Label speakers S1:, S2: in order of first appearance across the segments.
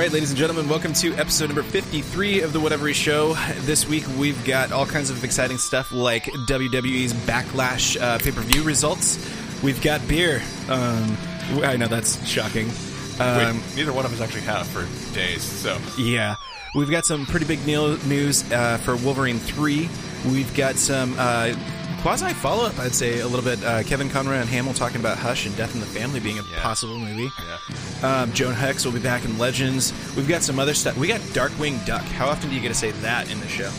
S1: right, ladies and gentlemen, welcome to episode number 53 of the Whatever Show. This week we've got all kinds of exciting stuff like WWE's Backlash uh, pay per view results. We've got beer. Um, I know that's shocking. Um,
S2: Wait, neither one of us actually have for days, so
S1: Yeah. We've got some pretty big news uh, for Wolverine 3. We've got some uh, quasi follow up, I'd say, a little bit. Uh, Kevin Conroy and Hamill talking about Hush and Death in the Family being a
S2: Yeah.
S1: possible movie.
S2: yeah.
S1: Um, Jonah Hex will be back in Legends. We've got some other stuff. We got Darkwing Duck. How often do you get to say that in the show?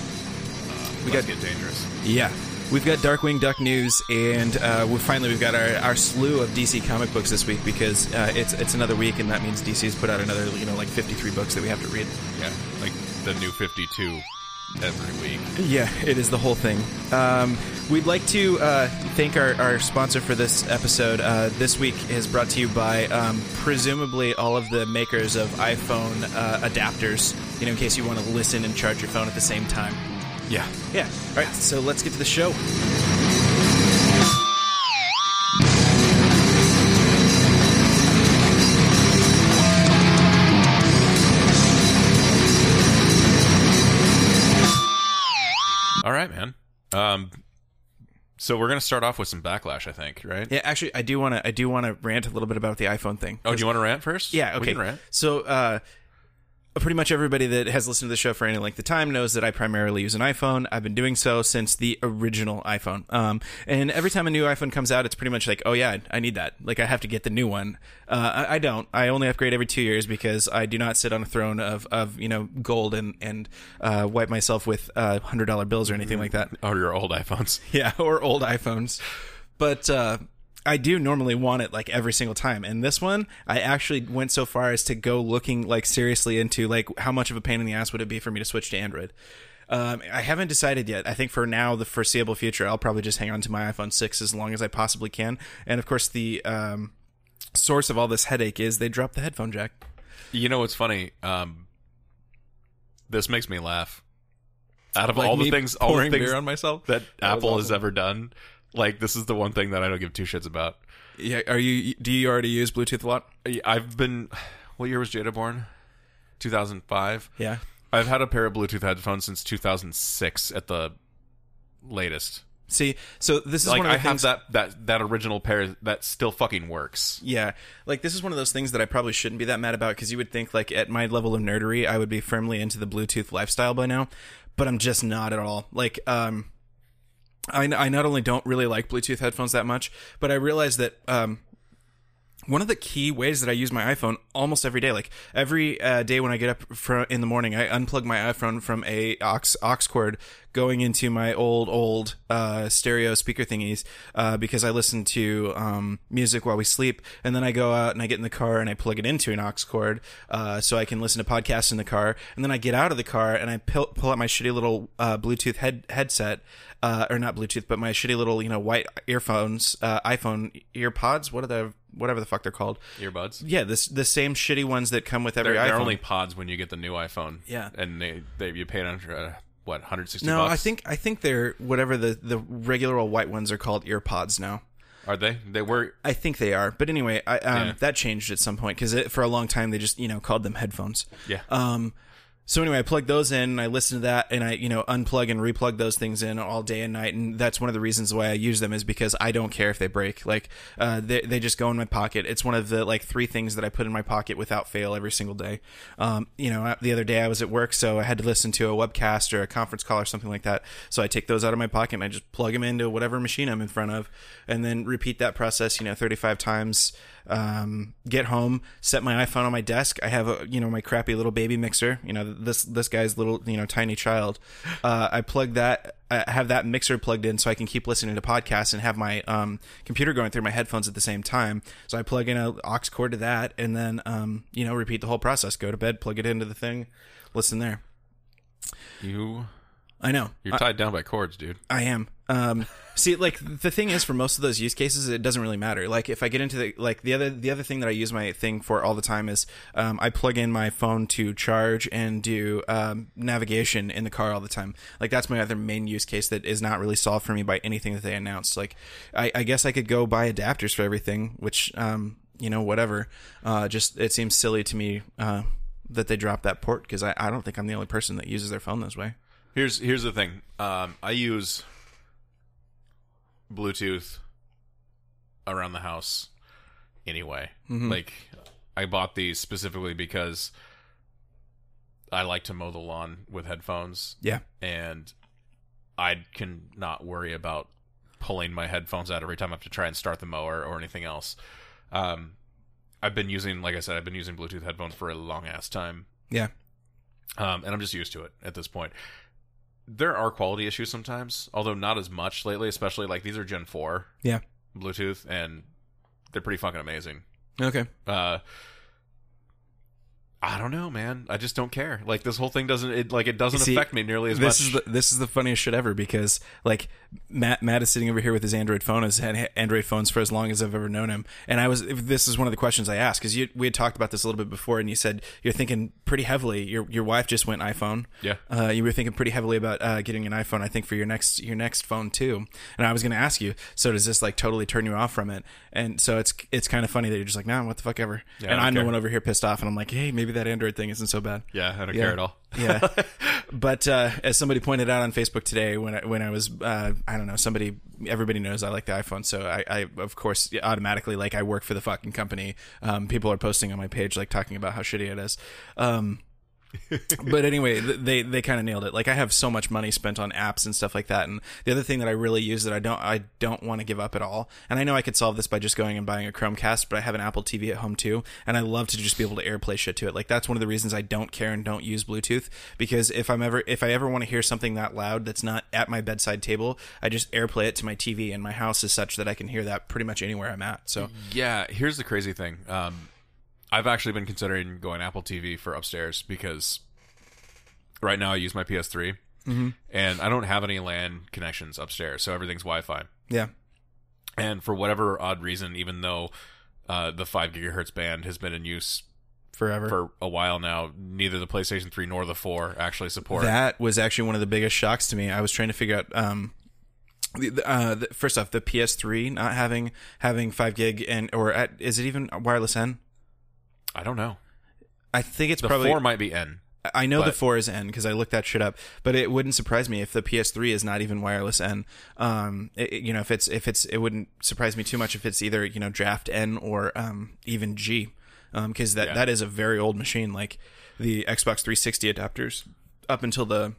S2: We
S1: got-
S2: get dangerous.
S1: Yeah. We've got Darkwing Duck news, and uh, we finally we've got our, our slew of DC comic books this week because uh, it's it's another week, and that means DC's put out another you know like 53 books that we have to read.
S2: Yeah, like the new Fifty Two every week.
S1: Yeah, it is the whole thing. Um, we'd like to uh, thank our, our sponsor for this episode. Uh, this week is brought to you by um, presumably all of the makers of iPhone uh, adapters, you know, in case you want to listen and charge your phone at the same time.
S2: Yeah.
S1: Yeah. All right, so let's get to the show.
S2: All right, man. Um, so we're gonna start off with some backlash, I think, right?
S1: Yeah, actually, I do want to. I do want to rant a little bit about the iPhone thing.
S2: Oh, do you want to rant first?
S1: Yeah,
S2: We
S1: okay.
S2: can rant.
S1: So, uh, pretty much everybody that has listened to the show for any length of time knows that I primarily use an iPhone. I've been doing so since the original iPhone. Um, and every time a new iPhone comes out, it's pretty much like, oh yeah, I need that. Like I have to get the new one. Uh, I, I don't. I only upgrade every two years because I do not sit on a throne of, of you know gold and and uh, wipe myself with uh, hundred dollar bills or anything like that.
S2: Or your old iPhones.
S1: Yeah, or old iPhones. But uh, I do normally want it like every single time. And this one, I actually went so far as to go looking like seriously into like how much of a pain in the ass would it be for me to switch to Android. Um, I haven't decided yet. I think for now, the foreseeable future, I'll probably just hang on to my iPhone 6 as long as I possibly can. And of course, the um, source of all this headache is they dropped the headphone jack.
S2: You know what's funny? Um, this makes me laugh. Out of
S1: Like
S2: all the
S1: me
S2: things, all the
S1: pouring
S2: things
S1: beer on myself?
S2: that
S1: That was
S2: Apple has ever done, like this is the one thing that I don't give two shits about.
S1: Yeah, are you? Do you already use Bluetooth a lot?
S2: I've been. What year was Jada born? 2005.
S1: Yeah.
S2: I've had a pair of Bluetooth headphones since 2006 at the latest.
S1: See, so this is
S2: Like
S1: one of
S2: I have that that that original pair that still fucking works.
S1: Yeah, like this is one of those things that I probably shouldn't be that mad about because you would think like at my level of nerdery I would be firmly into the Bluetooth lifestyle by now, but I'm just not at all. Like, um, I I not only don't really like Bluetooth headphones that much, but I realize that um. One of the key ways that I use my iPhone almost every day, like every uh, day when I get up fr- in the morning, I unplug my iPhone from a aux aux cord going into my old old uh, stereo speaker thingies uh, because I listen to um, music while we sleep, and then I go out and I get in the car and I plug it into an aux cord uh, so I can listen to podcasts in the car, and then I get out of the car and I pull, pull out my shitty little uh, Bluetooth head headset. Uh, or not Bluetooth, but my shitty little, you know, white earphones, uh, iPhone earpods. What are the, whatever the fuck they're called?
S2: Earbuds.
S1: Yeah, this the same shitty ones that come with every
S2: They're,
S1: iPhone.
S2: they're only pods when you get the new iPhone.
S1: Yeah.
S2: and they, they you pay it under uh, what 160
S1: no,
S2: bucks.
S1: I think I think they're whatever the the regular old white ones are called earpods now.
S2: are they? They were.
S1: I think they are, but anyway, I, um,
S2: Yeah.
S1: that changed at some point because for a long time they just you know called them headphones.
S2: Yeah.
S1: Um, so anyway, I plug those in, and I listen to that, and I you know unplug and replug those things in all day and night, and that's one of the reasons why I use them is because I don't care if they break. Like, uh, they they just go in my pocket. It's one of the like three things that I put in my pocket without fail every single day. Um, you know, the other day I was at work, so I had to listen to a webcast or a conference call or something like that. So I take those out of my pocket and I just plug them into whatever machine I'm in front of, and then repeat that process. You know, 35 times um, get home, set my iPhone on my desk. I have a you know my crappy little baby mixer. You know this this guy's little you know tiny child. Uh, I plug that. I have that mixer plugged in so I can keep listening to podcasts and have my um, computer going through my headphones at the same time. So I plug in a aux cord to that, and then um, you know repeat the whole process. Go to bed, plug it into the thing, listen there.
S2: You
S1: I know.
S2: you're tied down by cords, dude.
S1: I am. Um, see, like the thing is, for most of those use cases, it doesn't really matter. Like if I get into the like the other the other thing that I use my thing for all the time is um, I plug in my phone to charge and do um, navigation in the car all the time. Like that's my other main use case that is not really solved for me by anything that they announced. Like I, I guess I could go buy adapters for everything, which um, you know whatever. Uh, just it seems silly to me. Uh, that they dropped that port because I, I don't think I'm the only person that uses their phone this way.
S2: Here's here's the thing. Um, I use Bluetooth around the house anyway. Like I bought these specifically because I like to mow the lawn with headphones
S1: Yeah.
S2: and I can not worry about pulling my headphones out every time I have to try and start the mower or anything else. Um, I've been using, like I said, I've been using Bluetooth headphones for a long ass time,
S1: Yeah.
S2: um, and I'm just used to it at this point. There are quality issues sometimes, although not as much lately. Especially like these are Gen Four
S1: Yeah.
S2: Bluetooth, and they're pretty fucking amazing.
S1: Okay.
S2: Uh, I don't know, man. I just don't care. Like this whole thing doesn't it like it doesn't
S1: See,
S2: affect me nearly as
S1: this
S2: much.
S1: is the this is the funniest shit ever because like Matt Matt is sitting over here with his Android phone has had Android phones for as long as I've ever known him and I was this is one of the questions I asked because we had talked about this a little bit before and you said you're thinking pretty heavily your your wife just went iPhone
S2: Yeah.
S1: uh, you were thinking pretty heavily about uh, getting an iPhone I think for your next your next phone too and I was going to ask you so does this like totally turn you off from it and so it's it's kind of funny that you're just like nah what the fuck ever
S2: Yeah,
S1: and I'm the one over here pissed off and I'm like hey maybe that Android thing isn't so bad
S2: yeah, I don't
S1: Yeah.
S2: care at all.
S1: yeah. But uh, as somebody pointed out on Facebook today, when I, when I was, uh, I don't know, somebody, everybody knows I like the iPhone, so I, I of course automatically like I work for the fucking company. Um, people are posting on my page like talking about how shitty it is. Um, but anyway, they they kind of nailed it. Like I have so much money spent on apps and stuff like that. And the other thing that I really use that I don't I don't want to give up at all. And I know I could solve this by just going and buying a Chromecast, but I have an Apple TV at home too, and I love to just be able to AirPlay shit to it. Like that's one of the reasons I don't care and don't use Bluetooth because if I'm ever if I ever want to hear something that loud that's not at my bedside table, I just AirPlay it to my TV, and my house is such that I can hear that pretty much anywhere I'm at. So
S2: Yeah, here's the crazy thing. Um, I've actually been considering going Apple TV for upstairs because right now I use my PS3 and I don't have any LAN connections upstairs, so everything's Wi-Fi.
S1: yeah,
S2: And for whatever odd reason, even though uh, the five gigahertz band has been in use
S1: forever.
S2: for a while now, neither the PlayStation 3 nor the 4 actually support.
S1: That was actually one of the biggest shocks to me. I was trying to figure out. Um, the, uh, the, first off, the PS3 not having having five gig and or at, is it even wireless N?
S2: I don't know.
S1: I think it's
S2: The
S1: probably.
S2: 4 might be N.
S1: I know the four is N because I looked that shit up. But it wouldn't surprise me if the PS3 is not even wireless N. Um, it, you know, if it's if it's it wouldn't surprise me too much if it's either you know draft N or um even G, um because that
S2: Yeah.
S1: that is a very old machine. Like the Xbox 360 adapters up until the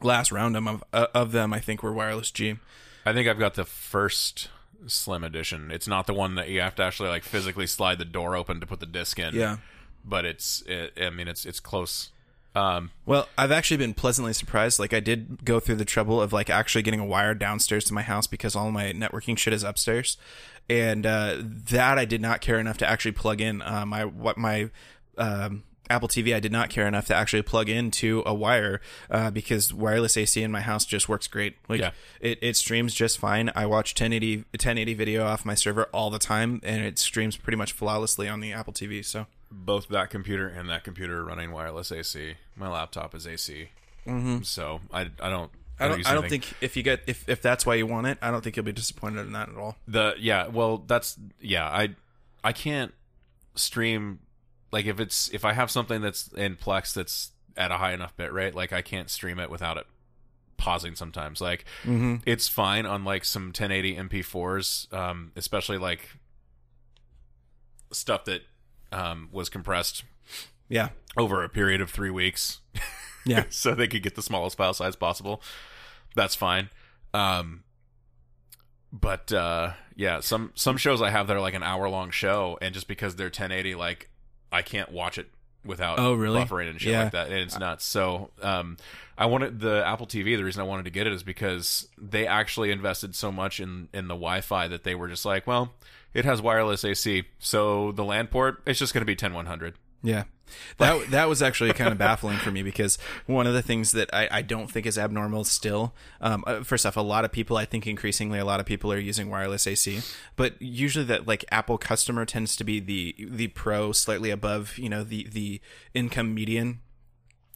S1: last round of uh, of them, I think were wireless G.
S2: I think I've got the first Slim edition. It's not the one that you have to actually like physically slide the door open to put the disc in.
S1: Yeah.
S2: but it's it, I mean it's it's close. Um,
S1: Well, I've actually been pleasantly surprised. Like, I did go through the trouble of like actually getting a wire downstairs to my house because all my networking shit is upstairs, and uh, that I did not care enough to actually plug in. Uh, my what my um, Apple TV, I did not care enough to actually plug into a wire uh, because wireless AC in my house just works great. Like,
S2: Yeah.
S1: it, it streams just fine. I watch 1080 1080 video off my server all the time, and it streams pretty much flawlessly on the Apple TV. So.
S2: both that computer and that computer are running wireless AC. My laptop is AC, mm-hmm. so I I don't.
S1: I don't. I don't think if you get if, if that's why you want it, I don't think you'll be disappointed in that at all.
S2: the yeah. Well, that's yeah. I I can't stream like if it's if I have something that's in Plex that's at a high enough bit rate, like I can't stream it without it pausing sometimes. Like
S1: Mm-hmm.
S2: it's fine on like some 1080 MP4s, um, especially like stuff that um, was compressed
S1: Yeah,
S2: over a period of three weeks,
S1: yeah,
S2: so they could get the smallest file size possible. That's fine. Um, but uh, yeah, some some shows I have that are like an hour long show, and just because they're 1080, like I can't watch it without
S1: Oh, really?
S2: buffering and shit
S1: Yeah.
S2: like that, and it's nuts. So um, I wanted the Apple TV. The reason I wanted to get it is because they actually invested so much in in the Wi-Fi that they were just like, well, it has wireless AC, so the LAN port it's just going to be 10100.
S1: Yeah. That that was actually kind of baffling for me because one of the things that I, I don't think is abnormal still. Um, uh, first off, a lot of people, I think increasingly, a lot of people are using wireless AC, but usually that like Apple customer tends to be the the pro, slightly above, you know, the the income median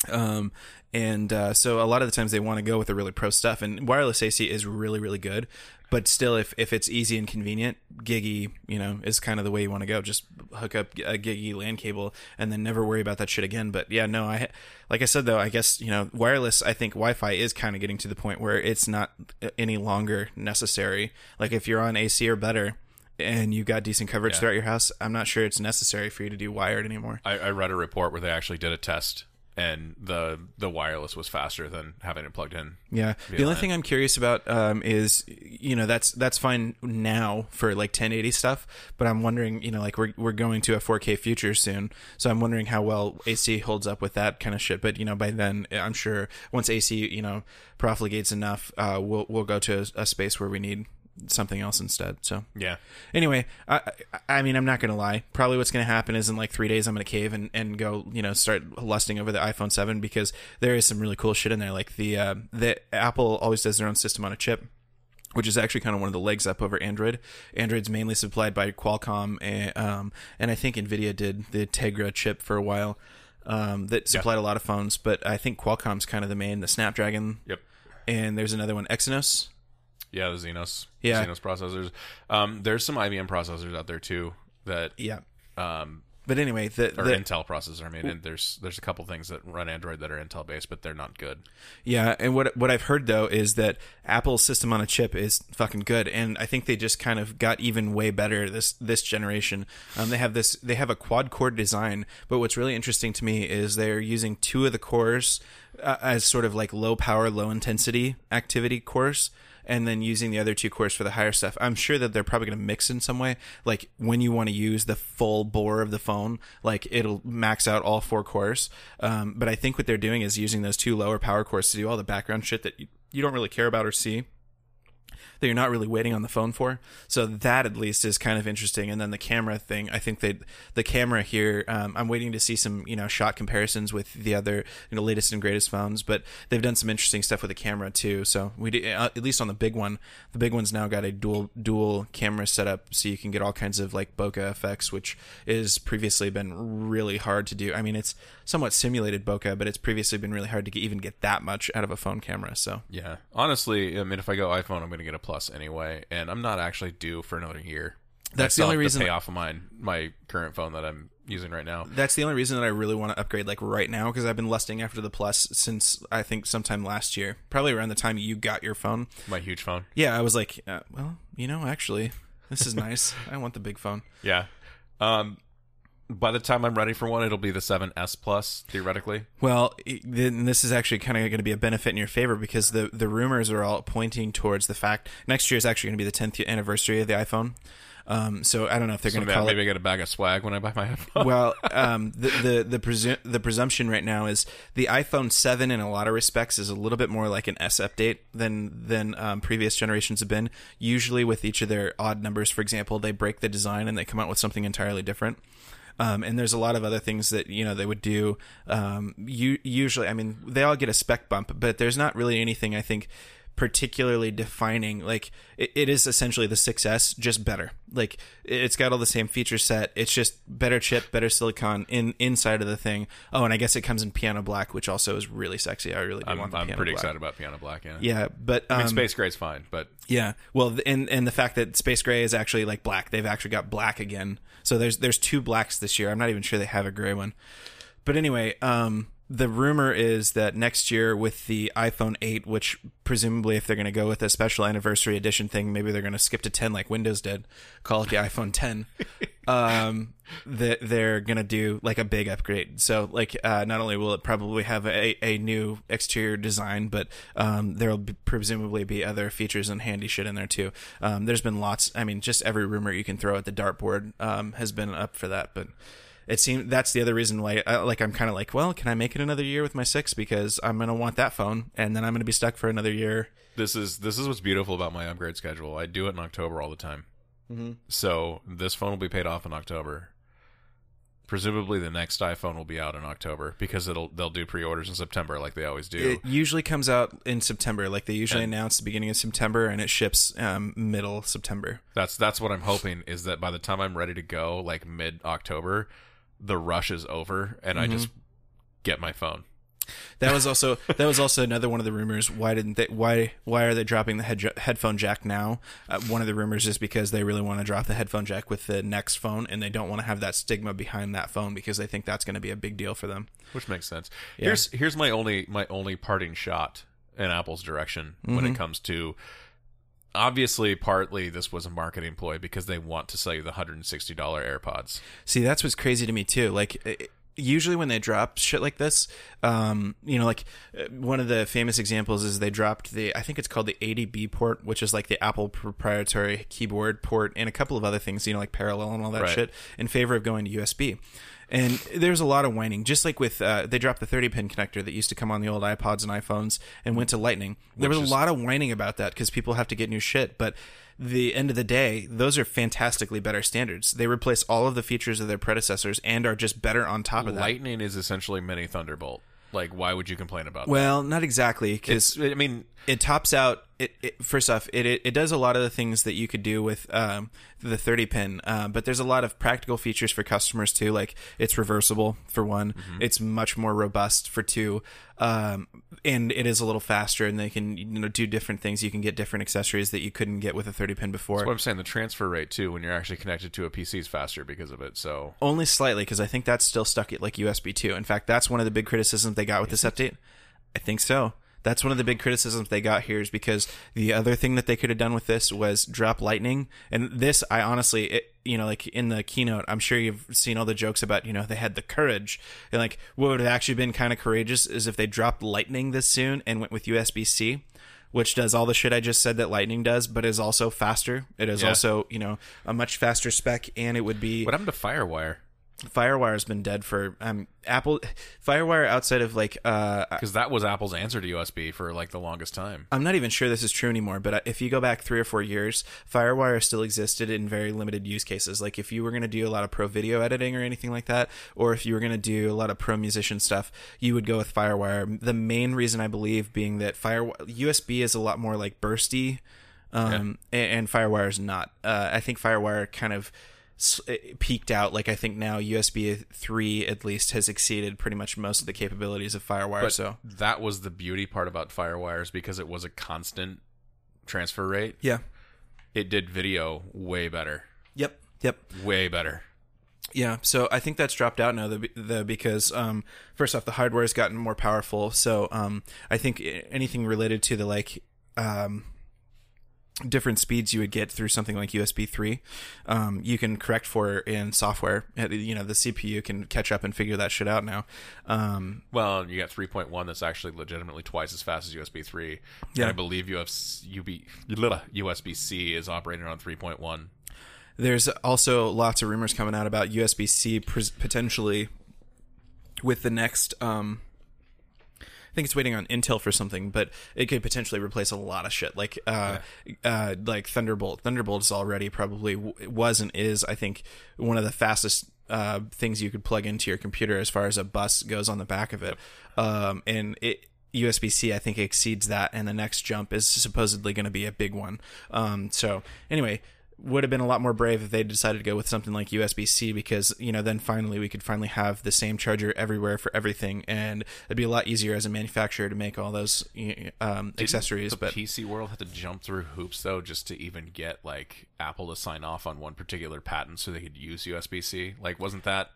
S1: Um, and uh, so a lot of the times they want to go with the really pro stuff, and wireless AC is really really good. But still, if if it's easy and convenient, Giggy, you know, is kind of the way you want to go. Just hook up a Giggy LAN cable and then never worry about that shit again. But yeah, no, I like I said though, I guess you know, wireless. I think Wi-Fi is kind of getting to the point where it's not any longer necessary. Like if you're on AC or better and you got decent coverage
S2: Yeah.
S1: throughout your house, I'm not sure it's necessary for you to do wired anymore.
S2: I, I read a report where they actually did a test, and the the wireless was faster than having it plugged in.
S1: Yeah. The only thing I'm curious about um, is, you know, that's that's fine now for like 1080 stuff, but I'm wondering, you know, like we're we're going to a 4K future soon, so I'm wondering how well AC holds up with that kind of shit. But you know, by then, I'm sure once AC, you know, profligates enough, uh, we'll we'll go to a, a space where we need something else instead. So
S2: Yeah,
S1: anyway, I, I mean, I'm not gonna lie. Probably what's gonna happen is in like three days, I'm gonna cave and, and go, you know, start lusting over the iPhone 7 because there is some really cool shit in there. Like the uh, the Apple always does their own system on a chip. Which is actually kind of one of the legs up over Android. Android's mainly supplied by Qualcomm, and, um, and I think Nvidia did the Tegra chip for a while. Um, that supplied a lot of phones, but I think Qualcomm's kind of the main. The Snapdragon,
S2: yep.
S1: and there's another one, Exynos.
S2: Yeah, the Xenos,
S1: Yeah.
S2: Xenos processors. Um, there's some IBM processors out there too that,
S1: Yeah,
S2: um,
S1: but anyway, the,
S2: or
S1: the
S2: Intel processors. I mean, and there's there's a couple things that run Android that are Intel based, but they're not good.
S1: Yeah, and what what I've heard though is that Apple's system on a chip is fucking good, and I think they just kind of got even way better this this generation. Um, they have this they have a quad core design, but what's really interesting to me is they're using two of the cores uh, as sort of like low power, low intensity activity cores. And then using the other two cores for the higher stuff. I'm sure that they're probably going to mix in some way. Like when you want to use the full bore of the phone, like it'll max out all four cores. Um, but I think what they're doing is using those two lower power cores to do all the background shit that you, you don't really care about or see that you're not really waiting on the phone for. So that at least is kind of interesting. And then the camera thing, I think that the camera here, um, I'm waiting to see some you know shot comparisons with the other you know latest and greatest phones. But they've done some interesting stuff with the camera too. So we do, uh, at least on the big one, the big one's now got a dual dual camera setup, so you can get all kinds of like bokeh effects, which is previously been really hard to do. I mean, it's somewhat simulated bokeh, but it's previously been really hard to get, even get that much out of a phone camera. So
S2: Yeah, honestly, I mean, if I go iPhone, I'm going to get a Plus anyway, and I'm not actually due for another year.
S1: That's the only reason-
S2: pay off of mine my current phone that I'm using right now.
S1: that's the only reason that I really want to upgrade like right now because I've been lusting after the plus since I think sometime last year, probably around the time you got your phone.
S2: My huge phone.
S1: Yeah, I was like, uh, well, you know, actually, this is nice. I want the big phone.
S2: Yeah. Um, by the time I'm ready for one, it'll be the 7S Plus theoretically.
S1: Well, then this is actually kind of going to be a benefit in your favor because the the rumors are all pointing towards the fact next year is actually going to be the 10th anniversary of the iPhone. Um, so I don't know if they're
S2: So
S1: going to
S2: maybe,
S1: it
S2: maybe I get a bag of swag when I buy my iPhone.
S1: well, um, the the the, presu- the presumption right now is the iPhone Seven in a lot of respects is a little bit more like an S update than than um, previous generations have been. Usually, with each of their odd numbers, for example, they break the design and they come out with something entirely different. Um, and there's a lot of other things that you know they would do. Um, you, usually, I mean, they all get a spec bump, but there's not really anything I think particularly defining. Like it, it is essentially the 6S, just better. Like it's got all the same feature set. It's just better chip, better silicon in inside of the thing. Oh, and I guess it comes in piano black, which also is really sexy. I really do
S2: I'm,
S1: want the
S2: I'm pretty
S1: black.
S2: excited about Piano Black. Yeah.
S1: Yeah, but
S2: I
S1: um,
S2: mean, Space Gray's fine, but
S1: yeah, well, and and the fact that Space Gray is actually like black, they've actually got black again. So there's there's two blacks this year. I'm not even sure they have a gray one. But anyway, um, the rumor is that next year with the iPhone 8, which presumably if they're going to go with a special anniversary edition thing, maybe they're going to skip to 10 like Windows did, call it the iPhone 10. Um, that they're going to do like a big upgrade. So like, uh, not only will it probably have a, a new exterior design, but um, there'll be, presumably be other features and handy shit in there too. Um, there's been lots. I mean, just every rumor you can throw at the dartboard um, has been up for that, but it seems that's the other reason why I, like i'm kind of like well can i make it another year with my six because i'm gonna want that phone and then i'm gonna be stuck for another year
S2: this is this is what's beautiful about my upgrade schedule. I do it in October all the time.
S1: mm-hmm.
S2: So this phone will be paid off in October. Presumably, the next iPhone will be out in October because it'll they'll do pre-orders in September like they always do.
S1: it usually comes out in september like they usually
S2: And-
S1: announce the beginning of september and it ships um, middle september
S2: That's that's what I'm hoping is that by the time I'm ready to go, like mid October, the rush is over and I just get my phone.
S1: That was also that was also another one of the rumors. Why didn't they? Why why are they dropping the head, headphone jack now? Uh, one of the rumors is because they really want to drop the headphone jack with the next phone, and they don't want to have that stigma behind that phone because they think that's going to be a big deal for them.
S2: which makes sense. Here's here's my only my only parting shot in Apple's direction when
S1: Mm-hmm.
S2: it comes to. Obviously, partly this was a marketing ploy because they want to sell you the hundred and sixty dollar AirPods.
S1: See, that's what's crazy to me too. Like it- usually when they drop shit like this, um, you know, like uh, one of the famous examples is they dropped the I think it's called the ADB port, which is like the Apple proprietary keyboard port and a couple of other things, you know, like parallel and all that
S2: Right.
S1: shit in favor of going to USB. And there's a lot of whining, just like with uh, they dropped the 30 pin connector that used to come on the old iPods and iPhones and went to Lightning. There was
S2: Which
S1: a lot of whining about that because people have to get new shit, but the end of the day, those are fantastically better standards. They replace all of the features of their predecessors and are just better on top of that.
S2: Lightning is essentially mini Thunderbolt. Like, why would you complain about that?
S1: Well, not exactly because
S2: It's, I mean,
S1: it tops out. It, it first off, it, it it does a lot of the things that you could do with um, the 30 pin, uh, but there's a lot of practical features for customers too. Like it's reversible for one, it's much more robust for two, um, and it is a little faster. And they can you know do different things. You can get different accessories that you couldn't get with a 30 pin before.
S2: what I'm saying, the transfer rate too, when you're actually connected to a PC, is faster because of it. So
S1: Only slightly, because I think that's still stuck at like USB 2. In fact, that's one of the big criticisms they got with this update. I think so. That's one of the big criticisms they got here is because the other thing that they could have done with this was drop lightning. And this, I honestly, it, you know, like in the keynote, I'm sure you've seen all the jokes about, you know, they had the courage. And like, what would have actually been kind of courageous is if they dropped lightning this soon and went with USB C. Which does all the shit I just said that Lightning does, but is also faster. It is
S2: Yeah.
S1: also, you know, a much faster spec, and it would be
S2: what happened to FireWire?
S1: Firewire's been dead for um Apple Firewire outside of like uh
S2: Because that was Apple's answer to USB for like the longest time.
S1: I'm not even sure this is true anymore, but if you go back 3 or 4 years, Firewire still existed in very limited use cases. Like if you were going to do a lot of pro video editing or anything like that, or if you were going to do a lot of pro musician stuff, you would go with Firewire. The main reason I believe being that Fire USB is a lot more like bursty um a- and, Firewire is not. Uh I think Firewire kind of peaked out like I think now USB 3 at least has exceeded pretty much most of the capabilities of Firewire
S2: But
S1: so
S2: that was the beauty part about FireWires because it was a constant transfer rate.
S1: yeah
S2: It did video way better,
S1: yep yep
S2: way better.
S1: Yeah, so I think that's dropped out now, the, the because um, first off, the hardware has gotten more powerful. So um, I think anything related to the like um, different speeds you would get through something like USB three, um, you can correct for in software. You know, the CPU can catch up and figure that shit out now. Um,
S2: Well, you got 3.1 that's actually legitimately twice as fast as USB 3.
S1: Yeah.
S2: And I believe UB, USB C is operating on 3.1.
S1: There's also lots of rumors coming out about USB C potentially with the next. Um, think it's waiting on Intel for something, but it could potentially replace a lot of shit, like uh, uh, like Thunderbolt. Thunderbolt is already probably w- was and is, I think, one of the fastest uh, things you could plug into your computer as far as a bus goes on the back of it, um, and it. USB C, I think, exceeds that, and the next jump is supposedly going to be a big one. Um, so, anyway, would have been a lot more brave if they decided to go with something like USB C because you know then finally we could finally have the same charger everywhere for everything, and it'd be a lot easier as a manufacturer to make all those um, accessories.
S2: The
S1: But
S2: PC world had to jump through hoops though just to even get like Apple to sign off on one particular patent so they could use USB C. Like, wasn't that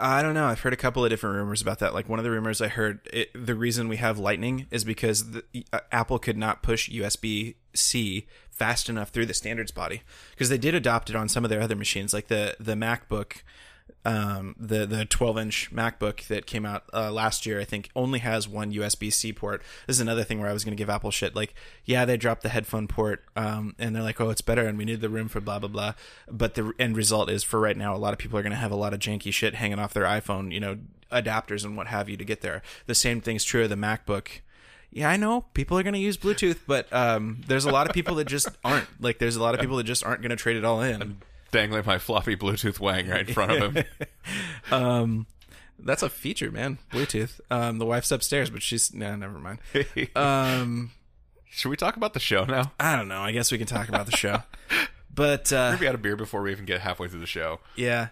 S1: I don't know. I've heard a couple of different rumors about that. Like one of the rumors I heard, it, the reason we have Lightning is because the, uh, Apple could not push USB C fast enough through the standards body because they did adopt it on some of their other machines, like the the MacBook, um, the the 12 inch MacBook that came out uh, last year. I think only has one USB C port. This is another thing where I was going to give Apple shit. Like, yeah, they dropped the headphone port, um, and they're like, oh, it's better, and we need the room for blah blah blah. But the end result is, for right now, a lot of people are going to have a lot of janky shit hanging off their iPhone, you know, adapters and what have you to get there. The same thing's true of the MacBook. Yeah, I know people are going to use Bluetooth, but um, there's a lot of people that just aren't. Like, there's a lot of people that just aren't going to trade it all in.
S2: Dangling my floppy Bluetooth wang right in front of him?
S1: Um, that's a feature, man. Bluetooth. Um, the wife's upstairs, but she's no, never mind. Um,
S2: Should we talk about the show now?
S1: I don't know. I guess we can talk about the show, but uh,
S2: We had a beer before we even get halfway through the show.
S1: yeah,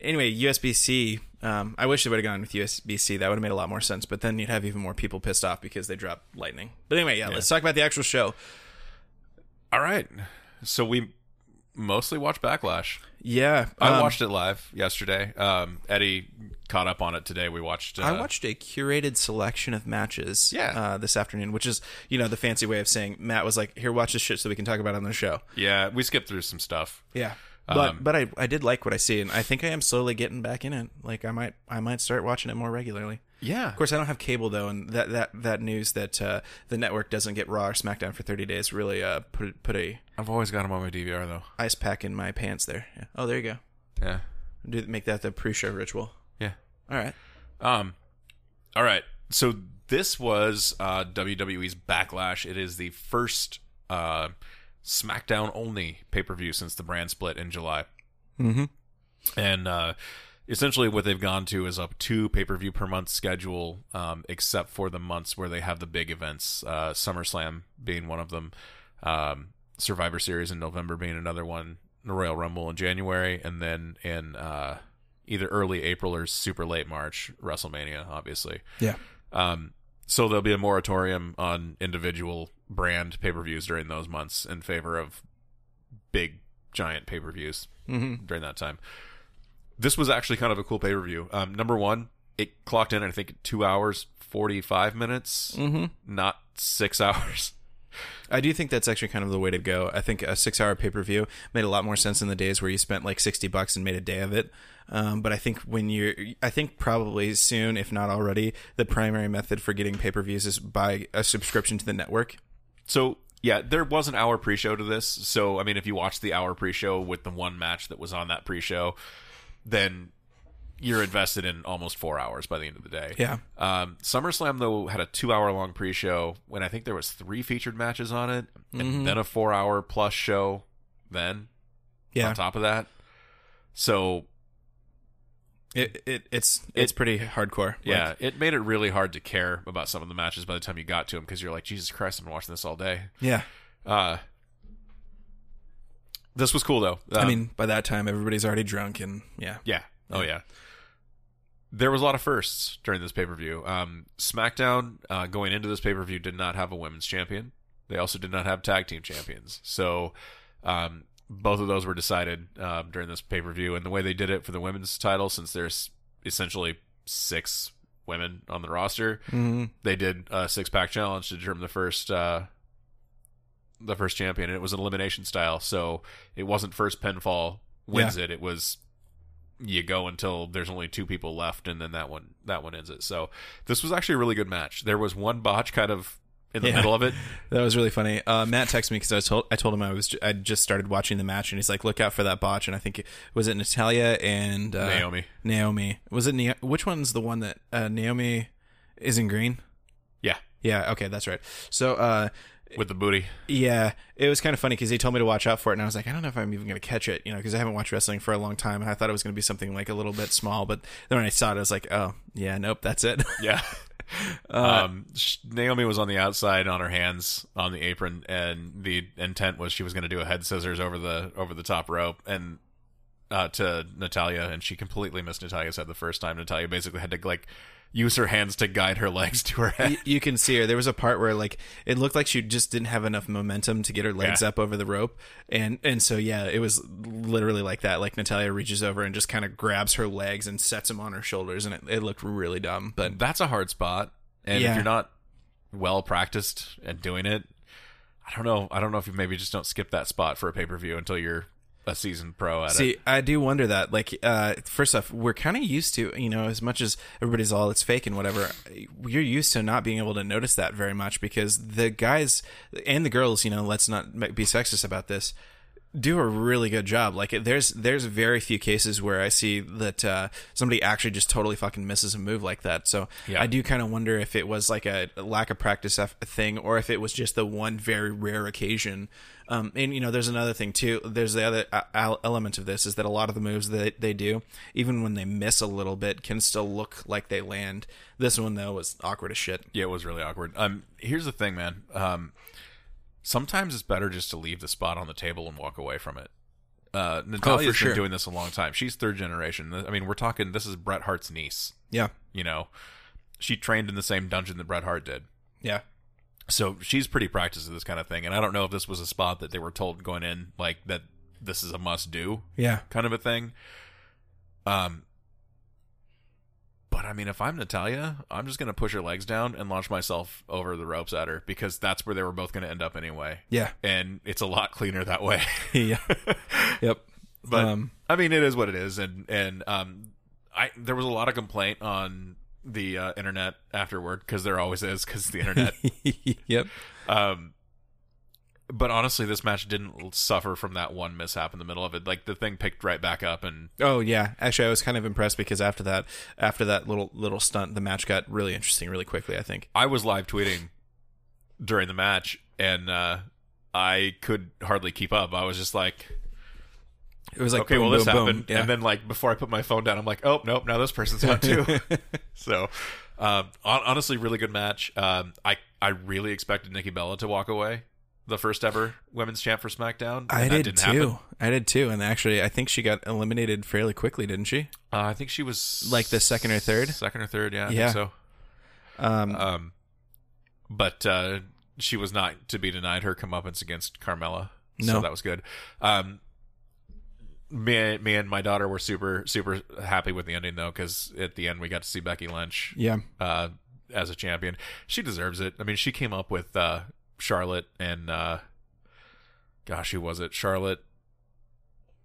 S1: anyway, USB C. Um, I wish they would have gone with USB C. That would have made a lot more sense. But then you'd have even more people pissed off because they dropped Lightning. But anyway, yeah, let's talk about the actual show.
S2: All right. So we mostly watched Backlash.
S1: Yeah,
S2: I
S1: um,
S2: watched it live yesterday. Um, Eddie caught up on it today. We watched. Uh,
S1: I watched a curated selection of matches.
S2: Yeah.
S1: Uh, this afternoon, which is you know the fancy way of saying Matt was like, "Here, watch this shit so we can talk about it on the show."
S2: Yeah, we skipped through some stuff.
S1: Yeah. But
S2: Um,
S1: but I I did like what I see, and I think I am slowly getting back in it. Like I might I might start watching it more regularly.
S2: Yeah.
S1: Of course, I don't have cable though, and that that that news that uh, the network doesn't get Raw or SmackDown for thirty days really uh, put put a
S2: I've always got him on my DVR though.
S1: ice pack in my pants there. Yeah. Oh, there you go.
S2: Yeah.
S1: Do make that the pre-show ritual.
S2: Yeah.
S1: All right.
S2: Um. All right. So this was uh, WWE's Backlash. It is the first uh, SmackDown only pay per view since the brand split in July.
S1: Mm-hmm.
S2: and uh, essentially what they've gone to is a two pay per view per month schedule, um, except for the months where they have the big events, uh, SummerSlam being one of them, um, Survivor Series in November being another one, the Royal Rumble in January, and then in uh, either early April or super late March, WrestleMania, obviously.
S1: Yeah.
S2: Um, so there'll be a moratorium on individual brand pay per views during those months in favor of big giant pay per views
S1: Mm-hmm.
S2: during that time. This was actually kind of a cool pay per view. Um, number one, it clocked in, I think, two hours forty five minutes,
S1: Mm-hmm.
S2: not six hours.
S1: I do think that's actually kind of the way to go. I think a six-hour pay-per-view made a lot more sense in the days where you spent like sixty bucks and made a day of it. Um, but I think when you're, I think probably soon, if not already, the primary method for getting pay-per-views is by a subscription to the network.
S2: So yeah, there was an hour pre show to this. So I mean, if you watch the hour pre show with the one match that was on that pre show, then you're invested in almost four hours by the end of the day.
S1: Yeah.
S2: Um, SummerSlam though had a two hour long pre show when I think there was three featured matches on it, and then a four hour plus show. Then
S1: Yeah.
S2: on top of that, so
S1: It, it it's it's pretty hardcore.
S2: yeah,
S1: Like,
S2: it made it really hard to care about some of the matches by the time you got to them because you're like, Jesus Christ, I've been watching this all day.
S1: yeah.
S2: Uh, this was cool though.
S1: I
S2: Um,
S1: mean, by that time, everybody's already drunk, and yeah.
S2: Yeah. Oh yeah. There was a lot of firsts during this pay per view. Um, SmackDown uh, going into this pay per view did not have a women's champion. They also did not have tag team champions. So um, both of those were decided um, during this pay per view. And the way they did it for the women's title, since there's essentially six women on the roster,
S1: Mm-hmm.
S2: they did a six pack challenge to determine the first uh, the first champion, and it was an elimination style. So it wasn't first pinfall wins it. It was you go until there's only two people left, and then that one that one ends it. So this was actually a really good match. There was one botch kind of in the
S1: Yeah.
S2: middle of it.
S1: That was really funny. Uh, Matt texted me because I was told I told him I was I just started watching the match, and he's like, "Look out for that botch." And I think it, was it Natalya and uh,
S2: Naomi.
S1: Naomi. Was it which one's the one that uh, Naomi is in green?
S2: Yeah,
S1: Yeah. Okay, that's right. So uh,
S2: with the booty.
S1: yeah, it was kind of funny because he told me to watch out for it, and I was like, I don't know if I'm even going to catch it, you know, because I haven't watched wrestling for a long time, and I thought it was going to be something like a little bit small, but then when I saw it, I was like, oh yeah, nope, that's it.
S2: Yeah.
S1: Uh,
S2: um, Naomi was on the outside on her hands on the apron, and the intent was she was going to do a head scissors over the over the top rope and uh, to Natalya, and she completely missed Natalya's head the first time. Natalya basically had to like use her hands to guide her legs to her head.
S1: Y- you can see her. There was a part where like it looked like she just didn't have enough momentum to get her legs
S2: Yeah.
S1: up over the rope, and and so yeah, it was literally like that. Like Natalya reaches over and just kind of grabs her legs and sets them on her shoulders, and it, it looked really dumb. But
S2: That's a hard spot, and
S1: Yeah.
S2: if you're not well practiced at doing it, I don't know. I don't know if you maybe just don't skip that spot for a pay per view until you're a seasoned pro at it.
S1: See, I do wonder that. Like, uh, first off, we're kind of used to, you know, as much as everybody's all it's fake and whatever, you're used to not being able to notice that very much because the guys and the girls, you know, let's not be sexist about this, do a really good job. Like, there's there's very few cases where I see that uh, somebody actually just totally fucking misses a move like that. So
S2: Yeah.
S1: I do kind of wonder if it was like a lack of practice f- thing or if it was just the one very rare occasion. Um, and you know, there's another thing too. There's the other uh, el- element of this is that a lot of the moves that they do, even when they miss a little bit, can still look like they land. This one though was awkward as shit.
S2: Yeah, it was really awkward. Um, here's the thing, man. Um, sometimes it's better just to leave the spot on the table and walk away from it. Uh, Natalya's
S1: sure.
S2: been doing this a long time. She's third generation. I mean, we're talking. This is Bret Hart's niece.
S1: Yeah.
S2: You know, she trained in the same dungeon that Bret Hart did.
S1: Yeah.
S2: So she's pretty practiced at this kind of thing. And I don't know if this was a spot that they were told going in, like that this is a must do
S1: Yeah.
S2: kind of a thing. Um, but I mean, if I'm Natalya, I'm just gonna push her legs down and launch myself over the ropes at her because that's where they were both gonna end up anyway,
S1: Yeah.
S2: and it's a lot cleaner that way.
S1: yeah. Yep.
S2: but
S1: Um,
S2: I mean, it is what it is, and and um, I there was a lot of complaint on the uh, internet afterward because there always is because the internet.
S1: yep.
S2: Um, but honestly, this match didn't suffer from that one mishap in the middle of it. Like the thing picked right back up, and
S1: Oh yeah. Actually, I was kind of impressed because after that, after that little little stunt, the match got really interesting really quickly. I think.
S2: I was live tweeting during the match, and uh, I could hardly keep up. I was just like,
S1: It was like
S2: okay,
S1: boom,
S2: well, this
S1: boom, boom.
S2: happened,
S1: Yeah.
S2: and then like before I put my phone down, I'm like, oh nope, now this person's out too. so, um, honestly, really good match. Um, I I really expected Nikki Bella to walk away, the first ever women's champ for SmackDown.
S1: I did too.
S2: happen.
S1: I did too. And actually, I think she got eliminated fairly quickly, didn't she?
S2: Uh, I think she was
S1: Like the second or third?
S2: second or third. Yeah, I
S1: Yeah.
S2: so.
S1: Um,
S2: Um, but uh, she was not to be denied her comeuppance against Carmella. So
S1: No.
S2: that was good. Um, me, me and my daughter were super, super happy with the ending though, because at the end we got to see Becky Lynch
S1: yeah.
S2: uh, as a champion. She deserves it. I mean, she came up with uh, Charlotte and uh, gosh, who was it? Charlotte,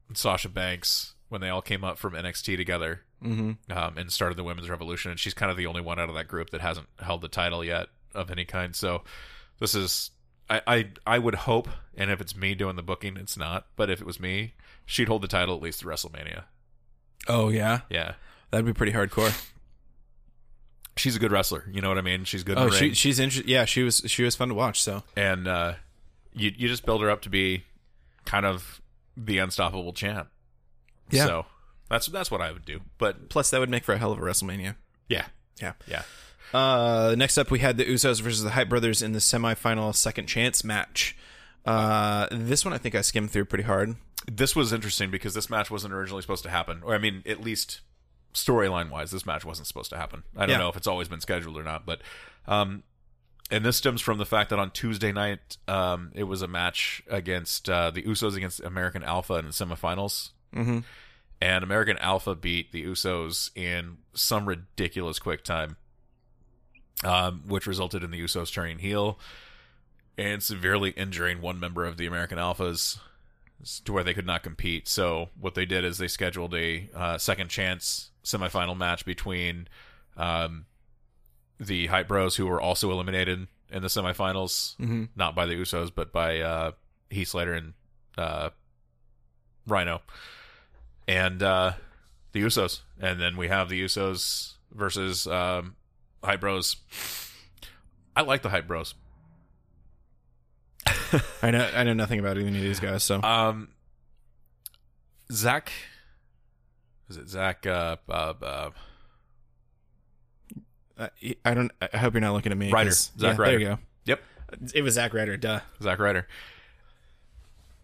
S2: and Sasha Banks when they all came up from NXT together
S1: Mm-hmm.
S2: um, and started the women's revolution. And she's kind of the only one out of that group that hasn't held the title yet of any kind. So this is, I, I, I would hope, and if it's me doing the booking, it's not. But if it was me, she'd hold the title at least through WrestleMania.
S1: Oh yeah,
S2: Yeah,
S1: that'd be pretty hardcore.
S2: She's a good wrestler. You know what I mean? She's good. In
S1: Oh, she she's interesting. Yeah, she was she was fun to watch. So
S2: and uh, you you just build her up to be kind of the unstoppable champ.
S1: Yeah.
S2: So that's that's what I would do. But
S1: plus that would make for a hell of a WrestleMania.
S2: yeah,
S1: Yeah.
S2: yeah.
S1: Uh, next up, we had the Usos versus the Hype Brothers in the semifinal second chance match. Uh, this one I think I skimmed through pretty hard.
S2: this was interesting because this match wasn't originally supposed to happen, or I mean, at least storyline wise, this match wasn't supposed to happen. I don't
S1: Yeah.
S2: know if it's always been scheduled or not, but um, and this stems from the fact that on Tuesday night, um, it was a match against uh, the Usos against American Alpha in the semifinals,
S1: Mm-hmm.
S2: and American Alpha beat the Usos in some ridiculous quick time, um, which resulted in the Usos turning heel and severely injuring one member of the American Alphas to where they could not compete. So what they did is they scheduled a uh, second chance semifinal match between um, the Hype Bros, who were also eliminated in the semifinals,
S1: Mm-hmm.
S2: not by the Usos, but by uh, Heath Slater and uh, Rhino, and uh, the Usos. And then we have the Usos versus um, Hype Bros. I like the Hype Bros.
S1: I know I know nothing about any of these guys. So
S2: Um, Zack, is it Zack? Uh, uh, uh,
S1: uh, I don't. I hope you're not looking at me.
S2: Ryder.
S1: 'cause-
S2: Zack
S1: yeah,
S2: Ryder.
S1: There you go.
S2: Yep,
S1: It was Zack Ryder. Duh.
S2: Zack Ryder.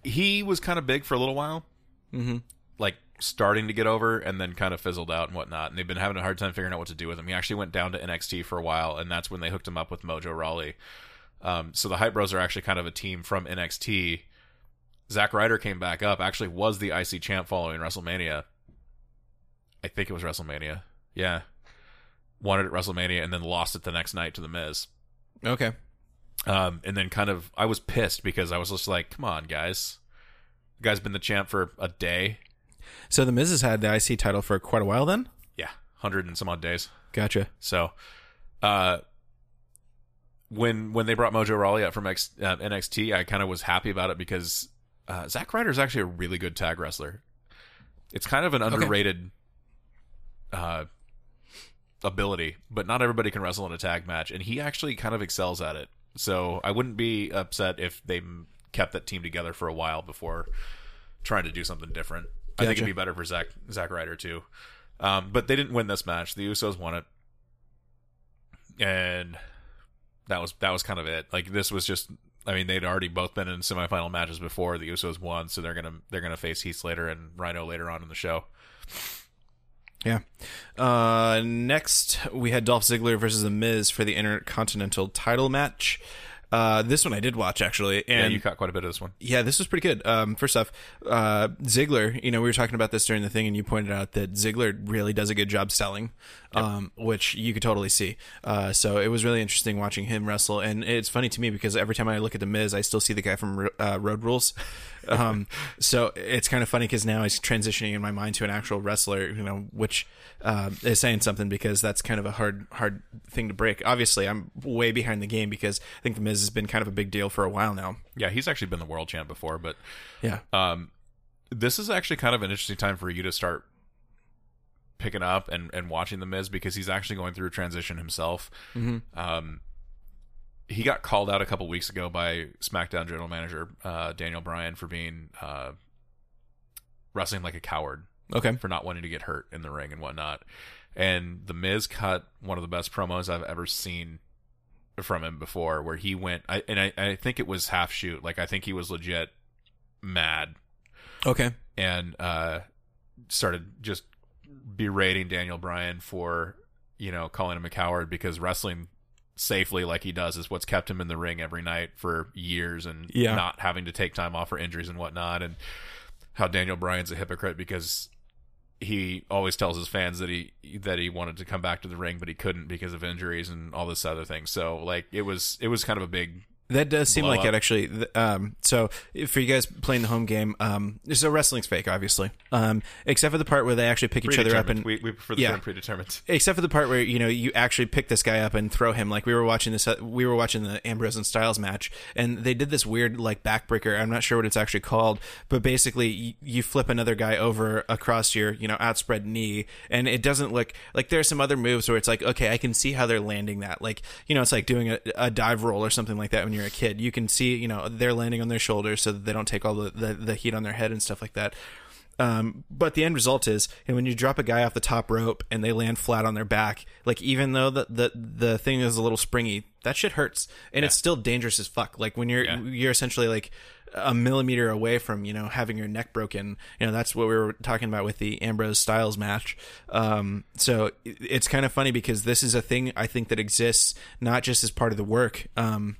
S2: He was kind of big for a little while,
S1: Mm-hmm.
S2: like starting to get over, and then kind of fizzled out and whatnot. And they've been having a hard time figuring out what to do with him. He actually went down to NXT for a while, and that's when they hooked him up with Mojo Rawley. Um, so the Hype Bros are actually kind of a team from NXT. Zack Ryder came back up. Actually, was the IC champ following WrestleMania. I think it was WrestleMania. Yeah, won it at WrestleMania, and then lost it the next night to the Miz.
S1: Okay.
S2: Um, and then kind of, I was pissed because I was just like, come on, guys. The guy's been the champ for a day.
S1: So the Miz has had the IC title for quite a while. Then.
S2: Yeah, 100 and some odd days.
S1: Gotcha.
S2: So, uh, when when they brought Mojo Rawley up from X, uh, NXT, I kind of was happy about it because uh, Zack Ryder is actually a really good tag wrestler. It's kind of an underrated uh, ability, but not everybody can wrestle in a tag match, and he actually kind of excels at it. So I wouldn't be upset if they kept that team together for a while before trying to do something different. I think it'd be better for Zack Zack Ryder too. Um, but they didn't win this match. The Usos won it, and that was that was kind of it. Like this was just I mean, they'd already both been in semifinal matches before. The Usos won, so they're gonna they're gonna face Heath Slater and Rhino later on in the show.
S1: Yeah. Uh, next, we had Dolph Ziggler versus The Miz for the Intercontinental title match. Uh, this one I did watch actually,
S2: Yeah,
S1: and
S2: you caught quite a bit of this one.
S1: yeah, this was pretty good. Um, first off, uh, Ziggler, you know, we were talking about this during the thing, and you pointed out that Ziggler really does a good job selling, um, which you could totally see. Uh, so it was really interesting watching him wrestle, and it's funny to me because every time I look at the Miz, I still see the guy from uh, Road Rules. Um, so it's kind of funny because now he's transitioning in my mind to an actual wrestler, you know, which uh, is saying something because that's kind of a hard, hard thing to break. Obviously, I'm way behind the game because I think the Miz has been kind of a big deal for a while now.
S2: Yeah, he's actually been the world champ before, but
S1: Yeah.
S2: um, this is actually kind of an interesting time for you to start picking up and, and watching the Miz because he's actually going through a transition himself.
S1: Mm-hmm.
S2: Um, he got called out a couple weeks ago by SmackDown general manager uh, Daniel Bryan for being uh, wrestling like a coward
S1: Okay.
S2: for not wanting to get hurt in the ring and whatnot. And the Miz cut one of the best promos I've ever seen from him before, where he went, I, and I, I think it was half shoot. Like I think he was legit mad
S1: Okay.
S2: and uh, started just berating Daniel Bryan for you know calling him a coward because wrestling safely like he does is what's kept him in the ring every night for years and
S1: Yeah.
S2: not having to take time off for injuries and whatnot and how Daniel Bryan's a hypocrite because he always tells his fans that he that he wanted to come back to the ring but he couldn't because of injuries and all this other thing so like it was it was kind of a big
S1: That does seem like
S2: up.
S1: it actually. Um, so for you guys playing the home game, um, so wrestling's fake, obviously. Um, except for the part where they actually pick each other up and
S2: we, we prefer the
S1: Yeah.
S2: term predetermined
S1: except for the part where you know you actually pick this guy up and throw him like we were watching this uh, we were watching the Ambrose and Styles match and they did this weird like backbreaker I'm not sure what it's actually called but basically you, you flip another guy over across your you know outspread knee and it doesn't look like there's some other moves where it's like okay I can see how they're landing that like you know it's like doing a, a dive roll or something like that when you're a kid you can see you know they're landing on their shoulders so that they don't take all the, the, the heat on their head and stuff like that um, but the end result is, and when you drop a guy off the top rope and they land flat on their back, like even though the the, the thing is a little springy, that shit hurts, and it's still dangerous as fuck. Like when you're
S2: Yeah.
S1: you're essentially like a millimeter away from you know having your neck broken. You know that's what we were talking about with the Ambrose Styles match. Um, so it's kind of funny because this is a thing I think that exists not just as part of the work. Um,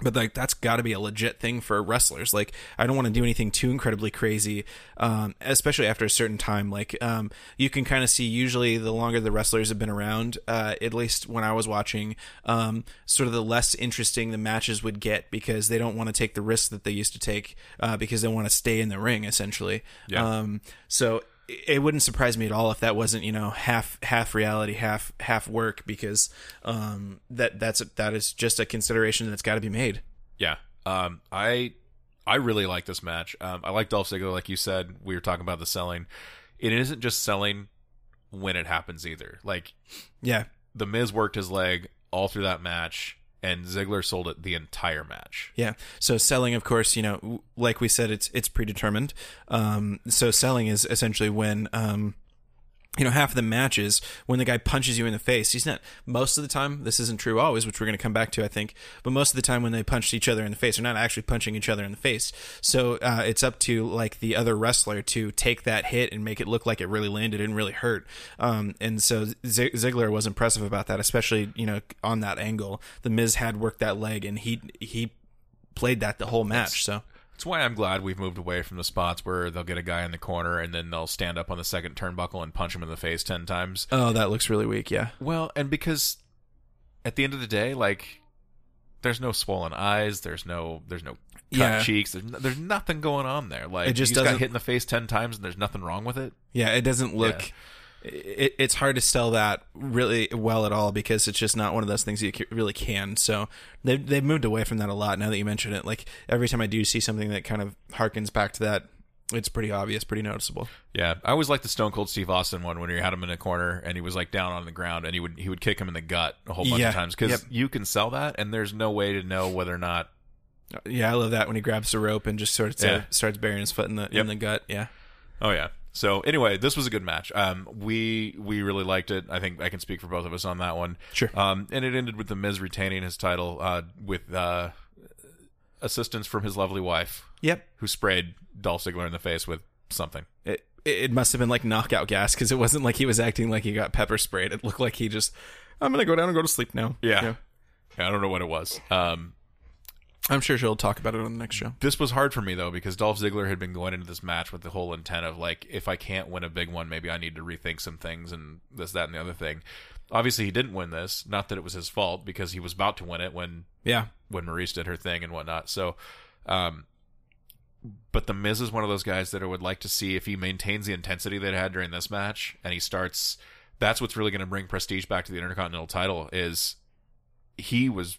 S1: but like that's got to be a legit thing for wrestlers. Like i don't want to do anything too incredibly crazy um, especially after a certain time. Like um, you can kind of see usually the longer the wrestlers have been around uh, at least when i was watching um, sort of the less interesting the matches would get because they don't want to take the risks that they used to take uh, because they want to stay in the ring essentially.
S2: Yeah.
S1: um, so it wouldn't surprise me at all if that wasn't you know half half reality half half work because um that that's that is just a consideration that's got to be made
S2: Yeah. Um, I I really like this match. Um, I like Dolph Ziggler, like you said. We were talking about the selling. It isn't just selling when it happens either. Like
S1: yeah
S2: the Miz worked his leg all through that match, and Ziggler sold it the entire match.
S1: yeah so selling of course you know like we said it's it's predetermined um so selling is essentially when um you know, half of the matches when the guy punches you in the face, he's not most of the time. This isn't true always, which we're going to come back to, I think. But most of the time, when they punch each other in the face, they're not actually punching each other in the face. So uh, it's up to like the other wrestler to take that hit and make it look like it really landed and really hurt. Um, and so Z- Ziggler was impressive about that, especially you know on that angle. The Miz had worked that leg, and he he played that the whole match. So
S2: That's why I'm glad we've moved away from the spots where they'll get a guy in the corner and then they'll stand up on the second turnbuckle and punch him in the face ten times.
S1: oh, that looks really weak. Yeah.
S2: Well, and because at the end of the day, like there's no swollen eyes, there's no there's no cut
S1: Yeah.
S2: cheeks, there's no, there's nothing going on there. Like
S1: It just
S2: got
S1: doesn't-
S2: hit in the face ten times and there's nothing wrong with it.
S1: Yeah, it doesn't look. It, it's hard to sell that really well at all because it's just not one of those things you really can. So they've they've moved away from that a lot. Now that you mention it, like every time I do see something that kind of harkens back to that, it's pretty obvious, pretty noticeable.
S2: Yeah, I always liked the Stone Cold Steve Austin one when he had him in a corner and he was like down on the ground and he would he would kick him in the gut a whole bunch
S1: Yeah,
S2: of times because
S1: yep.
S2: you can sell that and there's no way to know whether or not.
S1: Uh, yeah, I love that when he grabs the rope and just sort of
S2: Yeah.
S1: starts burying his foot in the
S2: Yep.
S1: in the gut. Yeah.
S2: Oh yeah. So anyway, this was a good match. Um, we we really liked it. I think I can speak for both of us on that one.
S1: Sure.
S2: Um, and it ended with the Miz retaining his title. Uh, with uh, assistance from his lovely wife,
S1: Yep.
S2: who sprayed Dolph Ziggler in the face with something.
S1: It, it must have been like knockout gas because it wasn't like he was acting like he got pepper sprayed. It looked like he just, I'm gonna go down and go to sleep now.
S2: Yeah. I don't know what it was. Um,
S1: I'm sure she'll talk about it on the next show.
S2: this was hard for me though because Dolph Ziggler had been going into this match with the whole intent of like, if I can't win a big one, maybe I need to rethink some things and this, that, and the other thing. Obviously, he didn't win this. Not that it was his fault because he was about to win it when
S1: Yeah.
S2: when Maryse did her thing and whatnot. So, um, but the Miz is one of those guys that I would like to see if he maintains the intensity that he had during this match and he starts. That's what's really going to bring prestige back to the Intercontinental title. Is he was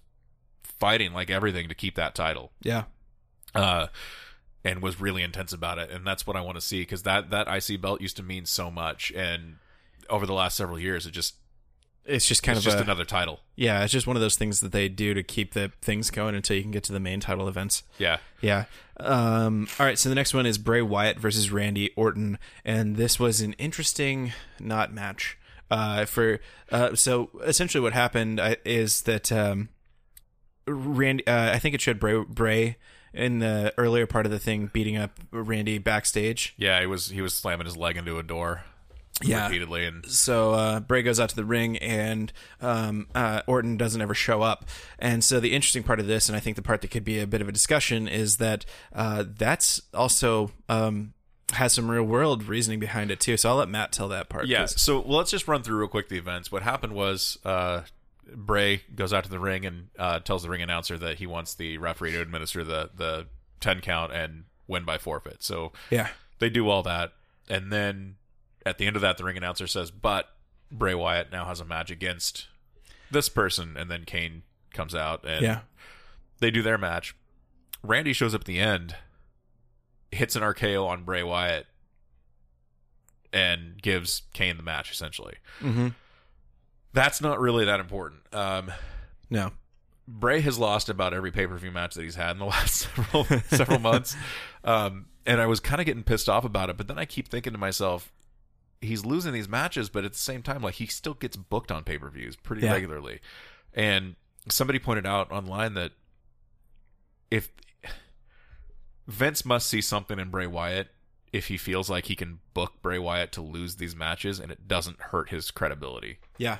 S2: fighting like everything to keep that title,
S1: Yeah.
S2: uh, and was really intense about it. And that's what I want to see because that that IC belt used to mean so much, and over the last several years, it just
S1: It's just kind
S2: it's
S1: of
S2: just
S1: a,
S2: another title.
S1: yeah. It's just one of those things that they do to keep the things going until you can get to the main title events.
S2: Yeah,
S1: Yeah. Um, all right. So the next one is Bray Wyatt versus Randy Orton, and this was an interesting not match. Uh, for uh, so essentially what happened uh, is that um, Randy, uh, I think it showed Bray, Bray in the earlier part of the thing beating up Randy backstage.
S2: yeah. He was he was slamming his leg into a door.
S1: Yeah.
S2: repeatedly and
S1: so uh, Bray goes out to the ring, and um, uh, Orton doesn't ever show up. And so the interesting part of this, and I think the part that could be a bit of a discussion, is that uh, that's also um, has some real world reasoning behind it too. So I'll let Matt tell that part.
S2: Yeah, So well, let's just run through real quick the events. What happened was uh, Bray goes out to the ring and uh, tells the ring announcer that he wants the referee to administer the the ten count and win by forfeit. So
S1: yeah,
S2: they do all that, and then at the end of that, the ring announcer says, "But Bray Wyatt now has a match against this person," and then Kane comes out and
S1: yeah,
S2: they do their match. Randy shows up at the end, hits an RKO on Bray Wyatt, and gives Kane the match essentially.
S1: mm-hmm.
S2: That's not really that important. Um,
S1: no,
S2: Bray has lost about every pay per view match that he's had in the last several several months, um, and I was kind of getting pissed off about it. But then I keep thinking to myself, he's losing these matches, but at the same time, like he still gets booked on pay per views pretty
S1: Yeah.
S2: regularly. And somebody pointed out online that if Vince must see something in Bray Wyatt if he feels like he can book Bray Wyatt to lose these matches and it doesn't hurt his credibility
S1: yeah,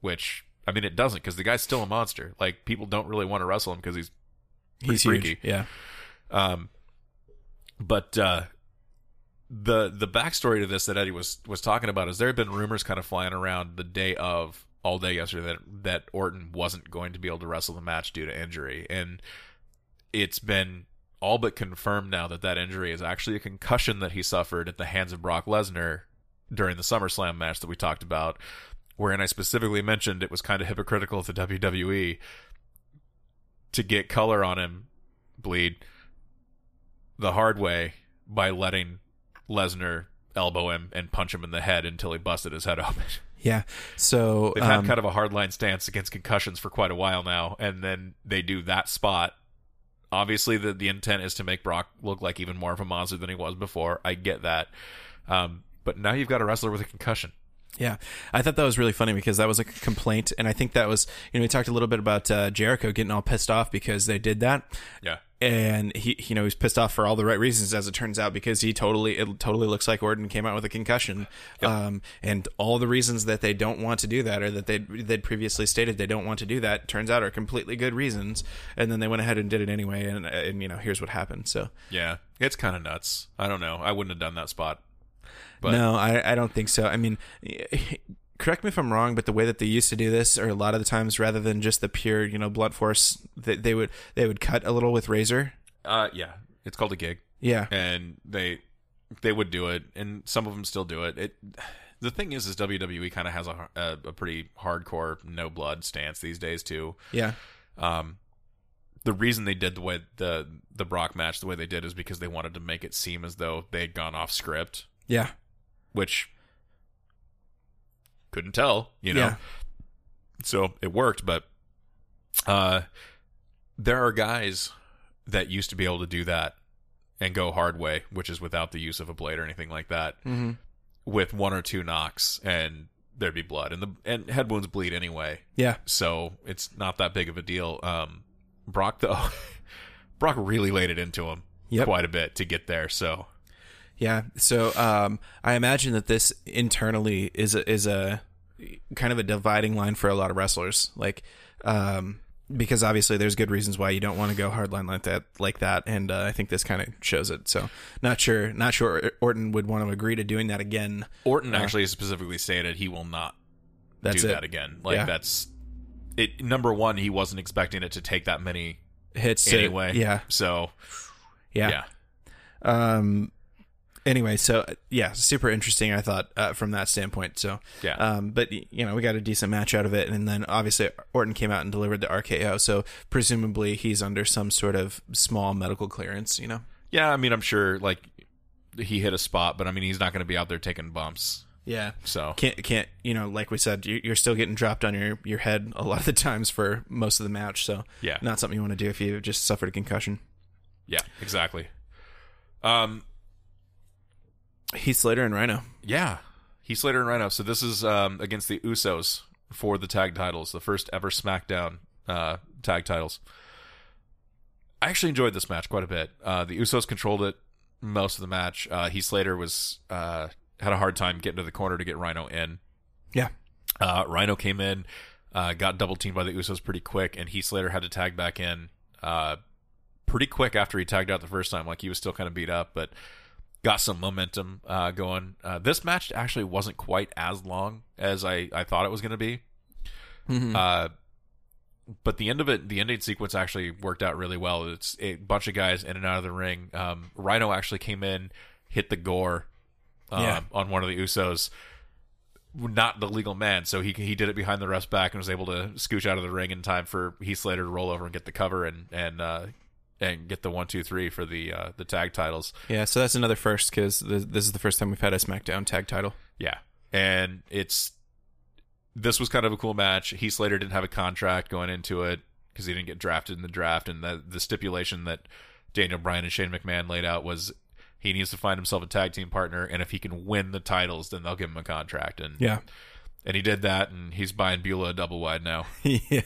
S2: which I mean it doesn't because the guy's still a monster. Like people don't really want to wrestle him because he's
S1: he's
S2: freaky.
S1: huge. Yeah,
S2: um but uh the the backstory to this that Eddie was was talking about is there had been rumors kind of flying around the day of all day yesterday that that Orton wasn't going to be able to wrestle the match due to injury and it's been all but confirmed now that that injury is actually a concussion that he suffered at the hands of Brock Lesnar during the SummerSlam match that we talked about wherein I specifically mentioned it was kind of hypocritical to WWE to get color on him bleed the hard way by letting Lesnar elbow him and punch him in the head until he busted his head open.
S1: yeah. So
S2: They've
S1: um,
S2: had kind of a hardline stance against concussions for quite a while now, and then they do that spot. Obviously, the the intent is to make Brock look like even more of a monster than he was before. I get that, um, but now you've got a wrestler with a concussion.
S1: Yeah, I thought that was really funny because that was a complaint, and I think that was you know we talked a little bit about uh, Jericho getting all pissed off because they did that,
S2: Yeah,
S1: and he you know he's pissed off for all the right reasons as it turns out because he totally it totally looks like Orton came out with a concussion, um, and all the reasons that they don't want to do that or that they they'd previously stated they don't want to do that turns out are completely good reasons, and then they went ahead and did it anyway, and and you know here's what happened. So
S2: yeah, it's kind of nuts. I don't know. I wouldn't have done that spot. But-
S1: no, I I don't think so. I mean. Correct me if I'm wrong, but the way that they used to do this, or a lot of the times, rather than just the pure, you know, blunt force, they, they would they would cut a little with razor.
S2: Uh, yeah, it's called a gig.
S1: Yeah,
S2: and they they would do it, and some of them still do it. It the thing is, is WWE kind of has a, a a pretty hardcore no blood stance these days too.
S1: yeah,
S2: Um, the reason they did the way the the Brock match the way they did is because they wanted to make it seem as though they had gone off script,
S1: yeah,
S2: which couldn't tell, you know.
S1: Yeah.
S2: So it worked, but uh, there are guys that used to be able to do that and go hard way, which is without the use of a blade or anything like that,
S1: mm-hmm.
S2: with one or two knocks and there'd be blood, and the and head wounds bleed anyway,
S1: yeah,
S2: so it's not that big of a deal. Um, Brock though, Brock really laid it into him
S1: Yep.
S2: quite a bit to get there. So
S1: Yeah. So um, I imagine that this internally is a, is a kind of a dividing line for a lot of wrestlers, like um, because obviously there's good reasons why you don't want to go hardline like that, like that, and uh, I think this kind of shows it. So not sure, not sure Orton would want to agree to doing that again.
S2: Orton actually specifically stated he will not
S1: That's
S2: do
S1: it.
S2: that again. Like
S1: Yeah.
S2: that's it. Number one, he wasn't expecting it to take that many
S1: Hits to-
S2: anyway.
S1: yeah,
S2: So
S1: yeah.
S2: yeah,
S1: Um. Anyway, so uh, yeah, super interesting. I thought uh, from that standpoint. So
S2: Yeah.
S1: Um. But you know, we got a decent match out of it, and then obviously Orton came out and delivered the RKO. So presumably he's under some sort of small medical clearance. You know.
S2: yeah. I mean, I'm sure like he hit a spot, but I mean, he's not going to be out there taking bumps.
S1: Yeah.
S2: So
S1: Can't can't you know like we said you- you're still getting dropped on your your head a lot of the times for most of the match. So
S2: Yeah.
S1: not something you want to do if you just suffered a concussion.
S2: yeah, exactly. Um,
S1: Heath Slater and Rhino.
S2: yeah, Heath Slater and Rhino. So this is um against the Usos for the tag titles, the first ever SmackDown uh tag titles. I actually enjoyed this match quite a bit. Uh, the Usos controlled it most of the match. Uh, Heath Slater was uh, had a hard time getting to the corner to get Rhino in.
S1: Yeah.
S2: Uh, Rhino came in, uh, got double teamed by the Usos pretty quick, and Heath Slater had to tag back in uh, pretty quick after he tagged out the first time. Like he was still kind of beat up, but got some momentum uh, going. Uh, this match actually wasn't quite as long as I, I thought it was going to be.
S1: Mhm.
S2: Uh, but the end of it, the ending sequence actually worked out really well. It's a bunch of guys in and out of the ring. Um, Rhino actually came in, hit the gore um,
S1: Yeah.
S2: on one of the Usos. Not the legal man, so he he did it behind the ref's back and was able to scooch out of the ring in time for Heath Slater to roll over and get the cover and and uh, and get the one two three for the uh, the tag titles.
S1: Yeah, so that's another first because this, this is the first time we've had a SmackDown tag title.
S2: Yeah, and it's this was kind of a cool match. Heath Slater didn't have a contract going into it because he didn't get drafted in the draft, and the the stipulation that Daniel Bryan and Shane McMahon laid out was he needs to find himself a tag team partner, and if he can win the titles, then they'll give him a contract. And
S1: Yeah,
S2: and he did that, and he's buying Beulah a double wide now.
S1: yeah,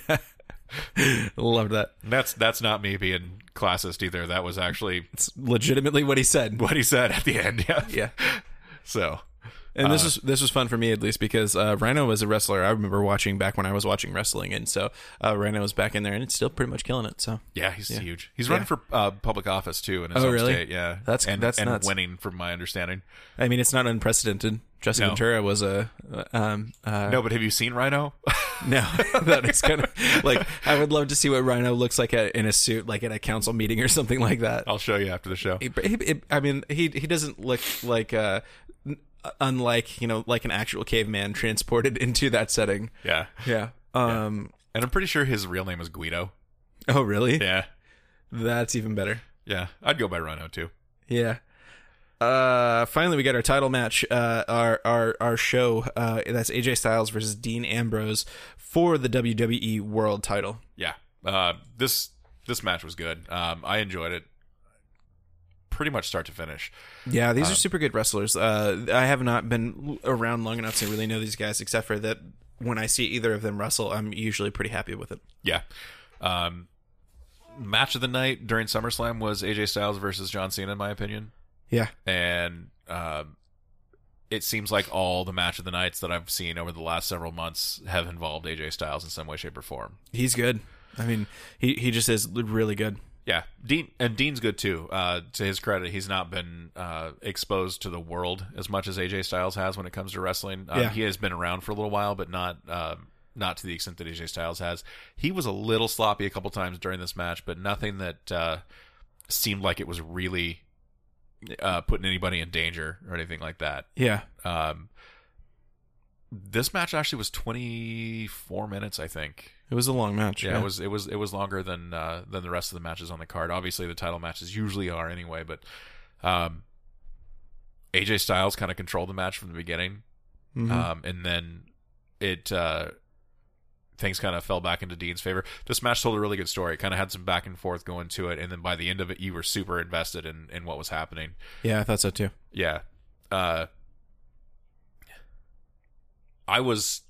S1: loved that.
S2: And that's that's not me being classist either. That was actually
S1: It's legitimately what he said.
S2: what he said at the end. Yeah.
S1: Yeah,
S2: So
S1: and this
S2: Uh,
S1: was this was fun for me at least because uh, Rhino was a wrestler I remember watching back when I was watching wrestling, and so uh, Rhino was back in there, and it's still pretty much killing it. So
S2: Yeah, he's
S1: Yeah.
S2: huge. He's
S1: Yeah.
S2: running for uh, public office too in his
S1: Oh, really?
S2: state. Yeah,
S1: That's-
S2: and,
S1: that's
S2: and
S1: nuts.
S2: winning, from my understanding.
S1: I mean, it's not unprecedented. Jesse
S2: No.
S1: Ventura was a um uh,
S2: No, but have you seen Rhino?
S1: no that is kind of like I would love to see what Rhino looks like at, in a suit, like at a council meeting or something like that.
S2: I'll show you after the show.
S1: He- he- I mean, he he doesn't look like uh, unlike you know like an actual caveman transported into that setting.
S2: Yeah,
S1: Yeah. Um.
S2: and I'm pretty sure his real name is Guido.
S1: Oh, really?
S2: Yeah,
S1: That's even better.
S2: yeah, I'd go by Rhino too.
S1: Yeah. Uh, finally, we got our title match. Uh, our our our show. Uh, that's AJ Styles versus Dean Ambrose for the WWE World Title.
S2: Yeah, uh, this this match was good. Um, I enjoyed it, pretty much start to finish.
S1: Yeah, these are super good wrestlers. Uh, I have not been around long enough to really know these guys, except for that when I see either of them wrestle, I'm usually pretty happy with it.
S2: Yeah. Um, match of the night during SummerSlam was AJ Styles versus John Cena, in my opinion.
S1: Yeah.
S2: and um, it seems like all the match of the nights that I've seen over the last several months have involved AJ Styles in some way, shape, or form.
S1: He's good. I mean, he he just is really good.
S2: Yeah, Dean and Dean's good too. Uh, to his credit, he's not been uh, exposed to the world as much as AJ Styles has when it comes to wrestling. Um,
S1: Yeah.
S2: He has been around for a little while, but not um, not to the extent that AJ Styles has. He was a little sloppy a couple times during this match, but nothing that uh, seemed like it was really uh, putting anybody in danger or anything like that.
S1: Yeah.
S2: Um, this match actually was 24 minutes, I think.
S1: It was a long match.
S2: Yeah, it was it was it was longer than uh, than the rest of the matches on the card. Obviously, the title matches usually are anyway, but um, AJ Styles kind of controlled the match from the beginning,
S1: Mhm.
S2: um, and then it uh, things kind of fell back into Dean's favor. This match told a really good story. It kind of had some back and forth going to it, and then by the end of it, you were super invested in in what was happening.
S1: yeah, I thought so too.
S2: Yeah. Uh I was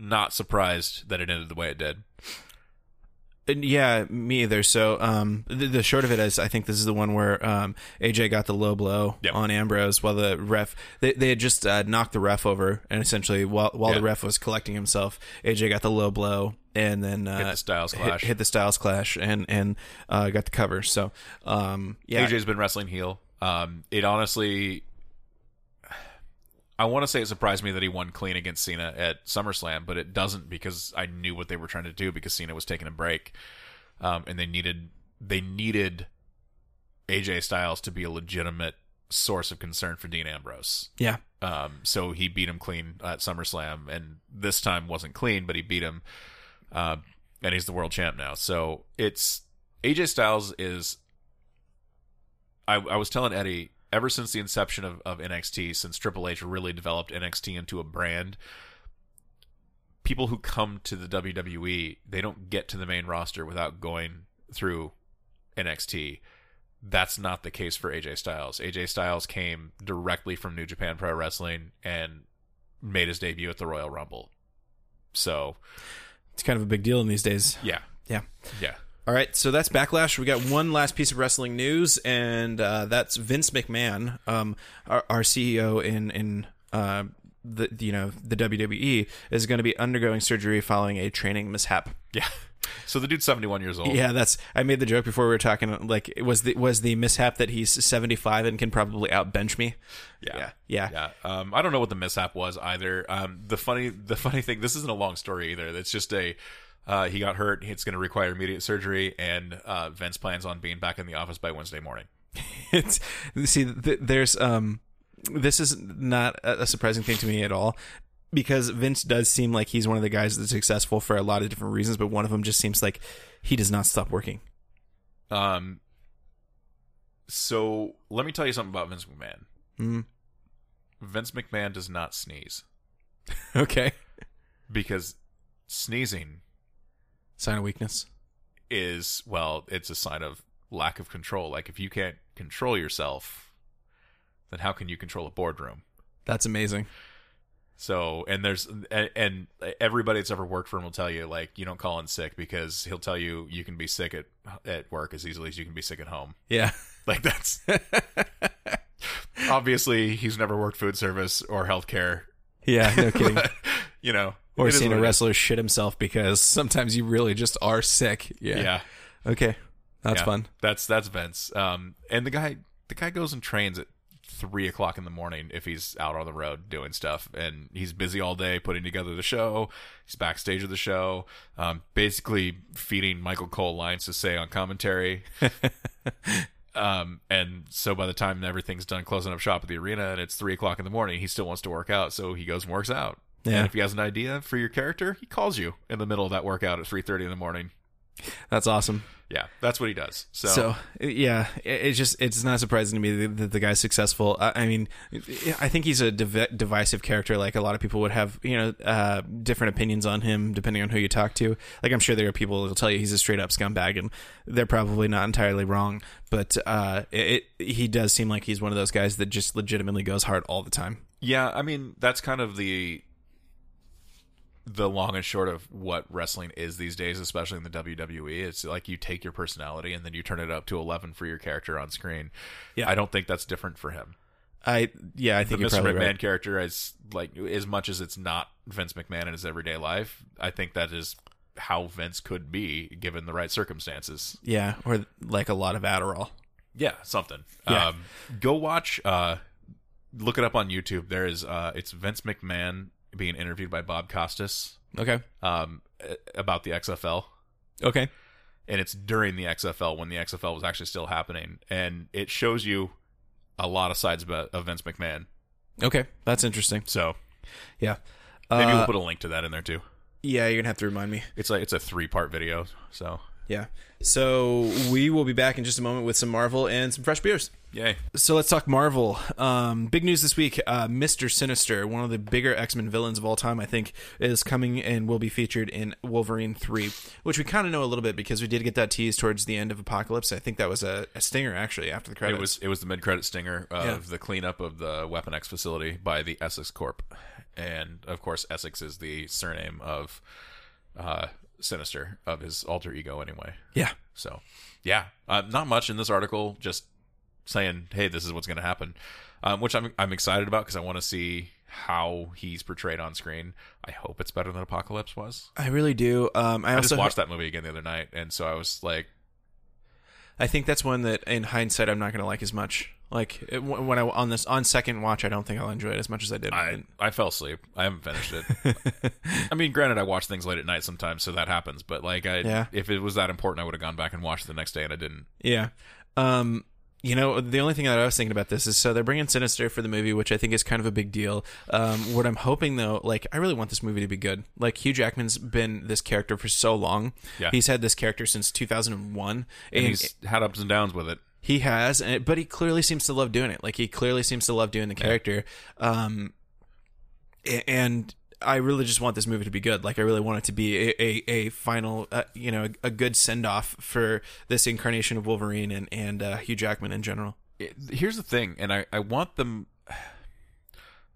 S2: not surprised that it ended the way it did.
S1: And yeah, me either. So um, the, the short of it is, I think this is the one where um, AJ got the low blow
S2: Yep.
S1: on Ambrose while the ref they, they had just uh, knocked the ref over, and essentially while while the ref was collecting himself, AJ got the low blow and then uh,
S2: Hit the Styles
S1: hit-
S2: Clash.
S1: hit, the Styles Clash, and and uh, got the cover. So um, yeah,
S2: AJ's been wrestling heel. Um, it honestly, I want to say it surprised me that he won clean against Cena at SummerSlam, but it doesn't because I knew what they were trying to do because Cena was taking a break, um, and they needed they needed AJ Styles to be a legitimate source of concern for Dean Ambrose.
S1: yeah,
S2: Um, so he beat him clean at SummerSlam, and this time wasn't clean, but he beat him, uh, and he's the world champ now. So it's AJ Styles is. I, I was telling Eddie ever since the inception of, of NXT, since Triple H really developed NXT into a brand. People who come to the WWE, they don't get to the main roster without going through NXT that's not the case for AJ Styles. AJ Styles came directly from New Japan Pro Wrestling and made his debut at the Royal Rumble. So,
S1: it's kind of a big deal in these days.
S2: yeah.
S1: Yeah.
S2: Yeah.
S1: All right, so that's backlash. We got one last piece of wrestling news, and uh, that's Vince McMahon, um, our, our CEO in in uh, the you know the WWE, is going to be undergoing surgery following a training mishap.
S2: Yeah. So the dude's 71 years old.
S1: Yeah, that's. I made the joke before we were talking. Like, it was the was the mishap that he's seventy five and can probably outbench me.
S2: Yeah.
S1: yeah,
S2: Yeah. Um, I don't know what the mishap was either. Um, the funny, the funny thing, this isn't a long story either. It's just a, uh, he got hurt. It's going to require immediate surgery, and uh, Vince plans on being back in the office by Wednesday morning.
S1: it's see th- there's um this is not a surprising thing to me at all because Vince does seem like he's one of the guys that's successful for a lot of different reasons but one of them just seems like he does not stop working
S2: Um, so let me tell you something about Vince McMahon.
S1: Mm.
S2: Vince McMahon does not sneeze
S1: okay
S2: because sneezing
S1: sign of weakness?
S2: Is well it's a sign of lack of control. Like if you can't control yourself then how can you control a boardroom?
S1: That's amazing.
S2: So and there's and, everybody that's ever worked for him will tell you like you don't call in sick because he'll tell you you can be sick at at work as easily as you can be sick at home.
S1: Yeah.
S2: Like that's obviously he's never worked food service or healthcare.
S1: Yeah no kidding.
S2: But, you know
S1: or seeing a wrestler shit himself because sometimes you really just are sick yeah,
S2: yeah
S1: okay that's
S2: Yeah.
S1: fun
S2: That's that's Vince. Um, and the guy the guy goes and trains at three o'clock in the morning if he's out on the road doing stuff, and he's busy all day putting together the show. He's backstage of the show, um, basically feeding Michael Cole lines to say on commentary. um, and so by the time everything's done, closing up shop at the arena, and it's three o'clock in the morning, he still wants to work out, so he goes and works out.
S1: Yeah.
S2: And if he has an idea for your character, he calls you in the middle of that workout at three thirty in the morning.
S1: that's awesome
S2: Yeah, that's what he does. So,
S1: So yeah, it- it's just it's not surprising to me that, that the guy's successful. I, I mean, I think he's a div- divisive character. Like a lot of people would have, you know, uh, different opinions on him depending on who you talk to. Like I'm sure there are people that'll tell you he's a straight up scumbag, and they're probably not entirely wrong. But uh, it, it he does seem like he's one of those guys that just legitimately goes hard all the time.
S2: Yeah, I mean that's kind of the the long and short of what wrestling is these days, especially in the WWE. It's like you take your personality and then you turn it up to eleven for your character on screen.
S1: Yeah.
S2: I don't think that's different for him.
S1: I yeah, I
S2: The
S1: think you're
S2: Mr. McMahon
S1: right.
S2: character is like as much as it's not Vince McMahon in his everyday life. I think that is how Vince could be given the right circumstances.
S1: Yeah, or like a lot of Adderall.
S2: Yeah, something.
S1: Yeah.
S2: Um, go watch. Uh, look it up on YouTube. There is. Uh, it's Vince McMahon being interviewed by Bob Costas
S1: Okay,
S2: um, about the XFL,
S1: okay,
S2: and it's during the XFL when the XFL was actually still happening, and it shows you a lot of sides about, of Vince McMahon.
S1: okay. That's interesting.
S2: So
S1: Yeah,
S2: maybe
S1: Uh,
S2: we'll put a link to that in there too.
S1: yeah. You're gonna have to remind me.
S2: It's like it's a three part video. So
S1: Yeah. So we will be back in just a moment with some Marvel and some fresh beers.
S2: yay.
S1: So let's talk Marvel. Um, big news this week: uh, Mister Sinister, one of the bigger X Men villains of all time, I think, is coming and will be featured in Wolverine three, which we kind of know a little bit because we did get that tease towards the end of Apocalypse. I think that was a, a stinger actually after the credits.
S2: It was it was the mid credit stinger of
S1: Yeah.
S2: the cleanup of the Weapon X facility by the Essex Corp, and of course Essex is the surname of uh, Sinister of his alter ego anyway.
S1: Yeah.
S2: So, yeah, uh, not much in this article. Just saying, hey, this is what's going to happen, um, which I'm I'm excited about because I want to see how he's portrayed on screen. I hope it's better than Apocalypse was.
S1: I really do. Um, I,
S2: I
S1: also
S2: just watched that movie again the other night, and so I was like,
S1: I think that's one that, in hindsight, I'm not going to like as much. Like it, when I on this on second watch, I don't think I'll enjoy it as much as I did.
S2: I I fell asleep. I haven't finished it. I mean, granted, I watch things late at night sometimes, so that happens. But like, I
S1: Yeah.
S2: if it was that important, I would have gone back and watched it the next day, and I didn't.
S1: Yeah. Um, you know, the only thing that I was thinking about this is so they're bringing Sinister for the movie, which I think is kind of a big deal. Um, what I'm hoping though, like, I really want this movie to be good. Like, Hugh Jackman's been this character for so long.
S2: Yeah.
S1: He's had this character since 2001.
S2: And
S1: And
S2: he's had ups and downs with it.
S1: He has, and, but he clearly seems to love doing it. Like, he clearly seems to love doing the character. Um, and I really just want this movie to be good. Like I really want it to be a a, a final, uh, you know, a, a good send off for this incarnation of Wolverine and and uh, Hugh Jackman in general.
S2: here's the thing, and I, I want them,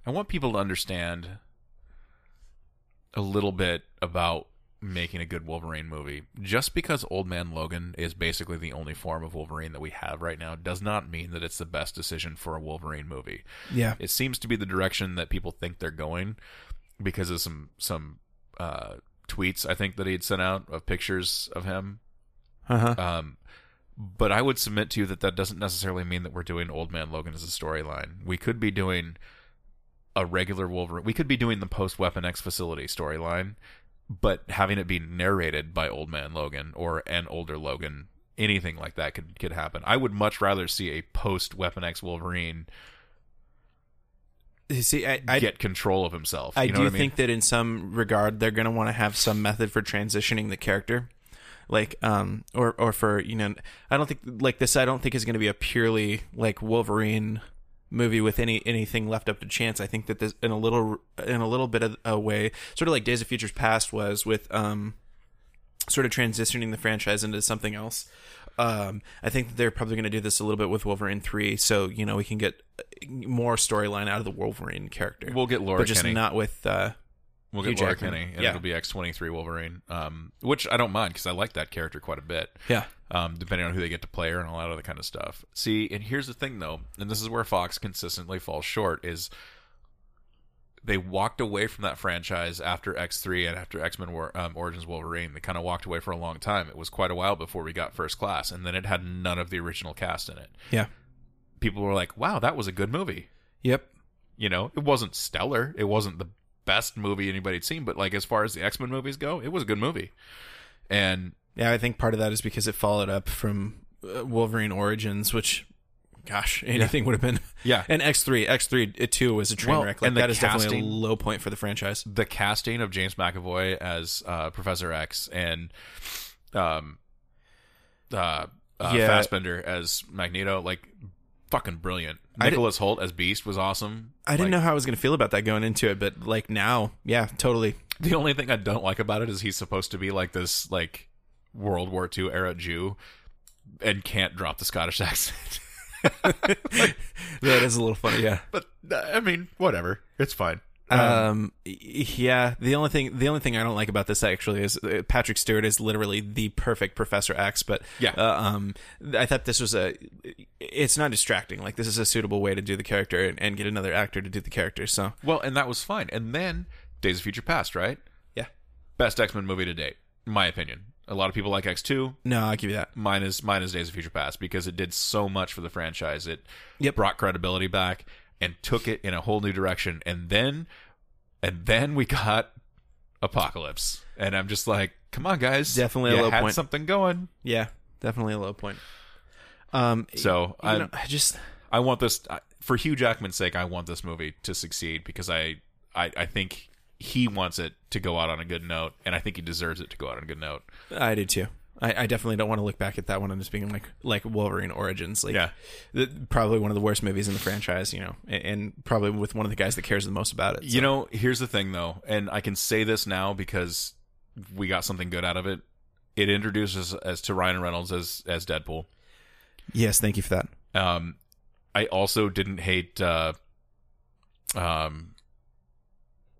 S2: I want people to understand a little bit about making a good Wolverine movie. Just because Old Man Logan is basically the only form of Wolverine that we have right now does not mean that it's the best decision for a Wolverine movie.
S1: Yeah,
S2: It seems to be the direction that people think they're going because of some some uh, tweets I think that he'd sent out of pictures of him
S1: uh huh.
S2: um, but I would submit to you that that doesn't necessarily mean that we're doing Old Man Logan as a storyline. We could be doing a regular Wolverine. We could be doing the post Weapon X facility storyline, but having it be narrated by Old Man Logan or an older Logan. Anything like that could could happen. I would much rather see a post Weapon X Wolverine
S1: You See, I I,
S2: get control of himself.
S1: I
S2: know
S1: do
S2: what I mean?
S1: think that in some regard they're going to want to have some method for transitioning the character, like um or or for you know I don't think like this I don't think is going to be a purely like Wolverine movie with any anything left up to chance. I think that this in a little in a little bit of a way, sort of like Days of Futures Past was with um sort of transitioning the franchise into something else. Um, I think that they're probably going to do this a little bit with Wolverine three, so you know we can get more storyline out of the Wolverine character.
S2: We'll get Laura
S1: but just
S2: Kinney.
S1: not with. Uh,
S2: We'll
S1: Hugh
S2: get Laura
S1: Jackman.
S2: Kinney, and
S1: Yeah.
S2: it'll be X twenty three Wolverine, um, which I don't mind because I like that character quite a bit.
S1: yeah,
S2: um, depending on who they get to play her and all that other kind of stuff. See, and here's the thing though, and this is where Fox consistently falls short is they walked away from that franchise after X three and after X Men um, Origins Wolverine. They kind of walked away for a long time. It was quite a while before we got First Class, and then it had none of the original cast in it.
S1: yeah,
S2: People were like, "Wow, that was a good movie."
S1: yep,
S2: You know, it wasn't stellar. It wasn't the best movie anybody'd seen, but like as far as the X Men movies go, it was a good movie. And
S1: yeah. I think part of that is because it followed up from uh, Wolverine Origins, which, gosh, anything would have been.
S2: yeah,
S1: And X three, X three, it too was a train
S2: Well,
S1: wreck. Like
S2: and
S1: that is definitely a low point for the franchise.
S2: the casting of James McAvoy as uh, Professor X and um uh, uh
S1: Yeah.
S2: Fassbender as Magneto like fucking brilliant.
S1: I
S2: Nicholas Hoult as Beast was awesome.
S1: I didn't
S2: Like,
S1: know how I was going to feel about that going into it, but like now, yeah, totally.
S2: The only thing I don't like about it is he's supposed to be like this like World War II era Jew and can't drop the Scottish accent.
S1: That is a little funny, yeah.
S2: but uh, I mean, whatever. It's fine.
S1: Um, y- yeah. The only thing, the only thing I don't like about this actually is uh, Patrick Stewart is literally the perfect Professor X. But
S2: Yeah.
S1: uh, um, I thought this was a. It's not distracting. Like this is a suitable way to do the character and, and get another actor to do the character. So
S2: Well, and that was fine. And then Days of Future Past, right?
S1: yeah.
S2: Best X Men movie to date, in my opinion. A lot of people like X two.
S1: No, I'll give you that.
S2: Mine is mine is Days of Future Past because it did so much for the franchise. It
S1: Yep.
S2: brought credibility back and took it in a whole new direction. And then and then we got Apocalypse. And I'm just like, come on, guys,
S1: Definitely a
S2: You
S1: low
S2: had
S1: point.
S2: something going.
S1: Yeah, definitely a low point. Um,
S2: So I
S1: know, I just
S2: I want this for Hugh Jackman's sake. I want this movie to succeed because I I, I think he wants it to go out on a good note, and I think he deserves it to go out on a good note.
S1: I do too. I, I definitely don't want to look back at that one and just being like like Wolverine Origins. Like,
S2: Yeah.
S1: the, probably one of the worst movies in the franchise. You know, and, and probably with one of the guys that cares the most about it.
S2: You know, here's the thing though, and I can say this now because we got something good out of it. It introduces us to Ryan Reynolds as as Deadpool.
S1: yes, thank you for that.
S2: Um, I also didn't hate. Uh, um,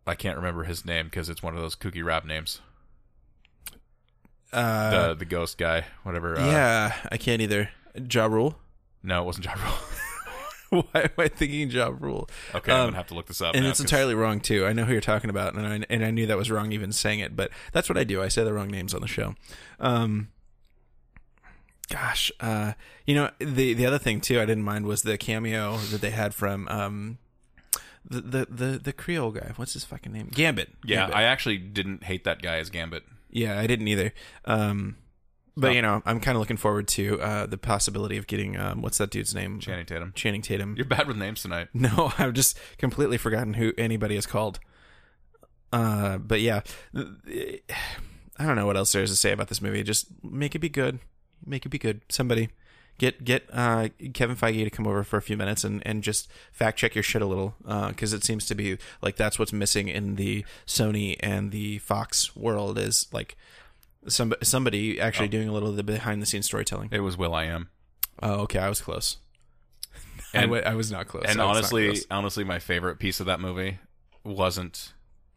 S2: I can't remember his name because it's one of those kooky rap names.
S1: Uh,
S2: the the ghost guy, whatever. Uh,
S1: yeah, I can't either. Ja Rule.
S2: No, it wasn't Ja Rule.
S1: Why am I thinking Ja Rule?
S2: okay, I'm
S1: Um,
S2: gonna have to look this up.
S1: and it's
S2: 'cause-
S1: entirely wrong too. I know who you're talking about, and I and I knew that was wrong even saying it, but that's what I do. I say the wrong names on the show. Um, gosh, uh, you know the the other thing too I didn't mind was the cameo that they had from um, the the the, the Creole guy. What's his fucking name? Gambit.
S2: Yeah,
S1: Gambit.
S2: I actually didn't hate that guy as Gambit.
S1: Yeah, I didn't either. Um, but
S2: Oh.
S1: you know, I'm kind of looking forward to uh, the possibility of getting um, what's that dude's name?
S2: Channing Tatum.
S1: Channing Tatum.
S2: You're bad with names tonight.
S1: No, I've just completely forgotten who anybody is called. Uh, but yeah, I don't know what else there is to say about this movie. Just make it be good. Make it be good. Somebody get get uh, Kevin Feige to come over for a few minutes and, and just fact check your shit a little because it seems to be like that's what's missing in the Sony and the Fox world is like some somebody actually doing a little of the behind the scenes storytelling.
S2: It was Will I Am.
S1: Oh, okay, I was close. I
S2: And-
S1: wa- I was not close.
S2: And
S1: I
S2: honestly,
S1: close.
S2: honestly, my favorite piece of that movie wasn't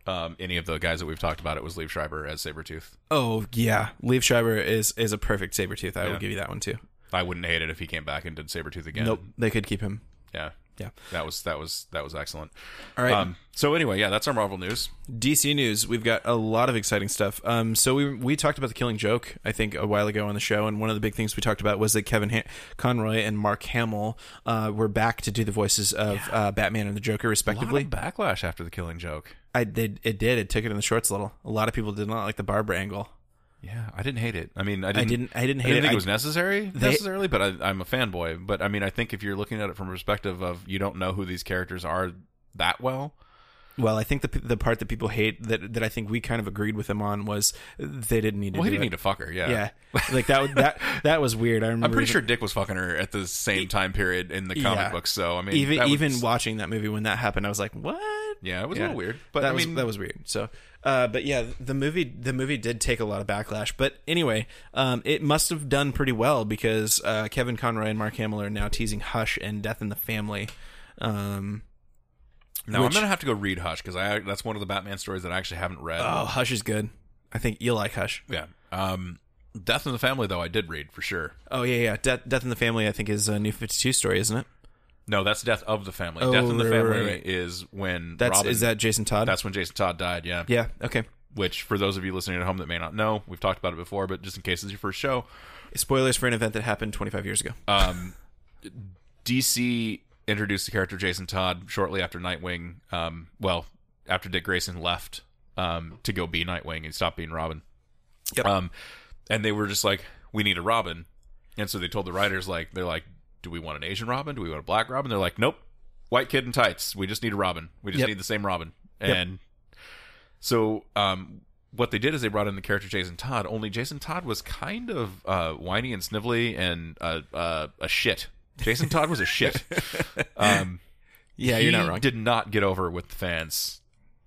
S2: um, any of the guys that we've talked about. It was Liev Schreiber as Sabretooth.
S1: Oh yeah, Liev Schreiber is is a perfect Sabretooth. I
S2: Yeah.
S1: will give you that one too.
S2: I wouldn't hate it if he came back and did Sabretooth again.
S1: Nope, they could keep him.
S2: Yeah.
S1: Yeah.
S2: That was that was that was excellent.
S1: All right,
S2: Um, so anyway, yeah, that's our Marvel news.
S1: DC news. We've got a lot of exciting stuff. Um, so we we talked about the Killing Joke, I think, a while ago on the show, and one of the big things we talked about was that Kevin ha- Conroy and Mark Hamill uh, were back to do the voices of uh, Batman and the Joker,
S2: A lot
S1: respectively.
S2: of backlash after the Killing Joke.
S1: I did. It did. It took it in the shorts a little. A lot of people did not like the Barbara angle.
S2: Yeah, I didn't hate it. I mean, I
S1: I
S2: didn't.
S1: didn't. I didn't
S2: I
S1: hate
S2: didn't think
S1: I-
S2: it was necessary
S1: They-
S2: necessarily, but I, I'm a fanboy. But I mean, I think if you're looking at it from a perspective of you don't know who these characters are that well,
S1: well, I think the the part that people hate that that I think we kind of agreed with them on was they didn't need to.
S2: well, he didn't
S1: it.
S2: need to fuck her. Yeah,
S1: Yeah, like that. was- That that was weird. I remember.
S2: I'm pretty
S1: even-
S2: sure Dick was fucking her at the same time period in the comic
S1: Yeah.
S2: books. So I mean,
S1: even
S2: that was-
S1: even watching that movie when that happened, I was like, "What?"
S2: yeah, it was a little weird. But
S1: that
S2: I
S1: was
S2: mean,
S1: that was weird. So, uh, but yeah, the movie the movie did take a lot of backlash. But anyway, um, it must have done pretty well because uh, Kevin Conroy and Mark Hamill are now teasing Hush and Death in the Family. Um,
S2: no, I'm gonna have to go read Hush because I that's one of the Batman stories that I actually haven't read.
S1: oh, Hush is good. I think you'll like Hush.
S2: Yeah. Um, Death in the Family though I did read for sure.
S1: Oh yeah, yeah. Death, Death in the Family, I think, is a New Fifty Two story, isn't it?
S2: No, that's Death of the Family.
S1: Oh,
S2: Death in the
S1: right,
S2: Family
S1: right, right.
S2: is when
S1: That's
S2: Robin.
S1: is that Jason Todd?
S2: that's when Jason Todd died. Yeah.
S1: yeah. Okay.
S2: Which for those of you listening at home that may not know, we've talked about it before, but just in case it's your first show,
S1: Spoilers for an event that happened 25 years ago.
S2: um, DC introduced the character Jason Todd shortly after Nightwing. Um, well, after Dick Grayson left um, to go be Nightwing and stop being Robin.
S1: Yep.
S2: Um, and they were just like, we need a Robin, and so they told the writers like, they're like, do we want an Asian Robin? Do we want a black Robin? They're like, nope, white kid in tights. We just need a Robin. We just
S1: Yep.
S2: need the same Robin.
S1: Yep.
S2: And so, um, what they did is they brought in the character Jason Todd. Only Jason Todd was kind of uh, whiny and snivelly and uh, uh, a shit. Jason Todd was a shit. Um,
S1: yeah, you're not wrong.
S2: Did not get over with the fans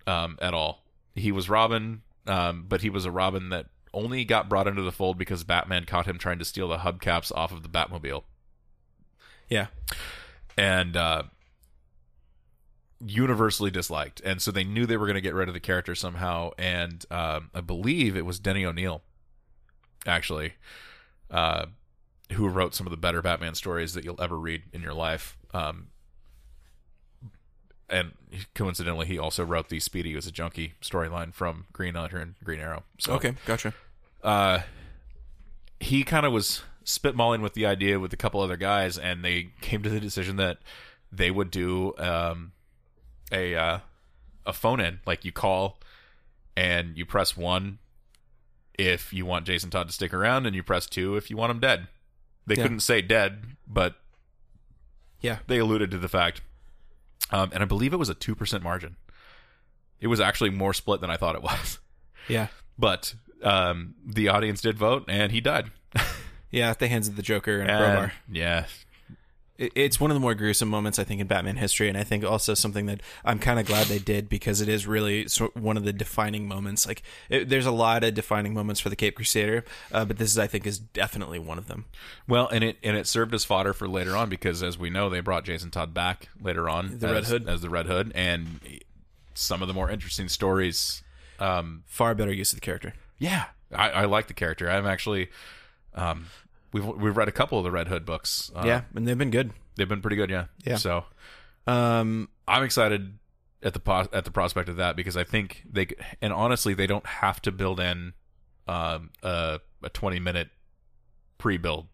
S2: um, at all. He was Robin, um, but he was a Robin that only got brought into the fold because Batman caught him trying to steal the hubcaps off of the Batmobile,
S1: yeah.
S2: and uh, universally disliked. And so they knew they were going to get rid of the character somehow. And um, I believe it was Denny O'Neil, actually, uh, who wrote some of the better Batman stories that you'll ever read in your life. Um, and coincidentally, he also wrote the Speedy was a junkie storyline from Green Lantern, Green Arrow. So,
S1: Okay, gotcha.
S2: uh, he kind of was spitballing with the idea with a couple other guys, and they came to the decision that they would do um, a uh, a phone in. Like you call and you press one if you want Jason Todd to stick around, and you press two if you want him dead. They
S1: Yeah.
S2: couldn't say dead, but
S1: Yeah.
S2: they alluded to the fact. Um, and I believe it was a two percent margin. It was actually more split than I thought it was.
S1: Yeah.
S2: But um, the audience did vote, and he died.
S1: Yeah, at the hands of the Joker and
S2: And,
S1: crowbar.
S2: yeah,
S1: It- It's one of the more gruesome moments I think in Batman history, and I think also something that I'm kind of glad they did because it is really sort one of the defining moments. Like, it, there's a lot of defining moments for the Cape Crusader, uh, but this is, I think, is definitely one of them.
S2: well, and it and it served as fodder for later on because, as we know, they brought Jason Todd back later on,
S1: The
S2: as,
S1: Red Hood.
S2: as the Red Hood, and some of the more interesting stories. Um,
S1: Far better use of the character.
S2: yeah, I, I like the character. I'm actually, um, we've we've read a couple of the Red Hood books. Uh,
S1: yeah, and they've been good.
S2: they've been pretty good. Yeah,
S1: Yeah.
S2: So
S1: Um,
S2: I'm excited at the pos- at the prospect of that because I think they and honestly they don't have to build in um, a a 20 minute pre-build,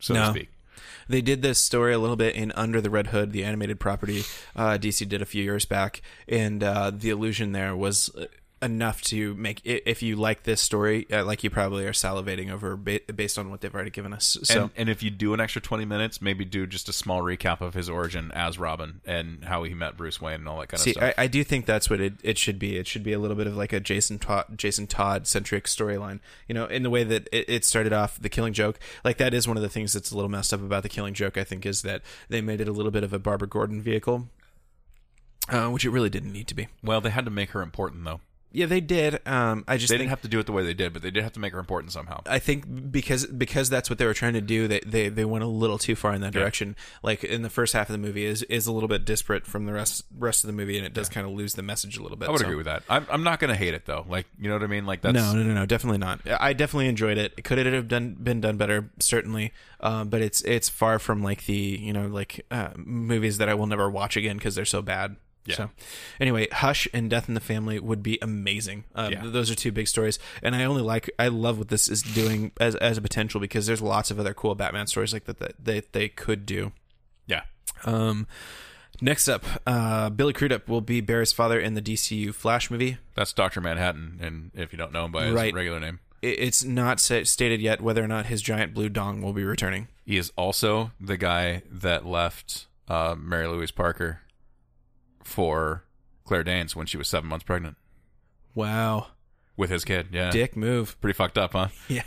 S2: so to speak.
S1: They did this story a little bit in Under the Red Hood, the animated property uh, DC did a few years back, and uh, the illusion there was uh, enough to make if you like this story, uh, like you probably are salivating over ba- based on what they've already given us. So
S2: and, and if you do an extra 20 minutes, maybe do just a small recap of his origin as Robin and how he met Bruce Wayne and all that kind
S1: See,
S2: of stuff.
S1: I, I do think that's what it, it should be. It should be a little bit of like a Jason Todd, Jason Todd centric storyline. You know, in the way that it, it started off, the Killing Joke. Like that is one of the things that's a little messed up about the Killing Joke. I think is that they made it a little bit of a Barbara Gordon vehicle, uh, which it really didn't need to be.
S2: well, they had to make her important though.
S1: Yeah, they did. Um, I just
S2: They
S1: think
S2: didn't have to do it the way they did, but they did have to make her important somehow.
S1: I think because because that's what they were trying to do, they they, they went a little too far in that direction. Like in the first half of the movie is is a little bit disparate from the rest rest of the movie, and it does kind of lose the message a little bit.
S2: I would
S1: so-
S2: agree with that. I'm, I'm not going to hate it though. Like, you know what I mean? Like that's
S1: No, no, no, no, definitely not. I definitely enjoyed it. Could it have done been done better? Certainly, um, but it's it's far from like the you know like uh, movies that I will never watch again because they're so bad.
S2: Yeah.
S1: So, anyway, Hush and Death in the Family would be amazing. Um,
S2: Yeah.
S1: Those are two big stories, and I only like I love what this is doing as as a potential because there's lots of other cool Batman stories like that that they they could do.
S2: yeah.
S1: Um, next up, uh, Billy Crudup will be Barry's father in the DCU Flash movie.
S2: That's Doctor Manhattan, and if you don't know him by his
S1: Right.
S2: regular name,
S1: It's not stated yet whether or not his giant blue dong will be returning.
S2: he is also the guy that left uh, Mary Louise Parker for Claire Danes when she was seven months pregnant
S1: Wow.
S2: with his kid. Yeah,
S1: Dick move.
S2: pretty fucked up, huh?
S1: Yeah.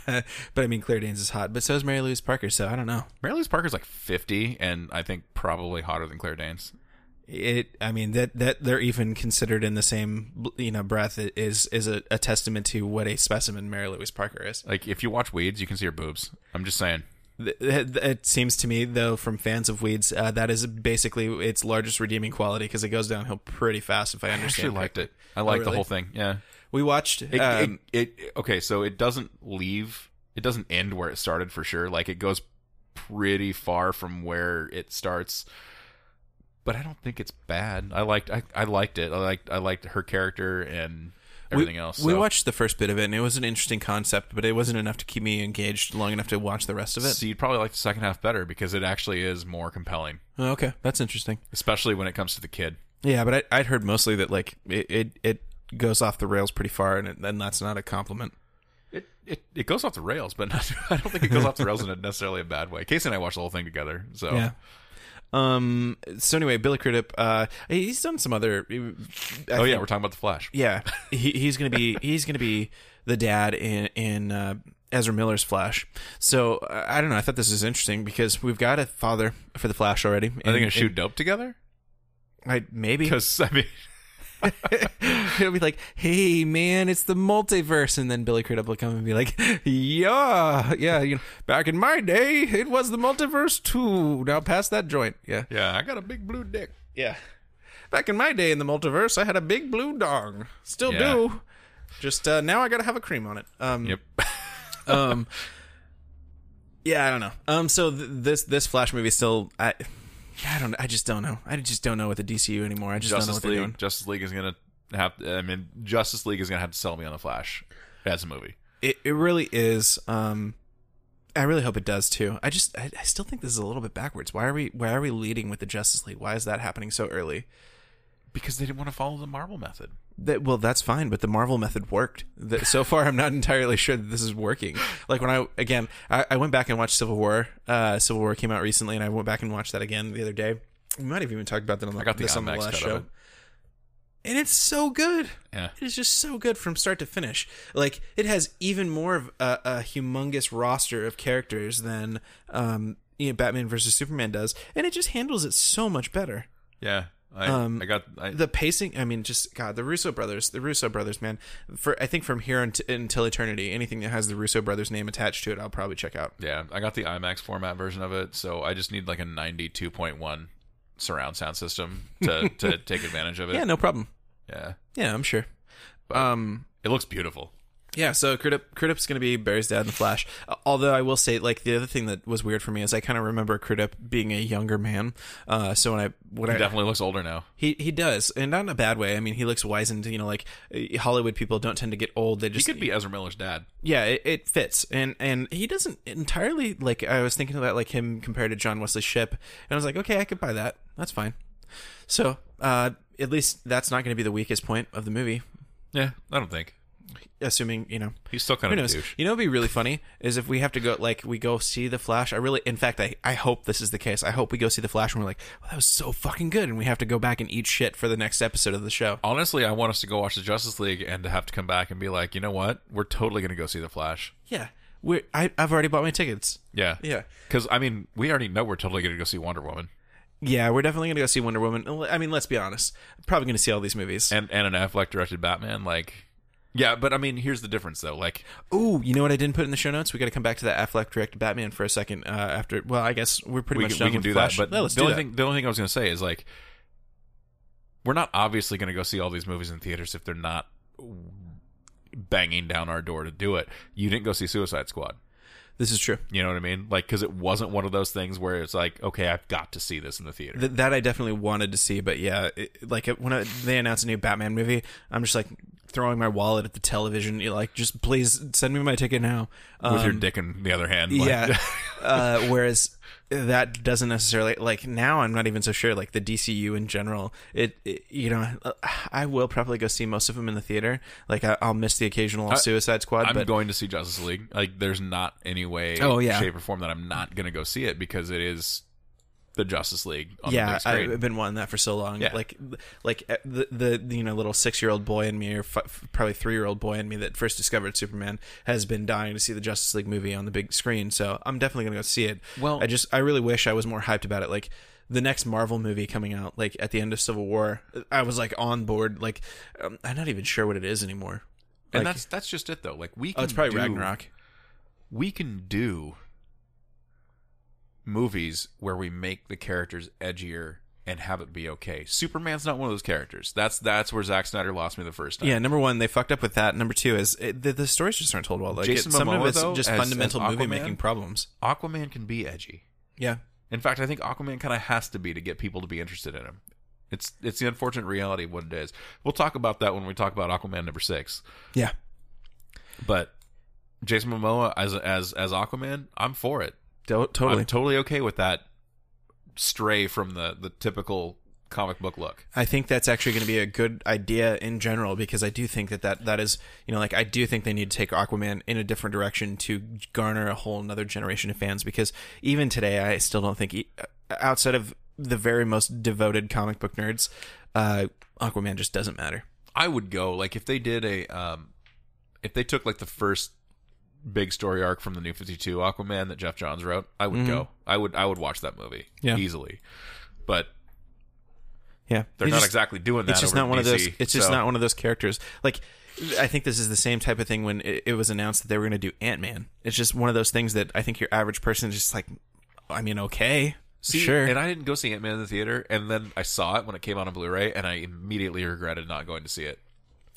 S1: But I mean, Claire Danes is hot, but so is Mary Louise Parker, so I don't know.
S2: Mary Louise Parker's like fifty, and I think probably hotter than Claire Danes.
S1: It, I mean, that, that they're even considered in the same, you know, breath is, is a, a testament to what a specimen Mary Louise Parker is.
S2: Like, if you watch Weeds, you can see her boobs. I'm just saying.
S1: It seems to me, though, from fans of Weeds, uh, that is basically its largest redeeming quality because it goes downhill pretty fast. If I
S2: I
S1: understand,
S2: actually liked it. I liked
S1: really?
S2: the whole thing. Yeah.
S1: We watched.
S2: It,
S1: um,
S2: it, it okay, so it doesn't leave. It doesn't end where it started for sure. Like it goes pretty far from where it starts. But I don't think it's bad. I liked. I, I liked it. I liked. I liked her character and everything
S1: we,
S2: else.
S1: We watched the first bit of it, and it was an interesting concept, but it wasn't enough to keep me engaged long enough to watch the rest of it.
S2: So you'd probably like the second half better because it actually is more compelling,
S1: Oh, okay, that's interesting.
S2: especially when it comes to the kid.
S1: Yeah, but I, I'd heard mostly that like it, it, it goes off the rails pretty far, and, it, and that's not a compliment.
S2: It, it it goes off the rails, but not, I don't think it goes off the rails in a necessarily a bad way. Casey and I watched the whole thing together, so
S1: Yeah. Um. So anyway, Billy Crudup, uh, he's done some other. I
S2: oh yeah,
S1: think-
S2: we're talking about the Flash.
S1: yeah. He, he's gonna be he's gonna be the dad in in uh, Ezra Miller's Flash. So uh, I don't know. I thought this was interesting because we've got a father for the Flash already.
S2: Are they gonna shoot dope together?
S1: I maybe
S2: Because I mean,
S1: it'll be like, "Hey, man, it's the multiverse," and then Billy Crudup will come and be like, "Yeah, yeah, you know, back in my day, it was the multiverse too. Now pass that joint." Yeah,
S2: yeah, I got a big blue dick.
S1: yeah. Back in my day in the multiverse, I had a big blue dong. Still
S2: Yeah.
S1: do. Just uh, now, I gotta have a cream on it. Um,
S2: Yep.
S1: um, yeah, I don't know. Um, so th- this this Flash movie still, I, I don't, I just don't know. I just don't know with the DCU anymore. I just don't know
S2: Justice
S1: what they're doing.
S2: Justice League is gonna have. I mean, Justice League is gonna have to sell me on the Flash as a movie.
S1: It it really is. Um, I really hope it does too. I just I, I still think this is a little bit backwards. Why are we Why are we leading with the Justice League? Why is that happening so early?
S2: Because they didn't want to follow the Marvel method.
S1: That well, that's fine, but the Marvel method worked. That, so far, I'm not entirely sure that this is working. Like when I again, I, I went back and watched Civil War. Uh, Civil War came out recently, and I went back and watched that again the other day. We might have even talked about that on the,
S2: I got the
S1: this on the last show.
S2: it.
S1: And it's so good.
S2: Yeah.
S1: It is just so good from start to finish. Like it has even more of a, a humongous roster of characters than um, you know, Batman versus Superman does, and it just handles it so much better.
S2: Yeah. I,
S1: Um,
S2: I got. I,
S1: The pacing, I mean, just God, the Russo brothers, the Russo brothers, man. For I think from here unt- until eternity, anything that has the Russo brothers name attached to it, I'll probably check out.
S2: yeah, I got the IMAX format version of it, so I just need like a 92.1 surround sound system to to take advantage of it.
S1: Yeah, no problem.
S2: Yeah.
S1: Yeah, I'm sure. Um,
S2: It looks beautiful.
S1: Yeah, so Crudup, Crudup's going to be Barry's dad in the Flash. Uh, Although I will say, like the other thing that was weird for me is I kind of remember Crudup being a younger man. Uh, so when I when
S2: He
S1: I
S2: definitely looks older now.
S1: he he does, and not in a bad way. I mean, he looks wizened. You know, like uh, Hollywood people don't tend to get old. They
S2: He
S1: just
S2: could be Ezra Miller's dad.
S1: yeah, it, it fits, and and he doesn't entirely like. I was thinking about like him compared to John Wesley Shipp, and I was like, okay, I could buy that. That's fine. So uh, at least that's not going to be the weakest point of the movie,
S2: Yeah, I don't think
S1: assuming you know
S2: he's still kind of douche.
S1: You know, what'd be really funny is if we have to go, like, we go see the Flash. I really, in fact, I, I hope this is the case. I hope we go see the Flash and we're like, well, that was so fucking good, and we have to go back and eat shit for the next episode of the show.
S2: Honestly, I want us to go watch the Justice League and to have to come back and be like, you know what? We're totally going to go see the Flash.
S1: Yeah, we're. I, I've already bought my tickets.
S2: Yeah,
S1: Yeah,
S2: Because I mean, we already know we're totally going to go see Wonder Woman
S1: yeah, we're definitely gonna go see Wonder Woman. I mean, let's be honest, probably gonna see all these movies.
S2: and and an Affleck directed Batman. Like, yeah, but I mean, here's the difference though. Like,
S1: Ooh, you know what I didn't put in the show notes? We got to come back to that Affleck directed Batman for a second. Uh, after, well, I guess we're pretty
S2: we
S1: much
S2: can,
S1: done
S2: we can
S1: with
S2: do
S1: Flash.
S2: that. But
S1: let's
S2: the
S1: do
S2: only
S1: that.
S2: thing the only thing I was going to say is like, we're not obviously going to go see all these movies in theaters if they're not banging down our door to do it. You didn't go see Suicide Squad.
S1: This is true.
S2: You know what I mean? Like, because it wasn't one of those things where it's like, okay, I've got to see this in the theater.
S1: Th- that I definitely wanted to see, but yeah, it, like it- when I, they announced a new Batman movie, I'm just like throwing my wallet at the television. You're like, just please send me my ticket now.
S2: with your
S1: Um,
S2: dick in the other hand. Like,
S1: yeah. uh, whereas that doesn't necessarily like now. I'm not even so sure. Like the DCU in general, it, it you know, I will probably go see most of them in the theater. Like I, I'll miss the occasional Suicide Squad,
S2: I'm
S1: but
S2: going to see Justice League. Like, there's not any way,
S1: Oh, yeah.
S2: shape, or form that I'm not going to go see it because it is the Justice League on the
S1: yeah,
S2: big screen.
S1: I've been wanting that for so long.
S2: Yeah.
S1: Like, like uh, the the you know little six year old boy in me, or f- probably three year old boy in me that first discovered Superman has been dying to see the Justice League movie on the big screen. So I'm definitely gonna go see it.
S2: Well-
S1: I just I really wish I was more hyped about it. Like the next Marvel movie coming out, like at the end of Civil War, I was like on board. Like um, I'm not even sure what it is anymore.
S2: and
S1: Like-
S2: that's that's just it though. Like we can Oh,
S1: it's probably
S2: do,
S1: Ragnarok.
S2: We can do movies where we make the characters edgier and have it be okay. Superman's not one of those characters. That's that's where Zack Snyder lost me the first time.
S1: Yeah, number one, they fucked up with that. Number two is it, the, the stories just aren't told well. Like
S2: Jason
S1: it, some of
S2: Momoa,
S1: it's
S2: though,
S1: just
S2: as-
S1: fundamental
S2: as
S1: movie making problems.
S2: Aquaman can be edgy.
S1: Yeah,
S2: In fact, I think Aquaman kind of has to be to get people to be interested in him. It's it's the unfortunate reality of what it is. We'll talk about that when we talk about Aquaman number six.
S1: yeah.
S2: But Jason Momoa as as as Aquaman, I'm for it.
S1: To- totally.
S2: I'm totally okay with that stray from the the typical comic book look.
S1: I think that's actually going to be a good idea in general because I do think that, that that is, you know, like I do think they need to take Aquaman in a different direction to garner a whole another generation of fans because even today I still don't think e- outside of the very most devoted comic book nerds, uh, Aquaman just doesn't matter.
S2: I would go like if they did a um if they took like the first big story arc from the New 52 Aquaman that Geoff Johns wrote, I would go. I would I would watch that movie
S1: Mm-hmm. Yeah.
S2: easily. But
S1: Yeah,
S2: they're not
S1: just-
S2: exactly doing that.
S1: It's just not one of those. It's just
S2: so-
S1: not one of those characters. Like, I think this is the same type of thing when it, it was announced that they were going to do Ant Man. It's just one of those things that I think your average person is just like, I mean, okay,
S2: See,
S1: sure.
S2: And I didn't go see Ant Man in the theater, and then I saw it when it came out on Blu-ray, and I immediately regretted not going to see it.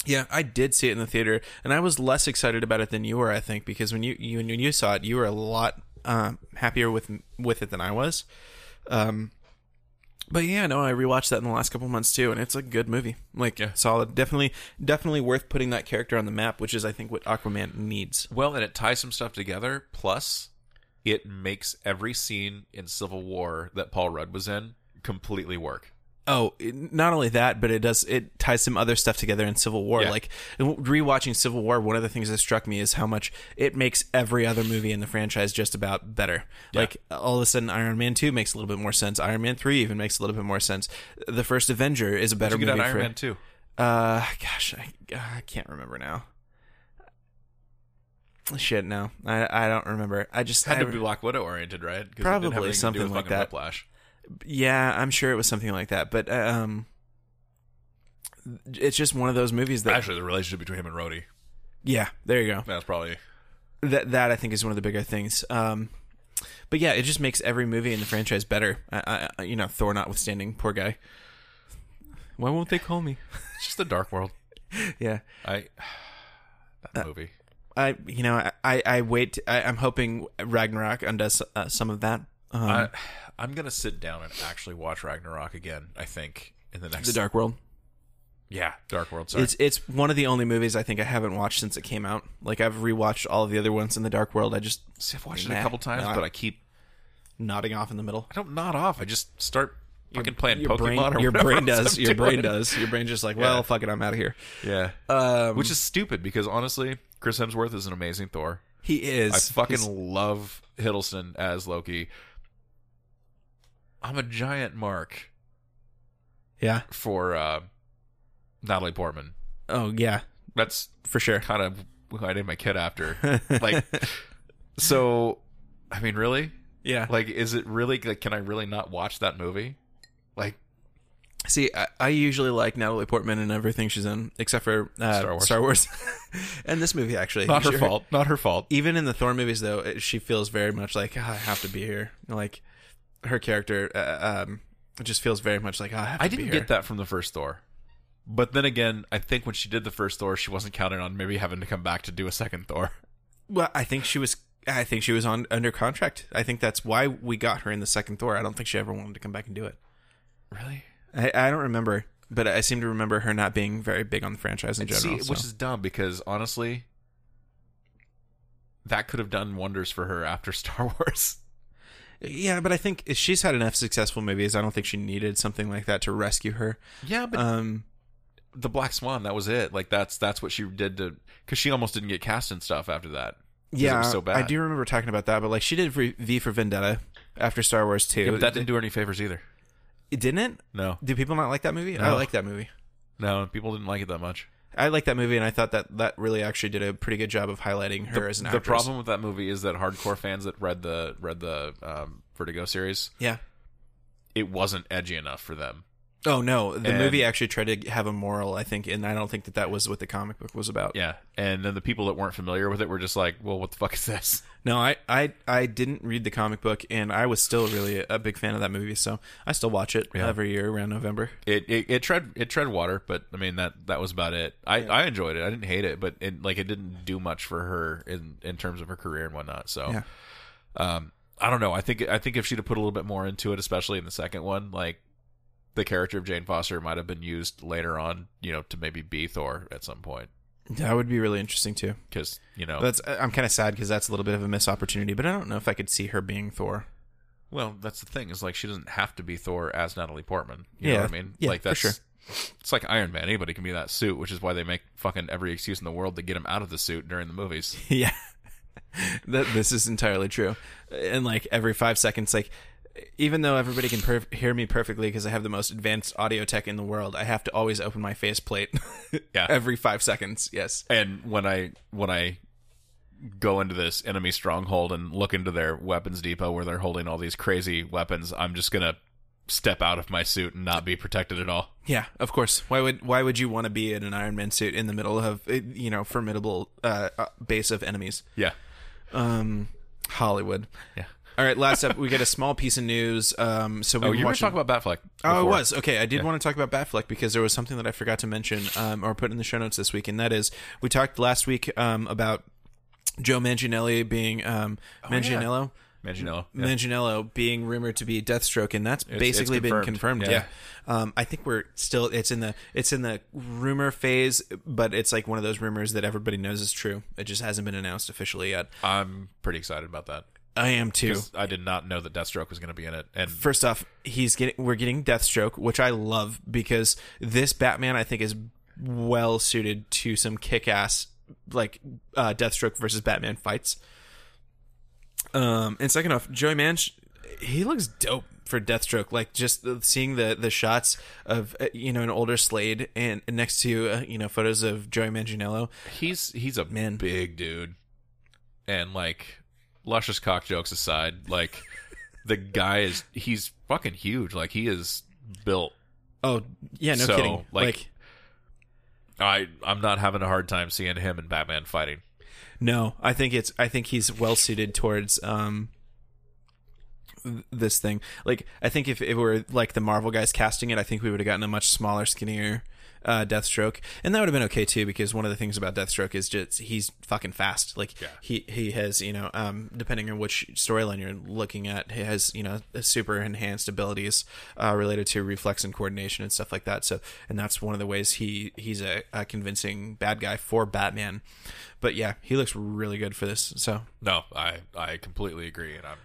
S1: Yeah, I did see it in the theater, and I was less excited about it than you were. I think because when you, you when you saw it, you were a lot um, happier with with it than I was. Um, but yeah, no, I rewatched that in the last couple months too, and it's a good movie. Like
S2: Yeah.
S1: solid, definitely, definitely worth putting that character on the map, which is I think what Aquaman needs.
S2: Well, and it ties some stuff together. Plus, it makes every scene in Civil War that Paul Rudd was in completely work.
S1: Oh, it- not only that, but it does it ties some other stuff together in Civil War.
S2: Yeah.
S1: Like rewatching Civil War, one of the things that struck me is how much it makes every other movie in the franchise just about better. Like all of a sudden, Iron Man two makes a little bit more sense. Iron Man three even makes a little bit more sense. The first Avenger is a better
S2: Did you get
S1: movie
S2: Iron
S1: for.
S2: Man too?
S1: Uh, gosh, I, I can't remember now. Shit, no, I I don't remember. I just
S2: Had
S1: I,
S2: to be Black Widow oriented, right? 'Cause it didn't have
S1: Probably
S2: anything to do
S1: something
S2: with
S1: like that.
S2: Whiplash.
S1: Yeah, I'm sure it was something like that. But um, it's just one of those movies that
S2: Actually, the relationship between him and Rhodey.
S1: yeah, there you go.
S2: That's probably
S1: that that I think is one of the bigger things. Um, but yeah, it just makes every movie in the franchise better. I, I, you know, Thor notwithstanding, poor guy. Why won't they call me?
S2: it's just the Dark World.
S1: Yeah,
S2: I that movie.
S1: I you know I I wait. I, I'm hoping Ragnarok undoes uh, some of that. Um,
S2: I, I'm gonna sit down and actually watch Ragnarok again. I think in the next
S1: the Dark World.
S2: yeah Dark World. Sorry.
S1: It's it's one of the only movies I think I haven't watched since it came out. Like I've rewatched all of the other ones in the Dark World. I just
S2: See, I've watched it
S1: Nah,
S2: a couple times,
S1: nah.
S2: but I keep
S1: nodding off in the middle.
S2: I don't nod off. I just start fucking playing
S1: Your
S2: Pokemon
S1: brain,
S2: or
S1: your brain does.
S2: I'm
S1: Your brain does. Your brain just like, well,
S2: Yeah.
S1: fuck it, I'm out of here.
S2: Yeah.
S1: Um,
S2: Which is stupid because honestly, Chris Hemsworth is an amazing Thor.
S1: he is.
S2: I fucking
S1: He's-
S2: love Hiddleston as Loki. I'm a giant mark
S1: yeah.
S2: for uh, Natalie Portman.
S1: Oh yeah,
S2: That's
S1: for sure.
S2: kind of who I named my kid after. like, so, I mean, really?
S1: yeah.
S2: Like, is it really? Like, can I really not watch that movie? Like,
S1: See, I, I usually like Natalie Portman and everything she's in, except for uh,
S2: Star Wars.
S1: Star Wars, and this movie actually.
S2: not her
S1: She-
S2: fault. Not her fault.
S1: Even in the Thor movies, though, it- she feels very much like "Ah, I have to be here. Like her character, uh, um, just feels very much like "Ah, I
S2: I didn't get that from the first Thor. But then again, I think when she did the first Thor, she wasn't counting on maybe having to come back to do a second Thor.
S1: Well, I think she was. I think she was on under contract. I think that's why we got her in the second Thor. I don't think she ever wanted to come back and do it.
S2: Really?
S1: I, I don't remember, but I seem to remember her not being very big on the franchise in general.
S2: See,
S1: so.
S2: which is dumb because honestly, that could have done wonders for her after Star Wars.
S1: Yeah, but I think she's had enough successful movies. I don't think she needed something like that to rescue her.
S2: Yeah, but
S1: Um,
S2: the Black Swan, that was it. Like that's that's what she did to because she almost didn't get cast and stuff after that.
S1: yeah,
S2: it was so bad.
S1: I do remember talking about that. But like, she did V for Vendetta after Star Wars Two.
S2: Yeah, but that didn't do her any favors either.
S1: it didn't.
S2: No,
S1: Do people not like that movie? I like that movie.
S2: no, people didn't like it that much.
S1: I like that movie, and I thought that that really actually did a pretty good job of highlighting her as an
S2: the problem with that movie is that hardcore fans that read the read the um, Vertigo series,
S1: yeah.
S2: it wasn't edgy enough for them.
S1: Oh no, the
S2: And-
S1: movie actually tried to have a moral. I think, and I don't think that that was what the comic book was about.
S2: Yeah, and then the people that weren't familiar with it were just like, "Well, what the fuck is this?"
S1: No, I, I, I didn't read the comic book, and I was still really a, a big fan of that movie. So I still watch it
S2: Yeah.
S1: every year around November.
S2: It, it it tread it tread water, but I mean that that was about it. I, I enjoyed it. I didn't hate it, but it like it didn't do much for her in in terms of her career and whatnot. So,
S1: Yeah.
S2: um, I don't know. I think I think if she'd have put a little bit more into it, especially in the second one, like the character of Jane Foster might have been used later on, you know, to maybe be Thor at some point.
S1: That would be really interesting too.
S2: Because you know,
S1: That's I'm kind of sad because that's a little bit of a missed opportunity. But I don't know if I could see her being Thor.
S2: well, that's the thing is like she doesn't have to be Thor as Natalie Portman. You
S1: Yeah.
S2: know what I mean?
S1: Yeah,
S2: like
S1: for
S2: that's
S1: sure.
S2: It's like Iron Man. Anybody can be that suit, which is why they make fucking every excuse in the world to get him out of the suit during the movies.
S1: yeah, that this is entirely true. And like every five seconds, like even though everybody can perf- hear me perfectly because I have the most advanced audio tech in the world, I have to always open my faceplate.
S2: Yeah.
S1: every five seconds. Yes.
S2: And when I when I go into this enemy stronghold and look into their weapons depot where they're holding all these crazy weapons, I'm just gonna step out of my suit and not be protected at all.
S1: Yeah, of course. Why would why would you want to be in an Iron Man suit in the middle of uh, you know formidable uh, uh, base of enemies?
S2: Yeah.
S1: Um, Hollywood.
S2: Yeah.
S1: All right, last up, we get a small piece of news. Um, so we
S2: Oh,
S1: were
S2: you were
S1: watching.
S2: talking about Batfleck.
S1: Oh, it was okay. I did want to talk about Batfleck because there was something that I forgot to mention um, or put in the show notes this week, and that is we talked last week um, about Joe Manganiello being um, Manganiello.
S2: Manganiello. Yeah.
S1: Manganiello being rumored to be Deathstroke, and that's basically
S2: it's
S1: been
S2: confirmed.
S1: confirmed. Yeah,
S2: Yeah.
S1: Um, I think we're still it's in the it's in the rumor phase, but it's like one of those rumors that everybody knows is true. It just hasn't been announced officially yet.
S2: I'm pretty excited about that.
S1: I am too.
S2: I did not know that Deathstroke was going to be in it, and
S1: First off, he's getting we're getting Deathstroke, which I love because this Batman I think is well suited to some kick ass like uh, Deathstroke versus Batman fights. Um, and second off, Joey Manch, he looks dope for Deathstroke. Like just seeing the the shots of uh, you know an older Slade and next to uh, you know photos of Joey Manganiello.
S2: he's he's a
S1: Man.
S2: big dude, and like luscious cock jokes aside, like the guy is he's fucking huge. Like he is built.
S1: Oh yeah, no
S2: So,
S1: kidding.
S2: like-
S1: like
S2: I I'm not having a hard time seeing him and Batman fighting.
S1: No, I think it's I think he's well suited towards um this thing. Like I think if it were like the Marvel guys casting it, I think we would have gotten a much smaller, skinnier uh, Deathstroke, and that would have been okay too because one of the things about Deathstroke is just he's fucking fast. Like
S2: Yeah.
S1: he he has you know um, depending on which storyline you're looking at, he has you know super enhanced abilities uh, related to reflex and coordination and stuff like that. So and that's one of the ways he he's a, a convincing bad guy for Batman. But yeah, he looks really good for this. So
S2: No, I I completely agree, and I'm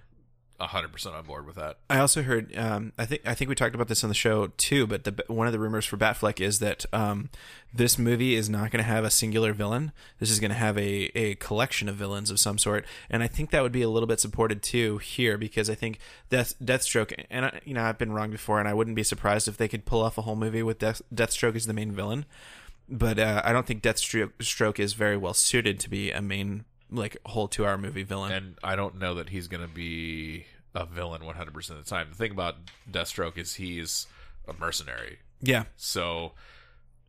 S2: hundred percent on board with that.
S1: I also heard. Um, I think I think we talked about this on the show too. But the one of the rumors for Batfleck is that um, this movie is not going to have a singular villain. This is going to have a a collection of villains of some sort. And I think that would be a little bit supported too here because I think Death Deathstroke. And I, you know I've been wrong before, and I wouldn't be surprised if they could pull off a whole movie with Death, Deathstroke as the main villain. But uh, I don't think Deathstroke Stroke is very well suited to be a main like whole two hour movie villain.
S2: And I don't know that he's going to be a villain 100 percent of the time. The thing about Deathstroke is he's a mercenary,
S1: yeah,
S2: so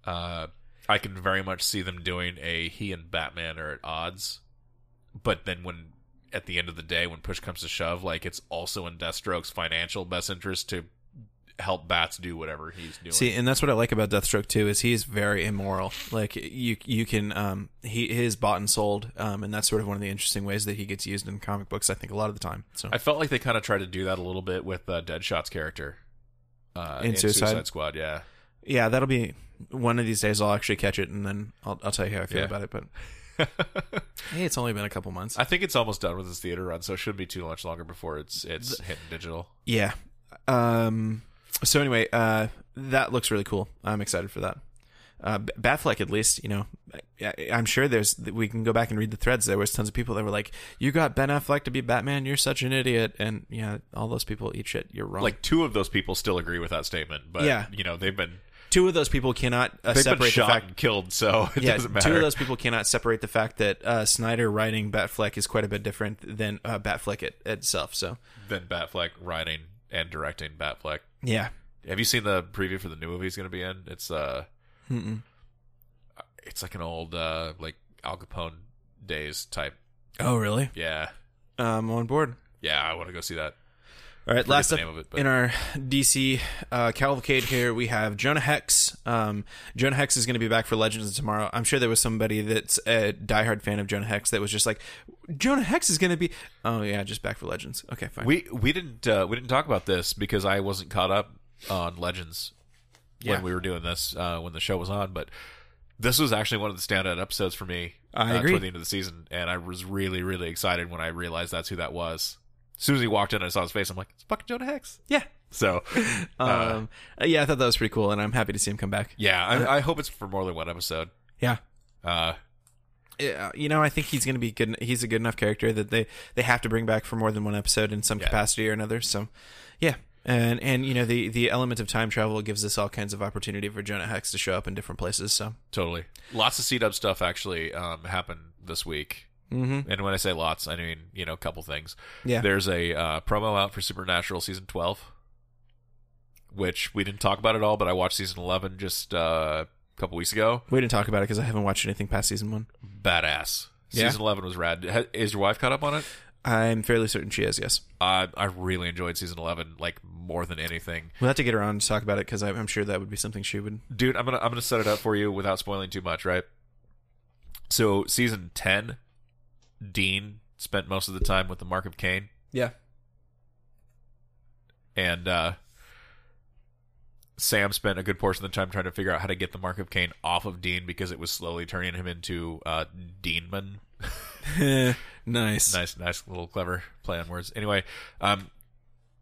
S2: uh, I can very much see them doing a he and Batman are at odds. But then when at the end of the day, when push comes to shove, like it's also in Deathstroke's financial best interest to help Bats do whatever he's doing.
S1: See, and that's what I like about Deathstroke too is he's very immoral. Like you, you can um, he is bought and sold, um, and that's sort of one of the interesting ways that he gets used in comic books. I think a lot of the time. So
S2: I felt like they kind of tried to do that a little bit with uh, Deadshot's character uh,
S1: In Suicide?
S2: Squad. Yeah,
S1: yeah, that'll be one of these days. I'll actually catch it, and then I'll, I'll tell you how I feel
S2: Yeah.
S1: about it. But hey, it's only been a couple months.
S2: I think it's almost done with its theater run, so it shouldn't be too much longer before it's it's hitting digital.
S1: yeah. Um. So anyway, uh, that looks really cool. I'm excited for that. Uh, Batfleck, at least, you know, I- I'm sure there's we can go back and read the threads. There was tons of people that were like, "You got Ben Affleck to be Batman. You're such an idiot." And yeah, all those people eat shit. You're wrong.
S2: Like two of those people still agree with that statement, but
S1: Yeah.
S2: you know they've been
S1: two of those people cannot uh,
S2: they've been
S1: separate the fact.
S2: and killed, so it
S1: Yeah,
S2: doesn't
S1: two of those people cannot separate the fact that uh, Snyder writing Batfleck is quite a bit different than uh, Batfleck it, itself. So
S2: than Batfleck writing and directing Batfleck.
S1: Yeah,
S2: Have you seen the preview for the new movie he's going to be in? It's uh,
S1: Mm-mm.
S2: it's like an old uh like Al Capone days type.
S1: Oh really?
S2: Yeah,
S1: I'm on board.
S2: yeah, I want to go see that.
S1: All right, last up
S2: it,
S1: in our DC uh, cavalcade here, we have Jonah Hex. Um, Jonah Hex is going to be back for Legends tomorrow. I'm sure there was somebody that's a diehard fan of Jonah Hex that was just like, Jonah Hex is going to be. Oh yeah, just back for Legends. Okay, fine.
S2: We we didn't uh, we didn't talk about this because I wasn't caught up on Legends
S1: Yeah.
S2: when we were doing this uh, when the show was on, but this was actually one of the standout episodes for me.
S1: I
S2: uh,
S1: agree.
S2: Toward the end of the season, and I was really really excited when I realized that's who that was. As soon as he walked in, I saw his face. I'm like, it's fucking Jonah Hex.
S1: yeah.
S2: So, uh,
S1: Um, uh, yeah, I thought that was pretty cool, and I'm happy to see him come back.
S2: yeah, I, I hope it's for more than one episode.
S1: Yeah.
S2: Uh,
S1: Yeah, you know, I think he's going to be good. He's a good enough character that they they have to bring back for more than one episode in some
S2: Yeah.
S1: capacity or another. So, yeah, and and you know the the element of time travel gives us all kinds of opportunity for Jonah Hex to show up in different places. So,
S2: totally. Lots of C-Dub stuff actually um, happened this week.
S1: Mm-hmm.
S2: And when I say lots, I mean, you know, a couple things.
S1: yeah,
S2: There's a uh, promo out for Supernatural season 12, which we didn't talk about at all, but I watched season 11 just uh, a couple weeks ago.
S1: we didn't talk about it because I haven't watched anything past season one.
S2: Badass.
S1: Yeah?
S2: Season 11 was rad. Is your wife caught up on it?
S1: I'm fairly certain she is. Yes,
S2: Uh, I really enjoyed season 11, like more than anything.
S1: we'll have to get her on to talk about it because I'm sure that would be something she would.
S2: Dude, I'm gonna I'm gonna set it up for you without spoiling too much, right? So season 10, Dean spent most of the time with the Mark of Cain.
S1: Yeah,
S2: and uh, Sam spent a good portion of the time trying to figure out how to get the Mark of Cain off of Dean because it was slowly turning him into uh, Deanman.
S1: nice.
S2: nice, nice little clever play on words. Anyway, um,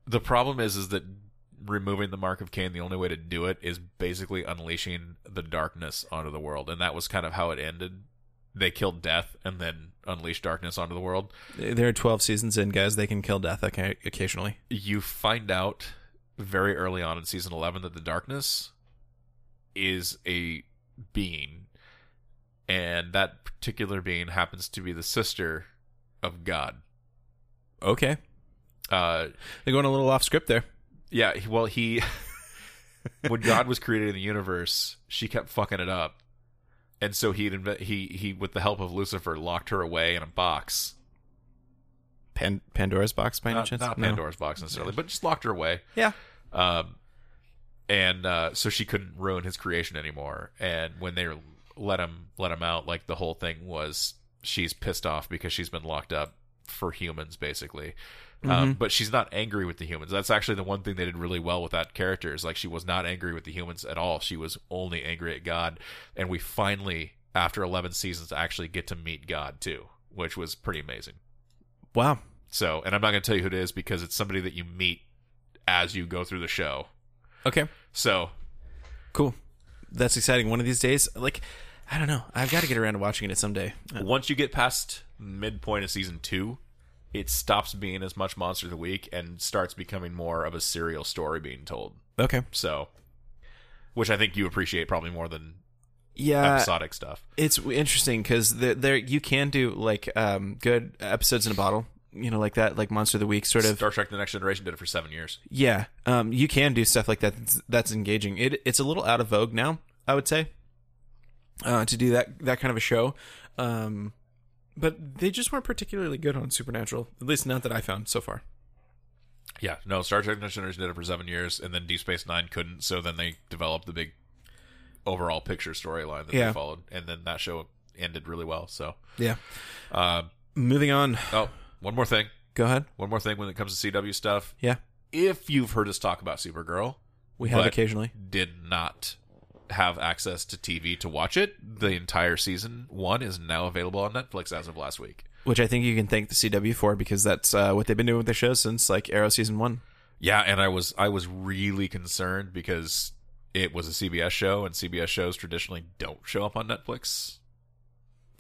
S2: the problem is, is that removing the Mark of Cain, the only way to do it is basically unleashing the darkness onto the world, and that was kind of how it ended. They killed Death and then unleashed darkness onto the world.
S1: There are 12 seasons in, guys. They can kill death occasionally.
S2: you find out very early on in season 11 that the darkness is a being and that particular being happens to be the sister of god
S1: Okay,
S2: uh
S1: they're going a little off script there.
S2: yeah well he when god was created in the universe she kept fucking it up and so he he he with the help of lucifer locked her away in a box
S1: Pan- Pandora's box, by any
S2: not,
S1: chance?
S2: not
S1: No.
S2: pandora's box necessarily but just locked her away
S1: Yeah.
S2: Um, and uh, so she couldn't ruin his creation anymore. And when they let him let him out, like the whole thing was she's pissed off because she's been locked up for humans, basically. Um, but she's not angry with the humans. That's actually the one thing they did really well with that character. Is like she was not angry with the humans at all. She was only angry at God. And we finally, after eleven seasons, actually get to meet God too, which was pretty amazing.
S1: Wow.
S2: So, and I'm not going to tell you who it is because it's somebody that you meet as you go through the show.
S1: Okay.
S2: So,
S1: Cool. That's exciting. One of these days, like, I don't know. I've got to get around to watching it someday.
S2: Once you get past midpoint of season two, it stops being as much monster of the week and starts becoming more of a serial story being told.
S1: Okay.
S2: So, which I think you appreciate probably more than
S1: Yeah.
S2: episodic stuff.
S1: It's interesting because there, there you can do like um, good episodes in a bottle, you know, like that, like Monster of the Week sort of.
S2: Star Trek: The Next Generation did it for seven years.
S1: Yeah, um, you can do stuff like that. That's, that's engaging. It it's a little out of vogue now, I would say, uh, to do that that kind of a show. Um, but they just weren't particularly good on Supernatural, at least not that I found so far.
S2: Yeah, no, Star Trek: Next Generation did it for seven years, and then Deep Space Nine couldn't. So then they developed the big overall picture storyline that
S1: Yeah.
S2: they followed, and then that show ended really well. So,
S1: Yeah.
S2: uh,
S1: Moving on.
S2: oh, one more thing,
S1: Go ahead.
S2: one more thing when it comes to CW stuff.
S1: Yeah,
S2: If you've heard us talk about Supergirl,
S1: we have occasionally.
S2: did not have access to TV to watch it, the entire season one is now available on Netflix as of last week.
S1: Which I think you can thank the CW for because that's uh, what they've been doing with their shows since like Arrow season one.
S2: Yeah, and I was I was really concerned because it was a CBS show, and CBS shows traditionally don't show up on Netflix.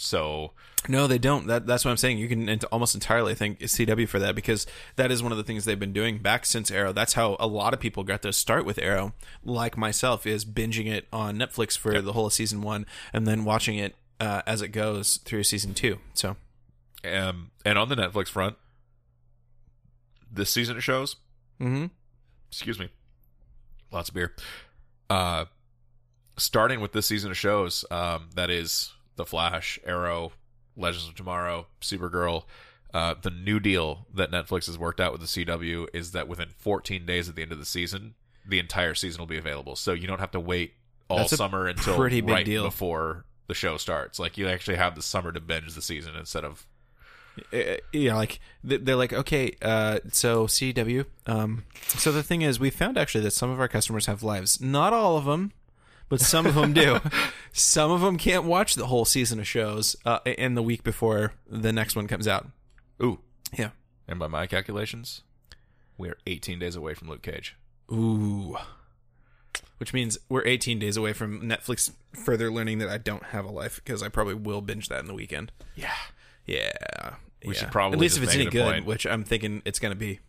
S2: So
S1: No, they don't. That that's what I'm saying. You can ent- almost entirely thank CW for that because that is one of the things they've been doing back since Arrow. That's how a lot of people got their start with Arrow, like myself, is binging it on Netflix for the whole of season one and then watching it uh, as it goes through season two. So
S2: um, and on the Netflix front, this season of shows,
S1: Mm-hmm.
S2: excuse me, lots of beer. Uh, starting with this season of shows, um, that is The Flash, Arrow, Legends of Tomorrow, Supergirl. Uh, the new deal that Netflix has worked out with the CW is that within 14 days at the end of the season, the entire season will be available. So you don't have to wait all
S1: That's
S2: summer until
S1: pretty big
S2: right
S1: deal.
S2: before the show starts. Like you actually have the summer to binge the season instead of
S1: uh, yeah, like they're like, okay, uh, so CW. Um, so the thing is, we found actually that some of our customers have lives. Not all of them, but some of them do. some of them can't watch the whole season of shows uh, in the week before the next one comes out.
S2: ooh.
S1: Yeah.
S2: And by my calculations, we are 18 days away from Luke Cage.
S1: Ooh. Which means we're 18 days away from Netflix further learning that I don't have a life because I probably will binge that in the weekend.
S2: Yeah.
S1: Yeah.
S2: We
S1: yeah.
S2: should probably
S1: at least if it's any good,
S2: point.
S1: which I'm thinking it's going to be.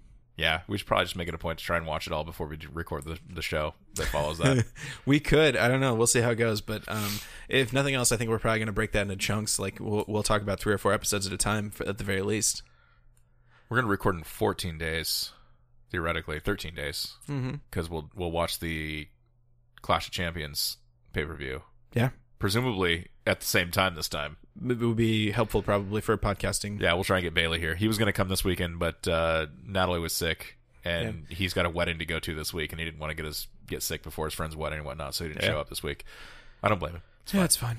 S2: Yeah, we should probably just make it a point to try and watch it all before we record the, the show that follows that.
S1: we could. I don't know. We'll see how it goes. But um, if nothing else, I think we're probably going to break that into chunks. Like we'll we'll talk about three or four episodes at a time for, at the very least.
S2: We're going to record in 14 days, theoretically 13 days,
S1: Mm-hmm.
S2: because we'll we'll watch the Clash of Champions pay per view,
S1: Yeah,
S2: presumably at the same time this time.
S1: It would be helpful probably for podcasting.
S2: Yeah, we'll try and get Bailey here. He was going to come this weekend, but uh, Natalie was sick, and he's got a wedding to go to this week, and he didn't want to get his get sick before his friend's wedding and whatnot, so he didn't
S1: Yeah.
S2: show up this week. I don't blame him. It's
S1: yeah, it's fine.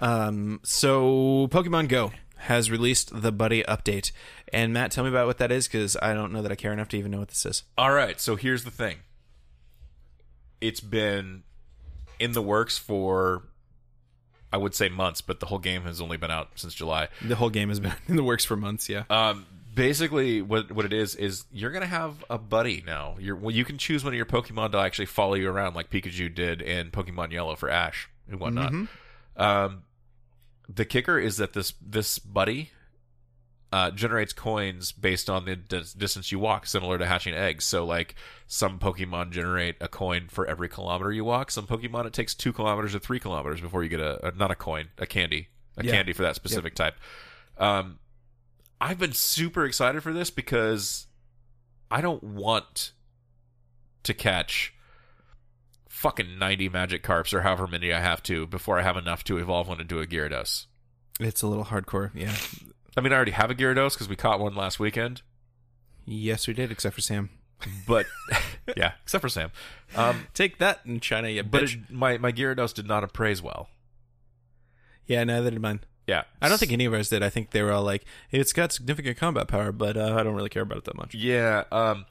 S1: Um, so Pokemon Go has released the Buddy update, and Matt, tell me about what that is because I don't know that I care enough to even know what this is.
S2: All right, so here's the thing. It's been in the works for I would say months, but the whole game has only been out since July.
S1: The whole game has been in the works for months. Yeah.
S2: Um basically what what it is is you're going to have a buddy now. You're well, you can choose one of your Pokemon to actually follow you around like Pikachu did in Pokemon Yellow for Ash and whatnot. Um the kicker is that this this buddy uh, generates coins based on the dis- distance you walk, similar to hatching eggs. So, like some Pokemon generate a coin for every kilometer you walk. Some Pokemon it takes two kilometers or three kilometers before you get a, a not a coin, a candy, a
S1: Yeah.
S2: candy for that specific type. Um, I've been super excited for this because I don't want to catch fucking 90 Magikarps or however many I have to before I have enough to evolve one into a Gyarados.
S1: It's a little hardcore. Yeah.
S2: I mean, I already have a Gyarados because we caught one last weekend,
S1: Yes, we did, except for Sam.
S2: but yeah, except for Sam. Um,
S1: Take that in China, you
S2: but
S1: bitch.
S2: it, my my Gyarados did not appraise well.
S1: yeah, neither did mine.
S2: Yeah,
S1: I don't think any of ours did. I think they were all like, "It's got significant combat power, but uh, I don't really care about it that much."
S2: Yeah. Um,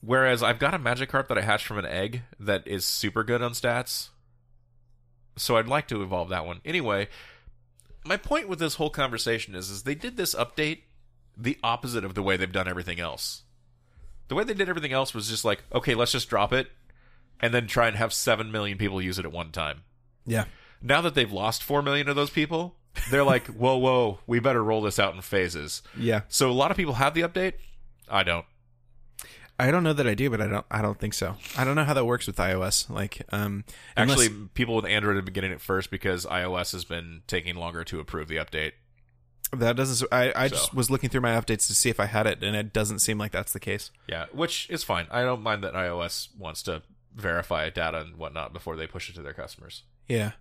S2: whereas I've got a Magikarp that I hatched from an egg that is super good on stats. So I'd like to evolve that one. Anyway, my point with this whole conversation is, is they did this update the opposite of the way they've done everything else. The way they did everything else was just like, okay, let's just drop it, and then try and have seven million people use it at one time.
S1: Yeah,
S2: Now that they've lost four million of those people, they're like, whoa, whoa, we better roll this out in phases.
S1: yeah.
S2: So a lot of people have the update. I don't.
S1: I don't know that I do, but I don't. I don't think so. I don't know how that works with iOS. Like, um,
S2: Actually, people with Android have been getting it first because iOS has been taking longer to approve the update.
S1: that doesn't. I, I
S2: So.
S1: just was looking through my updates to see if I had it, and it doesn't seem like that's the case.
S2: Yeah, which is fine. I don't mind that iOS wants to verify data and whatnot before they push it to their customers.
S1: Yeah.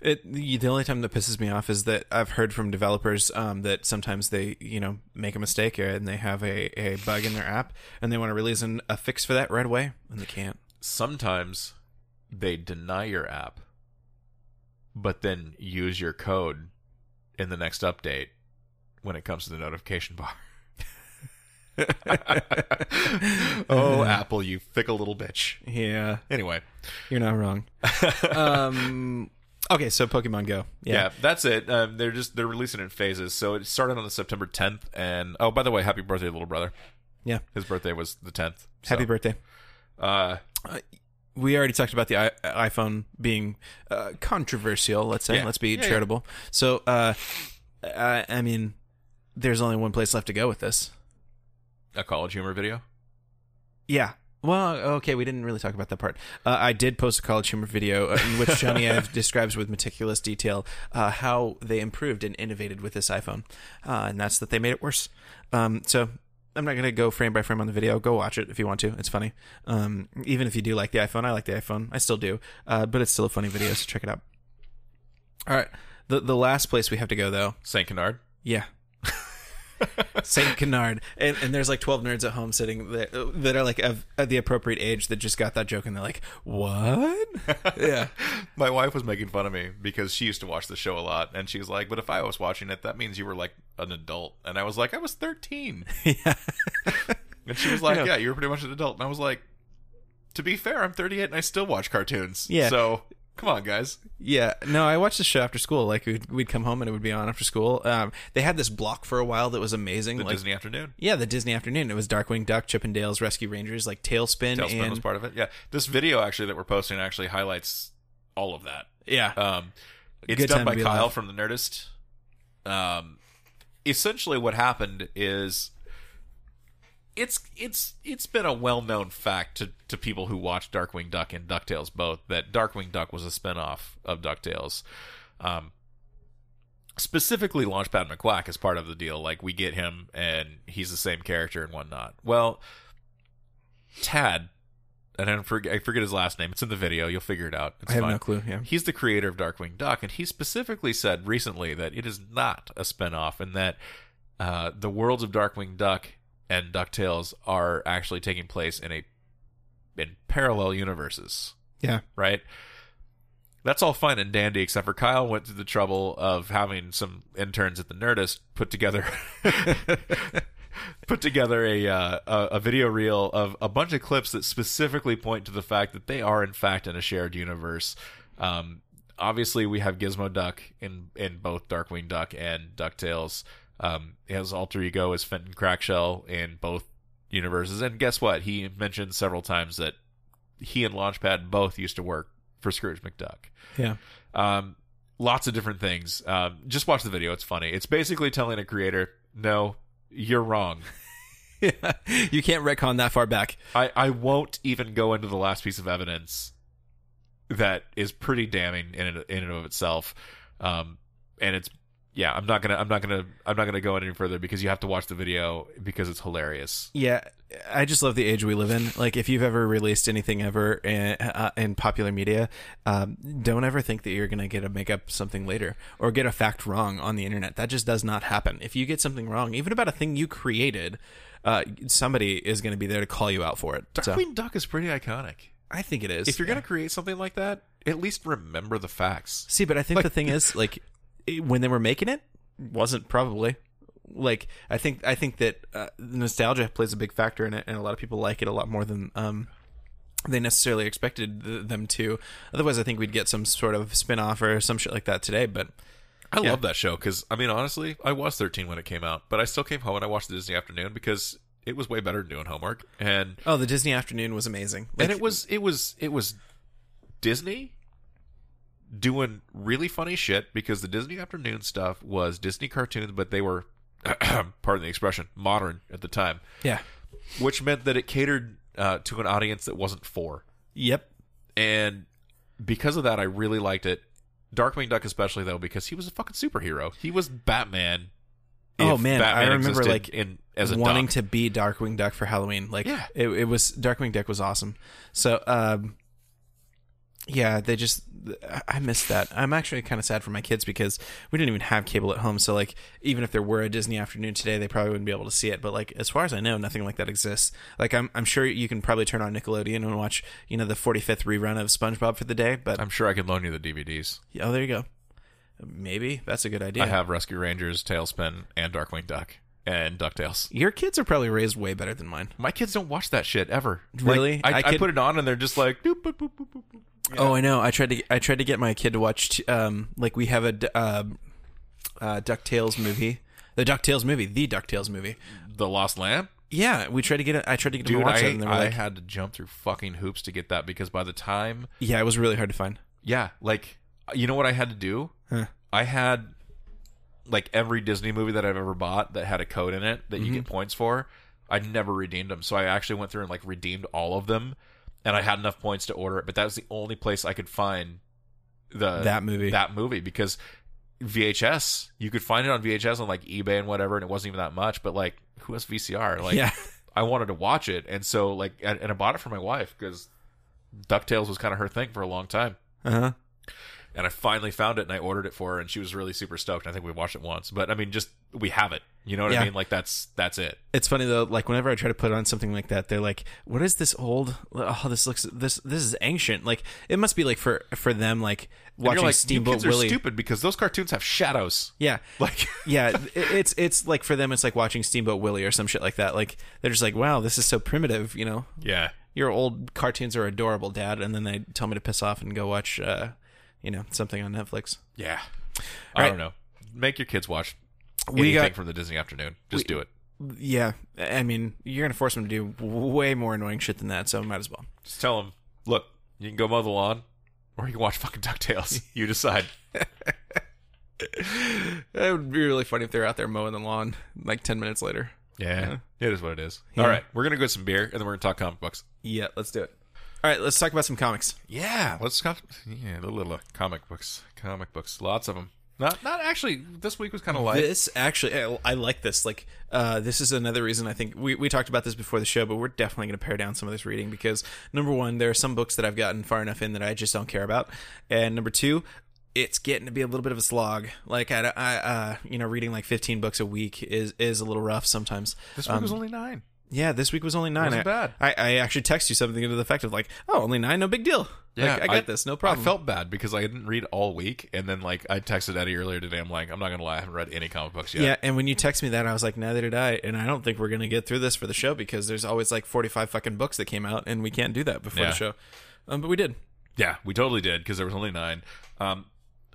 S1: It the only time that pisses me off is that I've heard from developers um, that sometimes they you know make a mistake and they have a, a bug in their app and they want to release an, a fix for that right away and they can't.
S2: Sometimes they deny your app, but then use your code in the next update when it comes to the notification bar. oh, Apple, you fickle little bitch.
S1: Yeah,
S2: Anyway,
S1: you're not wrong. um, okay, so Pokemon Go.
S2: yeah,
S1: Yeah,
S2: that's it. Um, they're just they're releasing it in phases. So it started on the September 10th, and oh, by the way, happy birthday, little brother.
S1: yeah.
S2: His birthday was the 10th.
S1: Happy birthday.
S2: Uh,
S1: We already talked about the I- iPhone being uh, controversial. Let's say,
S2: Yeah.
S1: let's be
S2: yeah.
S1: charitable. So, uh, I, I mean, there's only one place left to go with this.
S2: a college humor video.
S1: Yeah. Well, okay, we didn't really talk about that part. Uh, I did post a college humor video uh, in which Jony Ive describes with meticulous detail uh, how they improved and innovated with this iPhone, uh, and that's that they made it worse. Um, so I'm not going to go frame by frame on the video. Go watch it if you want to. It's funny. Um, even if you do like the iPhone, I like the iPhone. I still do, uh, but it's still a funny video, so check it out. All right. The the last place we have to go though
S2: Saint Canard.
S1: yeah. Saint Canard, and, and there's like twelve nerds at home sitting there uh, that are like of, at the appropriate age that just got that joke, and they're like, "What?" yeah,
S2: My wife was making fun of me because she used to watch the show a lot, and she was like, "But if I was watching it, that means you were like an adult." And I was like, "I was 13."
S1: yeah,
S2: And she was like,
S1: I know.
S2: "Yeah, you were pretty much an adult." And I was like, "To be fair, I'm 38 and I still watch cartoons."
S1: Yeah.
S2: So come on, guys.
S1: yeah. No, I watched the show after school. Like we'd, we'd come home and it would be on after school. Um, they had this block for a while that was amazing.
S2: The
S1: like,
S2: Disney afternoon.
S1: yeah, the Disney afternoon. It was Darkwing Duck, Chippendales, Rescue Rangers, like TaleSpin,
S2: TaleSpin
S1: and
S2: was part of it. Yeah, this video actually that we're posting actually highlights all of that.
S1: yeah,
S2: Um, it's
S1: Good
S2: done by Kyle
S1: alive.
S2: from the Nerdist. Um, essentially, what happened is it's it's it's been a well known fact to, to people who watch Darkwing Duck and Ducktales both that Darkwing Duck was a spinoff of Ducktales. Um, specifically, Launchpad McQuack is part of the deal. Like we get him and he's the same character and whatnot. Well, Tad. And I forget, I forget his last name. It's in the video. You'll figure it out. It's
S1: I have
S2: fine.
S1: no clue. Yeah,
S2: He's the creator of Darkwing Duck, and he specifically said recently that it is not a spinoff and that uh, the worlds of Darkwing Duck and DuckTales are actually taking place in a in parallel universes,
S1: yeah,
S2: right? That's all fine and dandy, except for Kyle went through the trouble of having some interns at the Nerdist put together put together a, uh, a a video reel of a bunch of clips that specifically point to the fact that they are in fact in a shared universe. Um, obviously, we have Gizmo Duck in in both Darkwing Duck and Ducktales. Um, his alter ego is Fenton Crackshell in both universes, and guess what? He mentioned several times that he and Launchpad both used to work for Scrooge McDuck.
S1: yeah.
S2: Um, lots of different things. Um, just watch the video; it's funny. It's basically telling a creator, "No, you're wrong."
S1: yeah. You can't retcon that far back.
S2: I, I won't even go into the last piece of evidence that is pretty damning in in and of itself. Um, and it's yeah, I'm not gonna I'm not gonna I'm not gonna go any further because you have to watch the video because it's hilarious.
S1: Yeah, I just love the age we live in. Like, if you've ever released anything ever in, uh, in popular media, um, don't ever think that you're going to get to make up something later or get a fact wrong on the internet. That just does not happen. If you get something wrong, even about a thing you created, uh, somebody is going to be there to call you out for it. So
S2: Darkwing Duck is pretty iconic.
S1: I think it is.
S2: If you're
S1: Yeah.
S2: gonna create something like that, at least remember the facts.
S1: See, but I think the thing is, like, when they were making it, wasn't probably like I think I think that uh, nostalgia plays a big factor in it, and a lot of people like it a lot more than um they necessarily expected th- them to. Otherwise, I think we'd get some sort of spin off or some shit like that today. But
S2: I
S1: Yeah.
S2: love that show because I mean, honestly, I was 13 when it came out, but I still came home and I watched the Disney Afternoon because it was way better than doing homework, and
S1: oh, the Disney afternoon was amazing,
S2: and it was it was it was Disney doing really funny shit because the Disney Afternoon stuff was Disney cartoons, but they were, pardon the expression, modern at the time,
S1: yeah,
S2: which meant that it catered uh, to an audience that wasn't for.
S1: yep,
S2: and because of that, I really liked it. Darkwing Duck, especially though, because he was a fucking superhero. He was Batman.
S1: Oh, man, I remember, like,
S2: in as a
S1: wanting
S2: duck.
S1: to be Darkwing Duck for Halloween. Like,
S2: Yeah.
S1: it, it was Darkwing Duck was awesome. So, um, yeah, they just I- missed that. I'm actually kind of sad for my kids because we didn't even have cable at home. So, like, even if there were a Disney afternoon today, they probably wouldn't be able to see it. But like, as far as I know, nothing like that exists. Like, I'm I'm sure you can probably turn on Nickelodeon and watch you know the 45th rerun of SpongeBob for the day. But
S2: I'm sure I could loan you the DVDs.
S1: oh, there you go. Maybe that's a good idea.
S2: I have Rescue Rangers, TaleSpin, and Darkwing Duck, and Ducktales.
S1: Your kids are probably raised way better than mine.
S2: My kids don't watch that shit ever.
S1: Really?
S2: Like, I,
S1: I
S2: I, put it on and they're just like, boop, boop, boop, boop.
S1: Oh, I know. I tried to I tried to get my kid to watch t- um like we have a d- uh, uh, Ducktales movie, the Ducktales movie, the Ducktales movie.
S2: The Lost Lamp.
S1: Yeah, we tried to get it. I tried to get
S2: Dude,
S1: to watch
S2: I,
S1: it, and
S2: I
S1: like,
S2: had to jump through fucking hoops to get that because by the time
S1: "Yeah, it was really hard to find."
S2: Yeah, like you know what I had to do?
S1: Huh.
S2: I had like every Disney movie that I've ever bought that had a code in it that you
S1: Mm-hmm.
S2: get points for. I never redeemed them, so I actually went through and like redeemed all of them, and I had enough points to order it. But that was the only place I could find the
S1: That movie.
S2: That movie because VHS you could find it on VHS on like eBay and whatever, and it wasn't even that much. But like, who has VCR? Like,
S1: yeah,
S2: I wanted to watch it, and so like, and, and I bought it for my wife because Ducktales was kind of her thing for a long time
S1: uh huh.
S2: And I finally found it and I ordered it for her and she was really super stoked. I think we watched it once, but I mean, just we have it. You know what
S1: Yeah.
S2: I mean? Like that's that's it.
S1: It's funny though. Like whenever I try to put on something like that, they're like, "What is this old? Oh, this looks this this is ancient." Like it must be like for for them like watching
S2: like,
S1: Steamboat
S2: you kids are
S1: Willie.
S2: stupid because those cartoons have shadows.
S1: Yeah,
S2: Like,
S1: yeah, it- it's it's like for them, it's like watching Steamboat Willie or some shit like that. Like they're just like, "Wow, this is so primitive," you know.
S2: yeah,
S1: your old cartoons are adorable, Dad, and then they tell me to piss off and go watch, uh, you know, something on Netflix.
S2: yeah.
S1: All
S2: I
S1: right.
S2: don't know. Make your kids watch
S1: We
S2: anything
S1: got-
S2: from the Disney afternoon. Just do it.
S1: Yeah, I mean, you're gonna force them to do way more annoying shit than that, so might as well.
S2: Just tell them, look, you can go mow the lawn, or you can watch fucking Ducktales. you decide.
S1: that would be really funny if they're out there mowing the lawn like ten minutes later.
S2: Yeah, it is what it is.
S1: Yeah.
S2: All right, we're gonna go get some beer, and then we're gonna talk comic books.
S1: Yeah, let's do it. All right, let's talk about some comics.
S2: Yeah, let's talk. Yeah, the little comic books, comic books, lots of them. Not, not actually. This week was kind of light.
S1: This actually, I, I like this. Like, uh, this is another reason I think we, we talked about this before the show, but we're definitely going to pare down some of this reading because number one, there are some books that I've gotten far enough in that I just don't care about, and number two, it's getting to be a little bit of a slog. Like, I, I uh, you know, reading like fifteen books a week is is a little rough sometimes.
S2: This week
S1: Um,
S2: was only nine.
S1: Yeah, this week was only nine.
S2: Wasn't
S1: I,
S2: bad.
S1: I, I actually text you something to the effect of like, oh, only nine, no big deal. Like, I got this, no problem.
S2: I felt bad because I didn't read all week, and then like I texted Eddie earlier today. I'm like, I'm not gonna lie, I haven't read any comic books yet.
S1: Yeah, and when you text me that, I was like, neither did I. And I don't think we're gonna get through this for the show because there's always like 45 fucking books that came out, and we can't do that before
S2: Yeah.
S1: the show. Um, but we did.
S2: Yeah, we totally did because there was only nine. Um,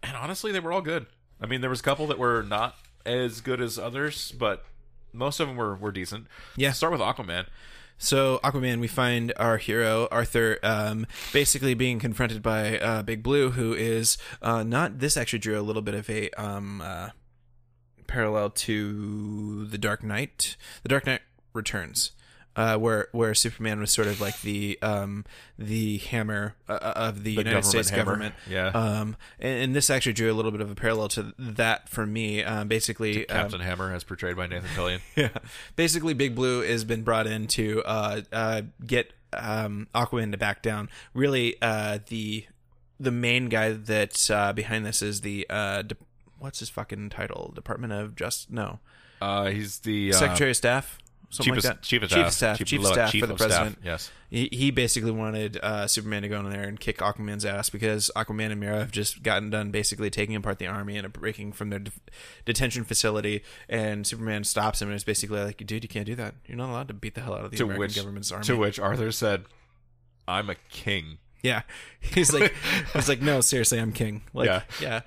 S2: and honestly, they were all good. I mean, there was a couple that were not as good as others, but most of them were were decent.
S1: Yeah.
S2: Start with Aquaman.
S1: So Aquaman, we find our hero Arthur um, basically being confronted by uh, Big Blue, who is uh, not. This actually drew a little bit of a um, uh, parallel to the Dark Knight. The Dark Knight Returns. Uh, where where Superman was sort of like the um, the hammer uh, of the, United
S2: government
S1: States
S2: hammer.
S1: government,
S2: Yeah.
S1: Um, and, and this actually drew a little bit of a parallel to that for me. Um, basically, um,
S2: Captain Hammer, as portrayed by Nathan Fillion.
S1: yeah. Basically, Big Blue has been brought in to uh, uh, get um, Aquaman to back down. Really, uh, the the main guy that's uh, behind this is the uh, de- what's his fucking title? Department of Just no
S2: Uh, he's the uh,
S1: Secretary of Staff. Something
S2: Chief
S1: like
S2: of-
S1: that.
S2: chief of
S1: chief
S2: staff.
S1: of staff,
S2: Chief-
S1: chief of staff
S2: chief
S1: for the
S2: of staff,
S1: president.
S2: yes.
S1: he, he basically wanted uh, Superman to go in there and kick Aquaman's ass because Aquaman and Mera have just gotten done basically taking apart the army and breaking from their de- detention facility, and Superman stops him and is basically like, "Dude, you can't do that. You're not allowed to beat the hell out of the
S2: To
S1: American
S2: which,
S1: government's army."
S2: to which Arthur said, "I'm a king."
S1: Yeah, he's like, he's like, no, seriously, I'm king. Like,
S2: Yeah.
S1: yeah.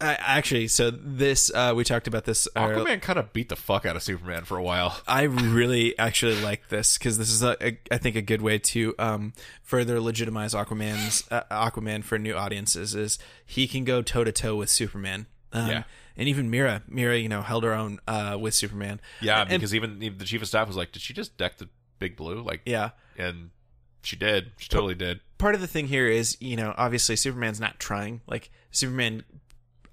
S1: I, actually, so this uh, we talked about this. uh,
S2: Aquaman kind of beat the fuck out of Superman for a while.
S1: I really actually like this because this is a, a, I think a good way to um, further legitimize Aquaman's uh, Aquaman for new audiences. Is he can go toe to toe with Superman. Um,
S2: Yeah.
S1: and even Mera, Mera, you know, held her own uh, with Superman.
S2: Yeah,
S1: And-
S2: because even, even the chief of staff was like, "Did she just deck the Big Blue?" Like,
S1: yeah.
S2: and she did. She totally did.
S1: part of the thing here is, you know, obviously Superman's not trying. Like Superman,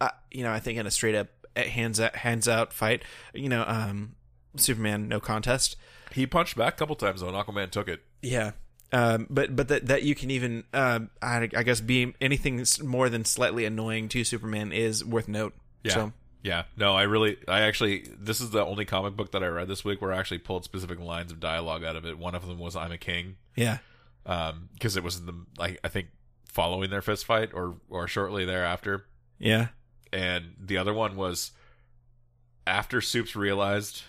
S1: uh, you know, I think in a straight up uh, hands out, hands out fight, you know, um, Superman no contest.
S2: He punched back a couple times though, and Aquaman took it.
S1: Yeah. Um, but but that that you can even um, I, I guess be anything more than slightly annoying to Superman is worth note.
S2: Yeah.
S1: So
S2: Yeah, no, I really, I actually, this is the only comic book that I read this week where I actually pulled specific lines of dialogue out of it. One of them was "I'm a king,"
S1: yeah,
S2: um, because it was in the, like, I think following their fist fight or or shortly thereafter,
S1: yeah,
S2: and the other one was after Soups realized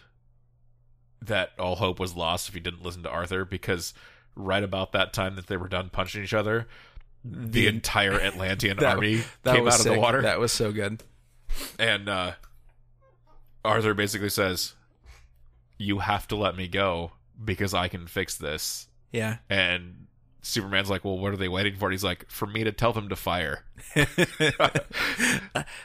S2: that all hope was lost if he didn't listen to Arthur, because right about that time that they were done punching each other, the,
S1: The-
S2: entire Atlantean
S1: that-
S2: army
S1: that
S2: came out of the water.
S1: That was so good.
S2: and uh Arthur basically says you have to let me go because I can fix this
S1: Yeah.
S2: and Superman's like well what are they waiting for and he's like for me to tell them to fire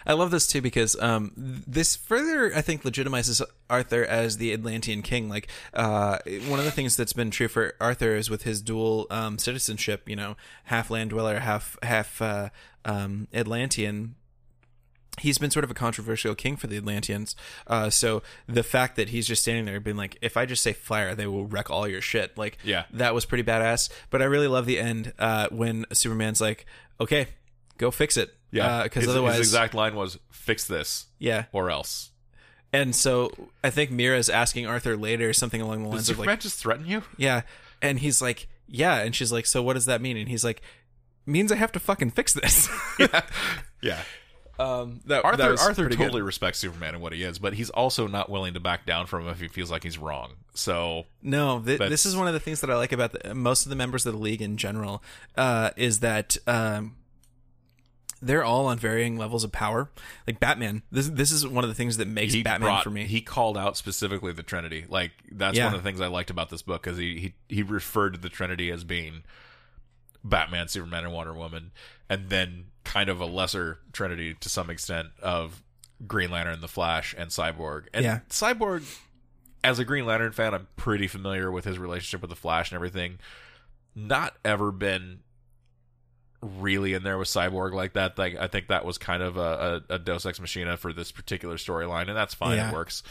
S1: I love this too because um, this further, I think, legitimizes Arthur as the Atlantean king. Like, uh, one of the things that's been true for Arthur is with his dual um, citizenship. You know, half land dweller, half half uh, um, Atlantean. He's been sort of a controversial king for the Atlanteans. Uh, so the fact that he's just standing there being like, if I just say fire, they will wreck all your shit. Like,
S2: Yeah.
S1: that was pretty badass. But I really love the end uh, when Superman's like, okay, go fix it. Yeah, because
S2: his,
S1: otherwise,
S2: his exact line was fix this
S1: yeah.
S2: or else
S1: And so I think Mera's asking Arthur later something along the lines of
S2: Superman
S1: like,
S2: just threaten you
S1: yeah. And he's like, yeah. And she's like, so what does that mean? And he's like, means I have to fucking fix this.
S2: yeah
S1: um, that,
S2: Arthur
S1: that
S2: Arthur totally
S1: good.
S2: respects Superman and what he is but he's also not willing to back down from him if he feels like he's wrong so
S1: No, th- this is one of the things that I like about the, most of the members of the league in general uh, is that um, they're all on varying levels of power. Like Batman, this this is one of the things that makes
S2: he
S1: Batman
S2: brought-
S1: for me.
S2: He called out specifically the Trinity. Like that's
S1: Yeah.
S2: one of the things I liked about this book because he, he he referred to the Trinity as being Batman, Superman, and Wonder Woman, and then kind of a lesser Trinity to some extent of Green Lantern, the Flash, and Cyborg. And
S1: Yeah.
S2: Cyborg, as a Green Lantern fan, I'm pretty familiar with his relationship with the Flash and everything. Not ever been really in there with Cyborg like that. Like I think that was kind of a, a, a Deus Ex Machina for this particular storyline, and that's fine.
S1: Yeah.
S2: It works.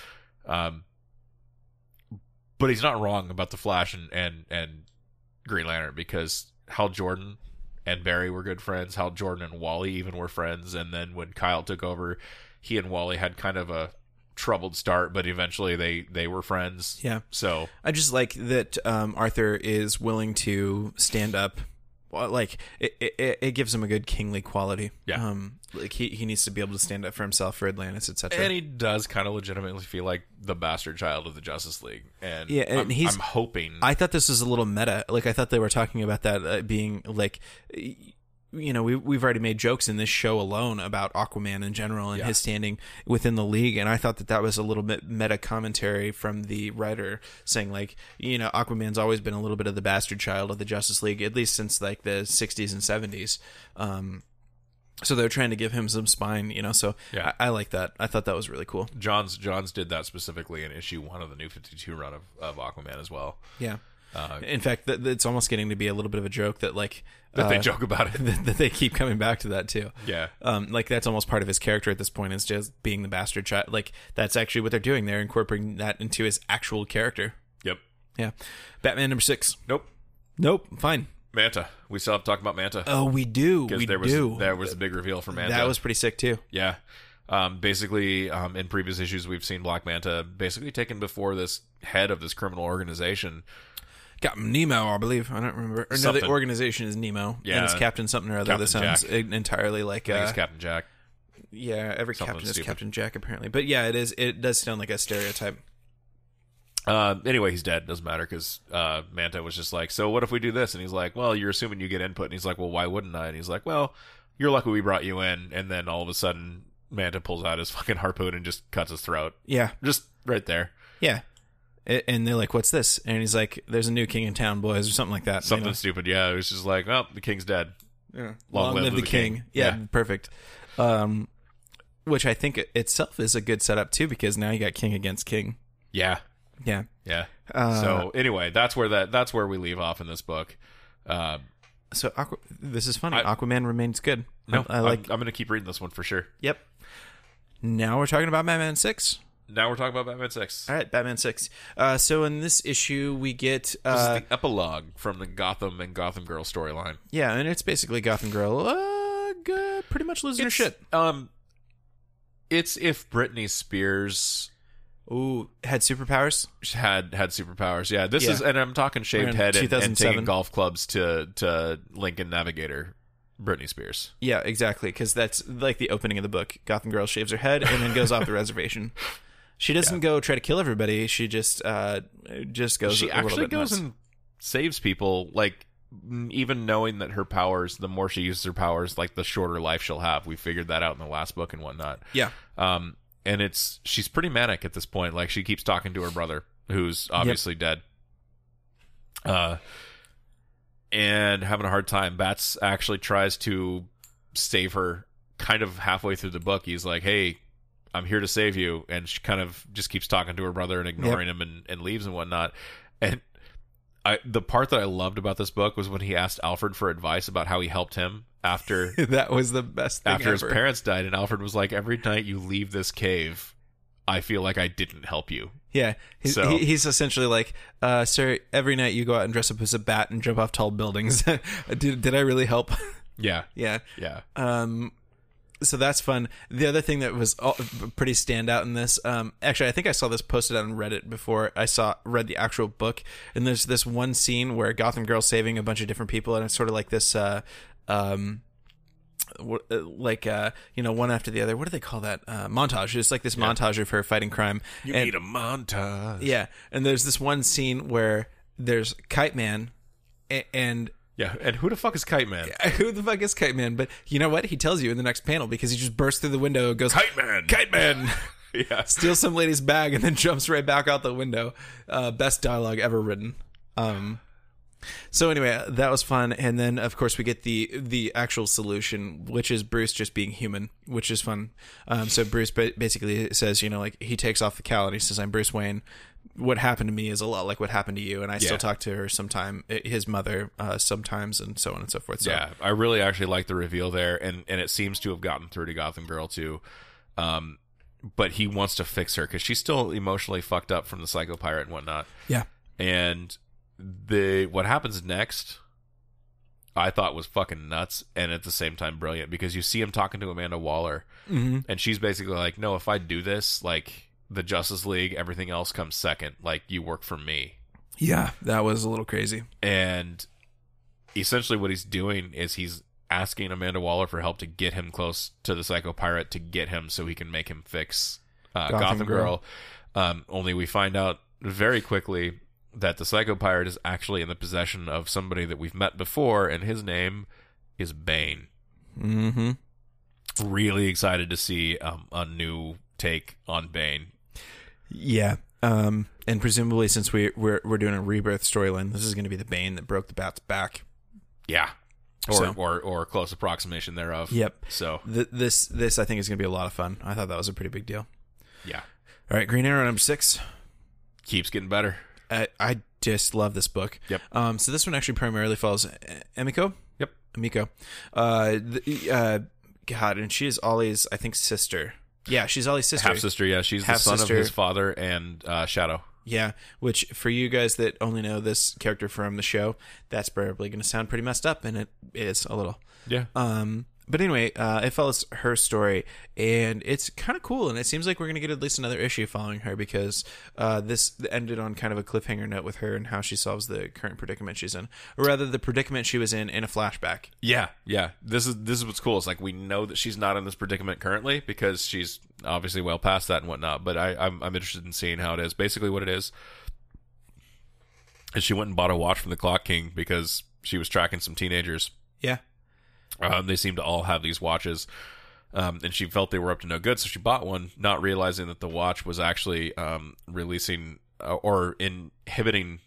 S2: Um, but he's not wrong about the Flash and and and Green Lantern because Hal Jordan and Barry were good friends. Hal Jordan and Wally even were friends, and then when Kyle took over, he and Wally had kind of a troubled start, but eventually they they were friends.
S1: yeah.
S2: So
S1: I just like that um, Arthur is willing to stand up. Well, like it, it, it gives him a good kingly quality.
S2: Yeah.
S1: Um, like he, he needs to be able to stand up for himself for Atlantis, etc.
S2: and he does kind of legitimately feel like the bastard child of the Justice League, and
S1: Yeah, and
S2: I'm,
S1: he's-
S2: I'm hoping
S1: I thought this was a little meta. Like I thought they were talking about that uh, being like, you know, we we've already made jokes in this show alone about Aquaman in general and
S2: Yeah.
S1: his standing within the league, and I thought that that was a little bit meta commentary from the writer saying like, you know, Aquaman's always been a little bit of the bastard child of the Justice League, at least since like the '60s and '70s. Um, so they're trying to give him some spine, you know. So
S2: Yeah.
S1: I, I like that. I thought that was really cool.
S2: Johns Johns did that specifically in issue one of the New Fifty Two run of, of Aquaman as well.
S1: Yeah.
S2: Uh,
S1: In fact, that, it's almost getting to be a little bit of a joke that like
S2: that they
S1: uh,
S2: joke about it.
S1: that, that they keep coming back to that too.
S2: Yeah,
S1: Um, like that's almost part of his character at this point is just being the bastard child. Like that's actually what they're doing. They're incorporating that into his actual character.
S2: yep.
S1: Yeah. Batman number six.
S2: Nope.
S1: Nope. Fine.
S2: Manta. We still have to talk about Manta
S1: Oh, we do. We
S2: there was
S1: do.
S2: there was a big reveal for Manta.
S1: that was pretty sick too.
S2: yeah. Um, basically, um, in previous issues, we've seen Black Manta basically taken before this head of this criminal organization.
S1: Got Nemo, I believe. I don't remember. Or no, the
S2: Something.
S1: organization is Nemo.
S2: Yeah.
S1: and it's Captain something or other.
S2: Captain
S1: that sounds
S2: Jack.
S1: en- entirely like
S2: I think
S1: uh,
S2: it's Captain Jack.
S1: yeah. Every
S2: Something
S1: captain is
S2: stupid.
S1: Captain Jack apparently, but yeah, it is. It does sound like a stereotype.
S2: Uh, anyway, he's dead. Doesn't matter because uh, Manta was just like, "So what if we do this?" And he's like, "Well, you're assuming you get input." And he's like, "Well, why wouldn't I?" And he's like, "Well, you're lucky we brought you in." And then all of a sudden, Manta pulls out his fucking harpoon and just cuts his throat,
S1: Yeah,
S2: just right there.
S1: yeah. A- And they're like, "What's this?" And he's like, "There's a new king in town, boys," or something like that. you
S2: Something
S1: know?
S2: stupid. Yeah, it was just like, "Well, the king's dead."
S1: Yeah.
S2: Long live
S1: the,
S2: the
S1: king.
S2: king.
S1: Yeah,
S2: Yeah.
S1: perfect. Um, which I think itself is a good setup too, because now you got king against king.
S2: Yeah,
S1: Yeah.
S2: yeah.
S1: Uh,
S2: so anyway, that's where that that's where we leave off in this book. Uh,
S1: so Aqua- this is funny.
S2: I-
S1: Aquaman remains good.
S2: no,
S1: I, I like.
S2: I'm, I'm going to keep reading this one for sure.
S1: Yep. Now we're talking about Batman Six.
S2: Now we're talking about Batman Six.
S1: All right, Batman Six. Uh, so in this issue, we get
S2: This
S1: uh,
S2: is the epilogue from the Gotham and Gotham Girl storyline.
S1: yeah, and it's basically Gotham Girl, uh, g- pretty much losing her shit.
S2: Um, it's if Britney Spears
S1: Ooh, had superpowers.
S2: had had superpowers. Yeah, this
S1: Yeah.
S2: is, and I'm talking shaved head and, and
S1: 2007.
S2: taking golf clubs to to Lincoln Navigator. Britney Spears.
S1: Yeah, exactly. Because that's like the opening of the book. Gotham Girl shaves her head and then goes off the reservation. She doesn't go try to kill everybody. She just uh just goes.
S2: She
S1: a little
S2: actually goes
S1: nuts.
S2: and saves people. Like even knowing that her powers, the more she uses her powers, like the shorter life she'll have. We figured that out in the last book and whatnot.
S1: yeah,
S2: Um, and it's she's pretty manic at this point. Like she keeps talking to her brother, who's obviously dead. Uh, and having a hard time. Bats actually tries to save her. Kind of halfway through the book, he's like, "Hey, I'm here to save you," and she kind of just keeps talking to her brother and ignoring him and, and leaves and whatnot. And I, the part that I loved about this book was when he asked Alfred for advice about how he helped him after
S1: that was the best thing
S2: after his parents died, and Alfred was like, "Every night you leave this cave, I feel like I didn't help you."
S1: Yeah, he's,
S2: So-
S1: he, he's essentially like, uh, "Sir, every night you go out and dress up as a bat and jump off tall buildings. did did I really help?"
S2: Yeah,
S1: yeah.
S2: yeah,
S1: Um, so that's fun. The other thing that was all, pretty standout in this, um, actually, I think I saw this posted on Reddit before I saw read the actual book. And there's this one scene where Gotham Girl's saving a bunch of different people, and it's sort of like this, uh, um, uh, like uh, you know, one after the other. What do they call that? Uh, montage. It's like this montage of her fighting crime.
S2: you
S1: And-
S2: need a montage.
S1: yeah, and there's this one scene where there's Kite Man, a- and
S2: yeah. And who the fuck is Kite Man?
S1: who the fuck is Kite Man? But you know what? He tells you in the next panel because he just bursts through the window, and goes
S2: Kite Man.
S1: Kite Man,
S2: yeah,
S1: steals some lady's bag, and then jumps right back out the window. Uh, best dialogue ever written. Um, so anyway, that was fun, and then of course we get the the actual solution, which is Bruce just being human, which is fun. Um, so Bruce ba- basically says, you know, like he takes off the cowl and he says, "I'm Bruce Wayne." What happened to me is a lot like what happened to you, and I
S2: Yeah.
S1: still talk to her sometime, his mother uh, sometimes, and so on and so forth. So,
S2: yeah. I really actually like the reveal there, and and it seems to have gotten through to Gotham Girl too. Um, but he wants to fix her because she's still emotionally fucked up from the Psycho Pirate and whatnot.
S1: yeah,
S2: and the what happens next I thought was fucking nuts and at the same time brilliant because you see him talking to Amanda Waller
S1: mm-hmm.
S2: and she's basically like, No, if I do this, like the Justice League, everything else comes second. Like you work for me.
S1: yeah, that was a little crazy.
S2: And essentially what he's doing is he's asking Amanda Waller for help to get him close to the Psycho Pirate to get him so he can make him fix uh,
S1: Gotham
S2: Gotham,
S1: Girl.
S2: Girl. Um, only we find out very quickly that the Psycho Pirate is actually in the possession of somebody that we've met before, and his name is Bane.
S1: Mm-hmm.
S2: Really excited to see um, a new take on Bane.
S1: Yeah. Um, and presumably, since we we're we're doing a rebirth storyline, this is going to be the Bane that broke the Bat's back.
S2: Yeah. Or,
S1: So-
S2: or or close approximation thereof.
S1: Yep.
S2: So
S1: Th- this this I think is going to be a lot of fun. I thought that was a pretty big deal.
S2: yeah,
S1: All right, Green Arrow number six.
S2: keeps getting better.
S1: I, I just love this book.
S2: Yep.
S1: Um, so this one actually primarily follows Emiko.
S2: Yep.
S1: Emiko. Uh, the, uh, God, and she is Ollie's, I think, sister. Yeah, she's Ollie's sister.
S2: Half sister, yeah, she's the
S1: Half-sister.
S2: son of his father and uh, Shado.
S1: Yeah, which for you guys that only know this character from the show, that's probably going to sound pretty messed up, and it is a little.
S2: Yeah,
S1: Um, but anyway, uh, it follows her story, and it's kind of cool. And it seems like we're going to get at least another issue following her because uh, this ended on kind of a cliffhanger note with her and how she solves the current predicament she's in, or rather, the predicament she was in in a flashback.
S2: Yeah, yeah. This is this is what's cool. It's like we know that she's not in this predicament currently because she's obviously well past that and whatnot. But I, I'm I'm interested in seeing how it is. Basically, what it is is she went and bought a watch from the Clock King because she was tracking some teenagers.
S1: Yeah,
S2: Um, they seem to all have these watches. Um, and she felt they were up to no good, so she bought one, not realizing that the watch was actually um, releasing uh, or inhibiting.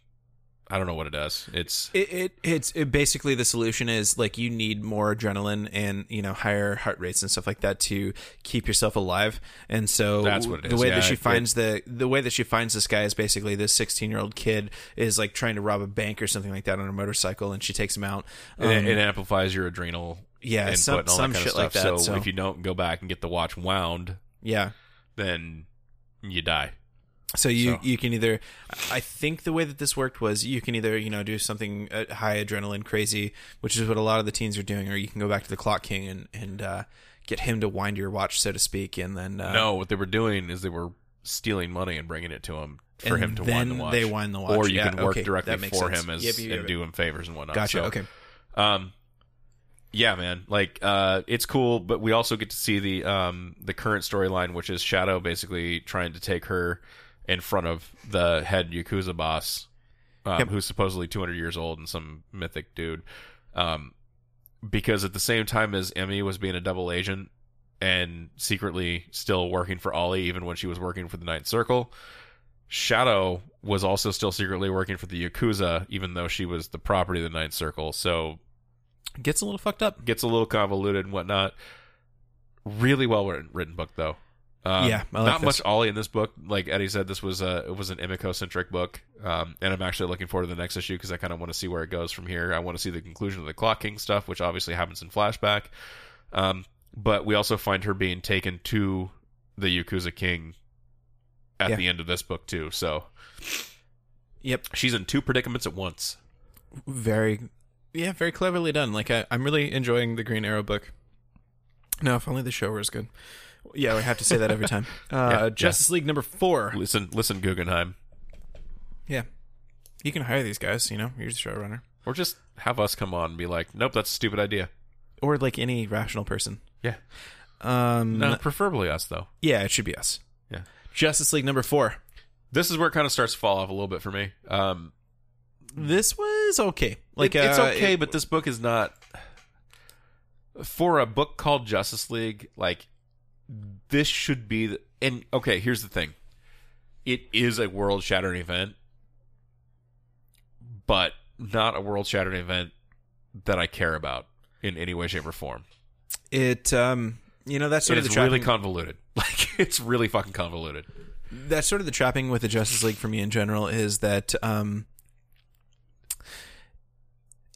S2: I don't know what it does. It's
S1: It, it it's it basically the solution is like you need more adrenaline and you know higher heart rates and stuff like that to keep yourself alive. And so
S2: That's what it
S1: the
S2: is,
S1: way
S2: yeah,
S1: that she
S2: it-
S1: finds the the way that she finds this guy is basically this 16 year old kid is like trying to rob a bank or something like that on a motorcycle, and she takes him out. Um,
S2: it, it amplifies your adrenal
S1: yeah,
S2: input
S1: some-
S2: and all
S1: some
S2: that kind
S1: shit
S2: of stuff.
S1: like that,
S2: So,
S1: so-
S2: if you don't go back and get the watch wound,
S1: yeah.
S2: then you die.
S1: So you
S2: So-
S1: you can either, I think the way that this worked was you can either you know do something uh, high adrenaline crazy, which is what a lot of the teens are doing, or you can go back to the Clock King and and uh, get him to wind your watch, so to speak, and then uh,
S2: no, what they were doing is they were stealing money and bringing it to him for
S1: And
S2: him to wind the watch.
S1: they wind the watch.
S2: Or you
S1: Yeah,
S2: can work
S1: okay,
S2: directly for
S1: sense.
S2: him as
S1: Yep, yep,
S2: and
S1: yep.
S2: do him favors and whatnot.
S1: Gotcha.
S2: So,
S1: okay.
S2: Um, yeah, man. Like, uh, it's cool, but we also get to see the um the current storyline, which is Shado basically trying to take her in front of the head Yakuza boss, um,
S1: Yep.
S2: who's supposedly 200 years old and some mythic dude. Um, because at the same time as Emmy was being a double agent and secretly still working for Ollie, even when she was working for the Ninth Circle. Shado was also still secretly working for the Yakuza, even though she was the property of the Ninth Circle. So
S1: Gets a little fucked up.
S2: gets a little convoluted and whatnot. Really well written, written book though. Um,
S1: Yeah, like
S2: not
S1: this.
S2: much Ollie in this book. Like Eddie said, this was a it was an Emiko centric book, um, and I'm actually looking forward to the next issue because I kind of want to see where it goes from here. I want to see the conclusion of the Clock King stuff, which obviously happens in flashback. Um, but we also find her being taken to the Yakuza King at
S1: Yeah.
S2: the end of this book too. So
S1: Yep.
S2: she's in two predicaments at once.
S1: Very, yeah, very cleverly done. Like I, I'm really enjoying the Green Arrow book. No, if only the show was good. Yeah, we have to say that every time. Uh,
S2: Yeah,
S1: Justice League number four.
S2: Listen, listen, Guggenheim,
S1: Yeah, you can hire these guys. You know, you're the showrunner,
S2: or just have us come on and be like, nope, that's a stupid idea.
S1: or like any rational person.
S2: Yeah.
S1: Um,
S2: No, preferably us though.
S1: yeah, it should be us.
S2: Yeah.
S1: Justice League number four.
S2: This is where it kind of starts to fall off a little bit for me. Um,
S1: This was okay. Like
S2: it- it's
S1: uh,
S2: okay,
S1: it-
S2: but this book is not for a book called Justice League. Like this should be the and okay. Here's the thing: it is a world shattering event, but not a world shattering event that I care about in any way, shape, or form.
S1: it um, you know that's sort
S2: It
S1: of the
S2: really convoluted. Like it's really fucking convoluted.
S1: that's sort of the trapping with the Justice League for me in general is that um,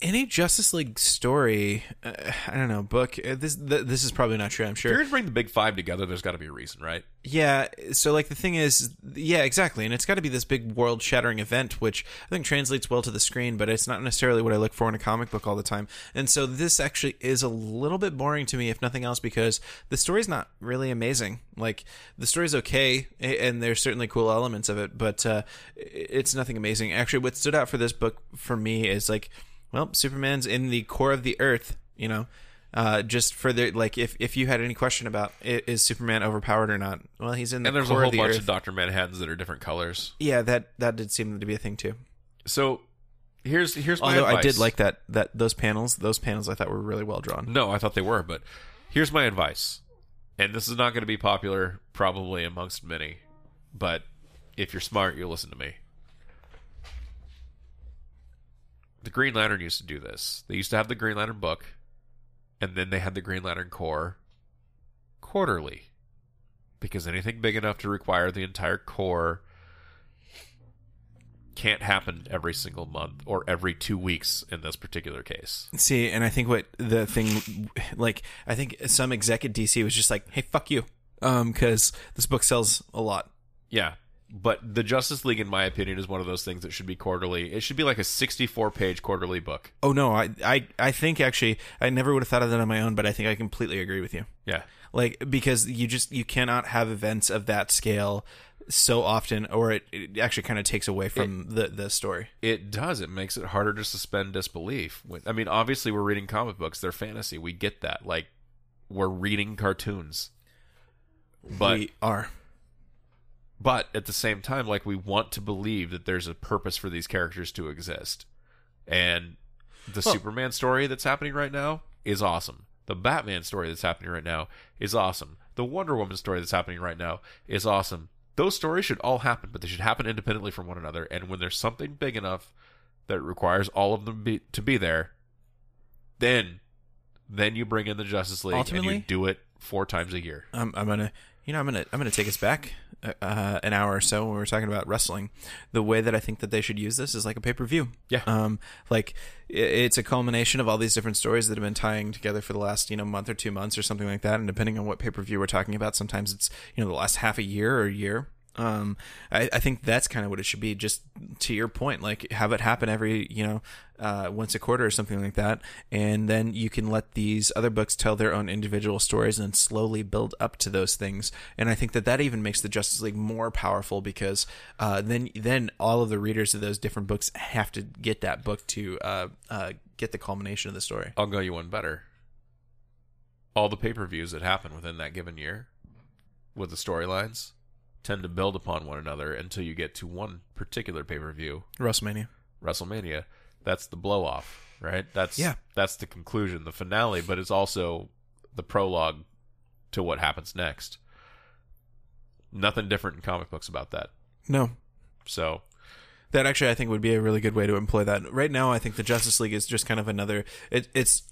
S1: any Justice League story, uh, I don't know, book. Uh, this th- this is probably not true. I'm
S2: If
S1: sure.
S2: you're gonna bring the big five together, there's got to be a reason, right?
S1: Yeah. So like the thing is, yeah, exactly, and it's got to be this big world shattering event, which I think translates well to the screen, but it's not necessarily what I look for in a comic book all the time. And so this actually is a little bit boring to me, if nothing else, because the story's not really amazing. Like the story's okay, and there's certainly cool elements of it, but uh, it's nothing amazing. Actually, what stood out for this book for me is like, well, Superman's in the core of the Earth, you know uh, just for the like if if you had any question about i- is Superman overpowered or not, well, he's in the core of the
S2: And there's a
S1: core
S2: whole
S1: of the
S2: bunch
S1: Earth.
S2: of Doctor Manhattans that are different colors.
S1: yeah, that that did seem to be a thing too.
S2: So here's here's my
S1: Although I did like that that those panels, those panels I thought were really well drawn.
S2: No, I thought they were, but here's my advice. And this is not going to be popular probably amongst many, but if you're smart, you'll listen to me. The Green Lantern used to do this. They used to have the Green Lantern book, and then they had the Green Lantern Corps quarterly. Because anything big enough to require the entire Corps can't happen every single month or every two weeks in this particular case.
S1: See, and I think what the thing, like, I think some exec at DC was just like, "Hey, fuck you," um, because this book sells a lot.
S2: Yeah. But the Justice League, in my opinion, is one of those things that should be quarterly. It should be like a 64 page quarterly book.
S1: Oh no, I, I I think actually I never would have thought of that on my own, but I think I completely agree with you.
S2: Yeah.
S1: Like because you just you cannot have events of that scale so often, or it, it actually kind of takes away from the the story.
S2: It does. It makes it harder to suspend disbelief. I mean, obviously, we're reading comic books; they're fantasy. We get that. Like, we're reading cartoons, but
S1: we are.
S2: But at the same time, like, we want to believe that there's a purpose for these characters to exist. And the
S1: Well-
S2: Superman story that's happening right now is awesome. The Batman story that's happening right now is awesome. The Wonder Woman story that's happening right now is awesome. Those stories should all happen, but they should happen independently from one another. And when there's something big enough that requires all of them be, to be there, then then you bring in the Justice League and
S1: Ultimately-
S2: you do it four times a year.
S1: I'm, I'm gonna you know I'm gonna I'm gonna take us back uh, uh, an hour or so when we were talking about wrestling. The way that I think that they should use this is like a pay per view.
S2: Yeah.
S1: Um, like it's a culmination of all these different stories that have been tying together for the last you know month or two months or something like that. And depending on what pay per view we're talking about, sometimes it's you know the last half a year or a year. Um, I, I think that's kind of what it should be. Just to your point, like have it happen every you know uh, once a quarter or something like that, and then you can let these other books tell their own individual stories and slowly build up to those things. And I think that that even makes the Justice League more powerful because uh, then then all of the readers of those different books have to get that book to uh, uh, get the culmination of the story.
S2: I'll go you one better. All the pay per views that happen within that given year with the storylines tend to build upon one another until you get to one particular pay per view,
S1: WrestleMania.
S2: WrestleMania. That's the blow off, right? That's
S1: Yeah.
S2: that's the conclusion, the finale, but it's also the prologue to what happens next. Nothing different in comic books about that.
S1: No,
S2: So
S1: That actually, I think, would be a really good way to employ that. Right now, I think the Justice League is just kind of another. It, it's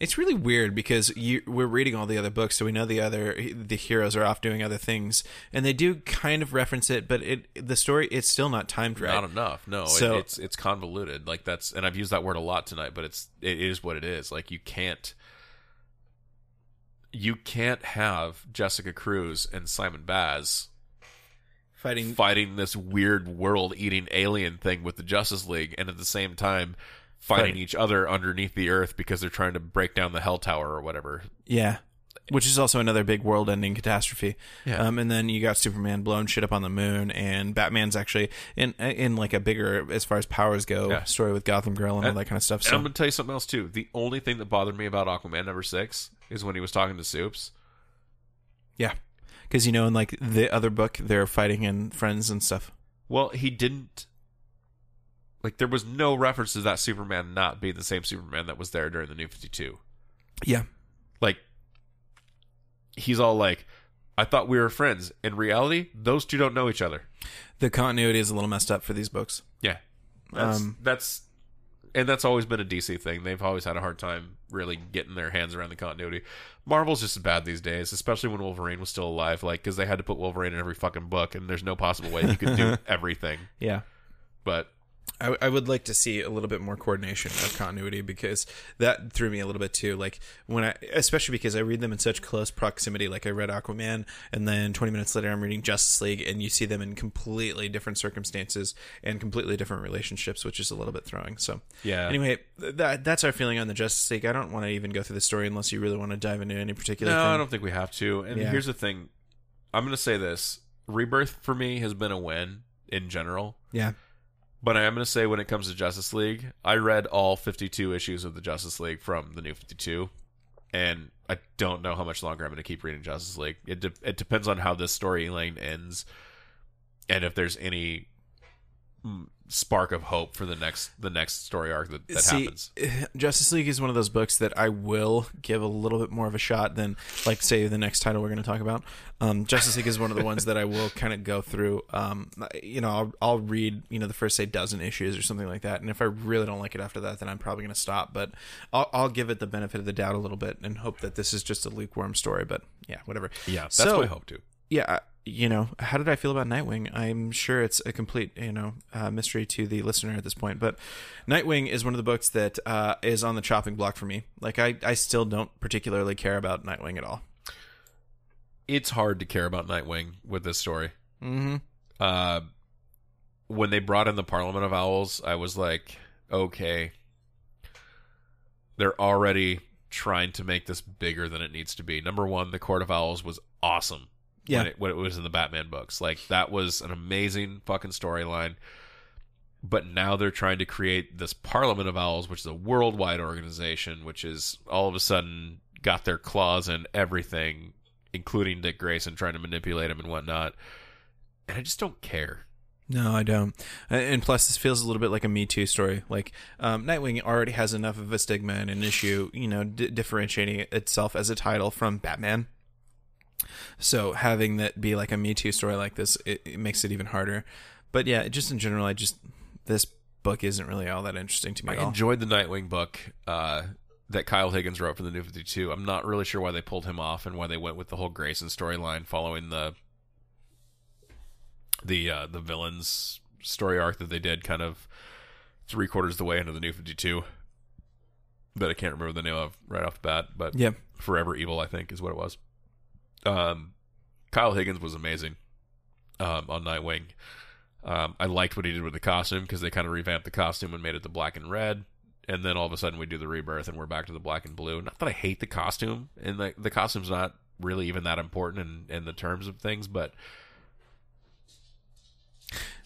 S1: it's really weird because you we're reading all the other books, so we know the other the heroes are off doing other things, and they do kind of reference it, but it the story it's still not timed right.
S2: not enough. No, it- it's it's convoluted. Like that's, and I've used that word a lot tonight, but it's it is what it is. Like you can't you can't have Jessica Cruz and Simon Baz
S1: Fighting
S2: fighting this weird world eating alien thing with the Justice League, and at the same time fighting each other underneath the earth because they're trying to break down the Hell Tower or whatever.
S1: Yeah. Which is also another big world-ending catastrophe.
S2: Yeah.
S1: Um, and then you got Superman blowing shit up on the moon, and Batman's actually in in like a bigger, as far as powers go,
S2: Yeah.
S1: story with Gotham Girl and all that kind of stuff.
S2: And I'm gonna tell you something else too. The only thing that bothered me about Aquaman number six is when he was talking to Soups.
S1: yeah, because you know, in like the other book, they're fighting and Friends and stuff.
S2: Well, he didn't. Like, there was no reference to that Superman not being the same Superman that was there during the New 52.
S1: Yeah.
S2: Like, he's all like, I thought we were friends. In reality, those two don't know each other.
S1: The continuity is a little messed up for these books.
S2: Yeah. That's,
S1: Um,
S2: that's, and that's always been a DC thing. They've always had a hard time really getting their hands around the continuity. Marvel's just as bad these days, especially when Wolverine was still alive, like, because they had to put Wolverine in every fucking book, and there's no possible way you could do everything.
S1: Yeah.
S2: But
S1: I, I would like to see a little bit more coordination of continuity because that threw me a little bit too. Like when I, especially because I read them in such close proximity. Like I read Aquaman, and then 20 minutes later I'm reading Justice League, and you see them in completely different circumstances and completely different relationships, which is a little bit throwing. So
S2: yeah.
S1: anyway, that that's our feeling on the Justice League. I don't want to even go through the story unless you really want to dive into any particular.
S2: No,
S1: thing.
S2: I don't think we have to. And
S1: Yeah.
S2: here's the thing. I'm going to say this. Rebirth for me has been a win in general.
S1: Yeah,
S2: But I am going to say when it comes to Justice League, I read all 52 issues of the Justice League from the new 52. And I don't know how much longer I'm going to keep reading Justice League. It, de- it depends on how this storyline ends and if there's any spark of hope for the next the next story arc that, that
S1: See,
S2: happens.
S1: Justice League is one of those books that I will give a little bit more of a shot than, like, say, the next title we're going to talk about. Um, Justice League is one of the ones that I will kind of go through. Um, you know, I'll, I'll read, you know, the first, say, dozen issues or something like that. And if I really don't like it after that, then I'm probably going to stop. But I'll, I'll give it the benefit of the doubt a little bit and hope that this is just a lukewarm story. But yeah, whatever.
S2: Yeah, that's
S1: So-
S2: what I hope to.
S1: yeah you know how did i feel about nightwing i'm sure it's a complete you know uh, mystery to the listener at this point but nightwing is one of the books that uh, is on the chopping block for me like I, I still don't particularly care about nightwing at all
S2: It's hard to care about Nightwing with this story.
S1: mm-hmm
S2: Uh, when they brought in the Parliament of Owls, I was like, okay, they're already trying to make this bigger than it needs to be. Number one, the Court of Owls was awesome.
S1: Yeah.
S2: when it, when it was in the Batman books, like that was an amazing fucking storyline. But now they're trying to create this Parliament of Owls, which is a worldwide organization, which is all of a sudden got their claws in everything, including Dick Grayson trying to manipulate him and whatnot. And I just don't care.
S1: No, I don't. And plus, this feels a little bit like a Me Too story. Like, um, Nightwing already has enough of a stigma and an issue, you know, d- differentiating itself as a title from Batman. So having that be like a Me Too story like this, it, it makes it even harder. But yeah, just in general, I just this book isn't really all that interesting to me
S2: I enjoyed the Nightwing book uh, that Kyle Higgins wrote for the New 52. I'm not really sure why they pulled him off and why they went with the whole Grayson storyline following the the uh, the villains story arc that they did kind of three quarters of the way into the New 52 that I can't remember the name of right off the bat, but
S1: Yeah,
S2: Forever Evil, I think, is what it was. Um, Kyle Higgins was amazing um, on Nightwing. Um, I liked what he did with the costume because they kind of revamped the costume and made it the black and red. And then all of a sudden we do the rebirth and we're back to the black and blue. Not that I hate the costume, and the the costume's not really even that important in, in the terms of things, but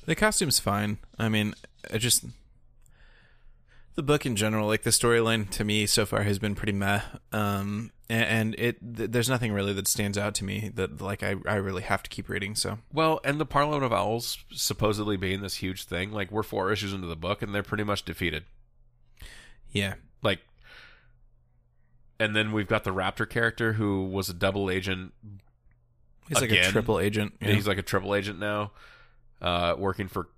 S1: the costume's fine. I mean, I just the book in general, like the storyline to me so far has been pretty meh. Um, and, and it th- there's nothing really that stands out to me that like I I really have to keep reading. So
S2: well, and the Parliament of Owls supposedly being this huge thing, like we're four issues into the book and they're pretty much defeated.
S1: yeah,
S2: like and then we've got the raptor character who was a double agent
S1: he's like a triple agent. yeah.
S2: he's like a triple agent now uh working for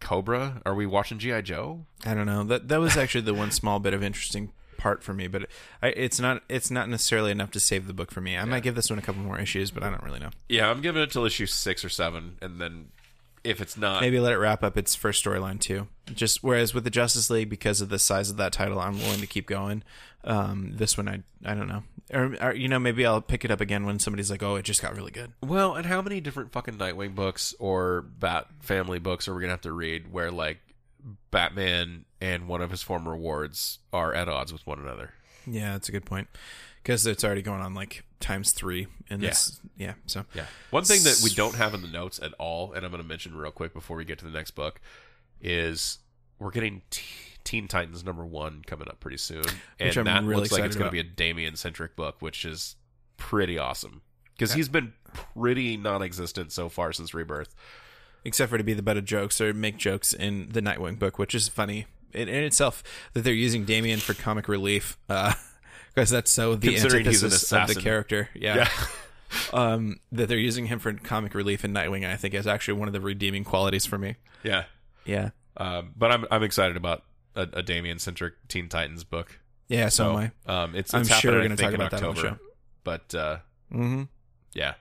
S2: cobra are we watching gi joe
S1: I don't know. That that was actually the one small bit of interesting part for me, but I, it's not it's not necessarily enough to save the book for me. I might give this one a couple more issues, but I don't really know.
S2: yeah i'm giving it till issue six or seven and then if it's not
S1: Maybe let it wrap up its first storyline too. Just whereas with the Justice League, because of the size of that title, I'm willing to keep going. Um, this one, I I don't know, or, or you know, maybe I'll pick it up again when somebody's like, "Oh, it just got really good."
S2: well and how many different fucking nightwing books or bat family books are we gonna have to read where like batman and one of his former wards are at odds with one another
S1: Yeah, that's a good point. Because it's already going on like times three in this. Yeah. So
S2: Yeah. One thing that we don't have in the notes at all, and I'm going to mention real quick before we get to the next book, is we're getting T- Teen Titans number one coming up pretty soon, and that
S1: really
S2: looks like it's going to be a Damian centric book, which is pretty awesome because he's been pretty non-existent so far since Rebirth.
S1: except for to be the butt of jokes or make jokes in the Nightwing book, which is funny in, in itself that they're using Damian for comic relief. Uh, because that's so the
S2: Considering he's an
S1: antithesis of the character. Yeah. um, that they're using him for comic relief in Nightwing, I think is actually one of the redeeming qualities for me.
S2: yeah.
S1: Yeah.
S2: Um, but I'm I'm excited about a, a Damian centric Teen Titans book.
S1: Yeah, so,
S2: So
S1: am I.
S2: um, it's,
S1: I'm
S2: it's
S1: sure we're gonna talk
S2: in
S1: about that on the show.
S2: But uh,
S1: Mm-hmm.
S2: yeah,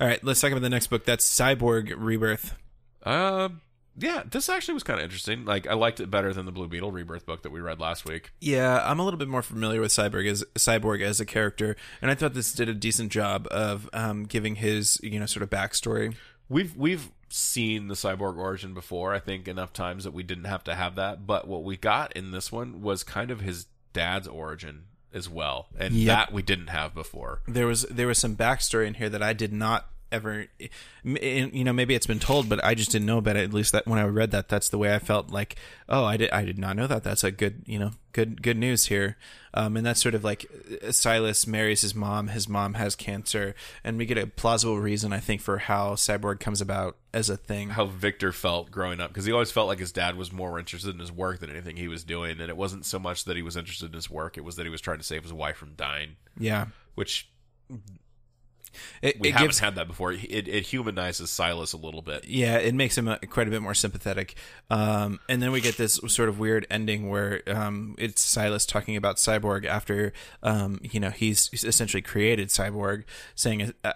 S1: All right, let's talk about the next book. That's Cyborg Rebirth.
S2: Um, yeah, this actually was kind of interesting. Like, I liked it better than the Blue Beetle Rebirth book that we read last week.
S1: Yeah, I'm a little bit more familiar with Cyborg as Cyborg as a character, and I thought this did a decent job of um, giving his you know sort of backstory.
S2: We've we've seen the cyborg origin before. I think enough times that we didn't have to have that. But what we got in this one was kind of his dad's origin as well, and
S1: Yep.
S2: that we didn't have before.
S1: there was there was some backstory in here that I did not ever you know maybe it's been told but I just didn't know about it. At least that when I read that that's the way I felt like oh I did I did not know that. That's a good you know good good news here. Um, and that's sort of like uh, Silas marries his mom his mom has cancer and we get a plausible reason I think for how cyborg comes about as a thing.
S2: How Victor felt growing up because he always felt like his dad was more interested in his work than anything he was doing, and it wasn't so much that he was interested in his work; it was that he was trying to save his wife from dying,
S1: yeah.
S2: Which
S1: it,
S2: we
S1: it
S2: haven't
S1: gives
S2: had that before. It, it humanizes Silas a little bit.
S1: yeah, it makes him quite a bit more sympathetic. Um, and then we get this sort of weird ending where um, it's Silas talking about Cyborg after um, you know he's essentially created Cyborg, saying, uh,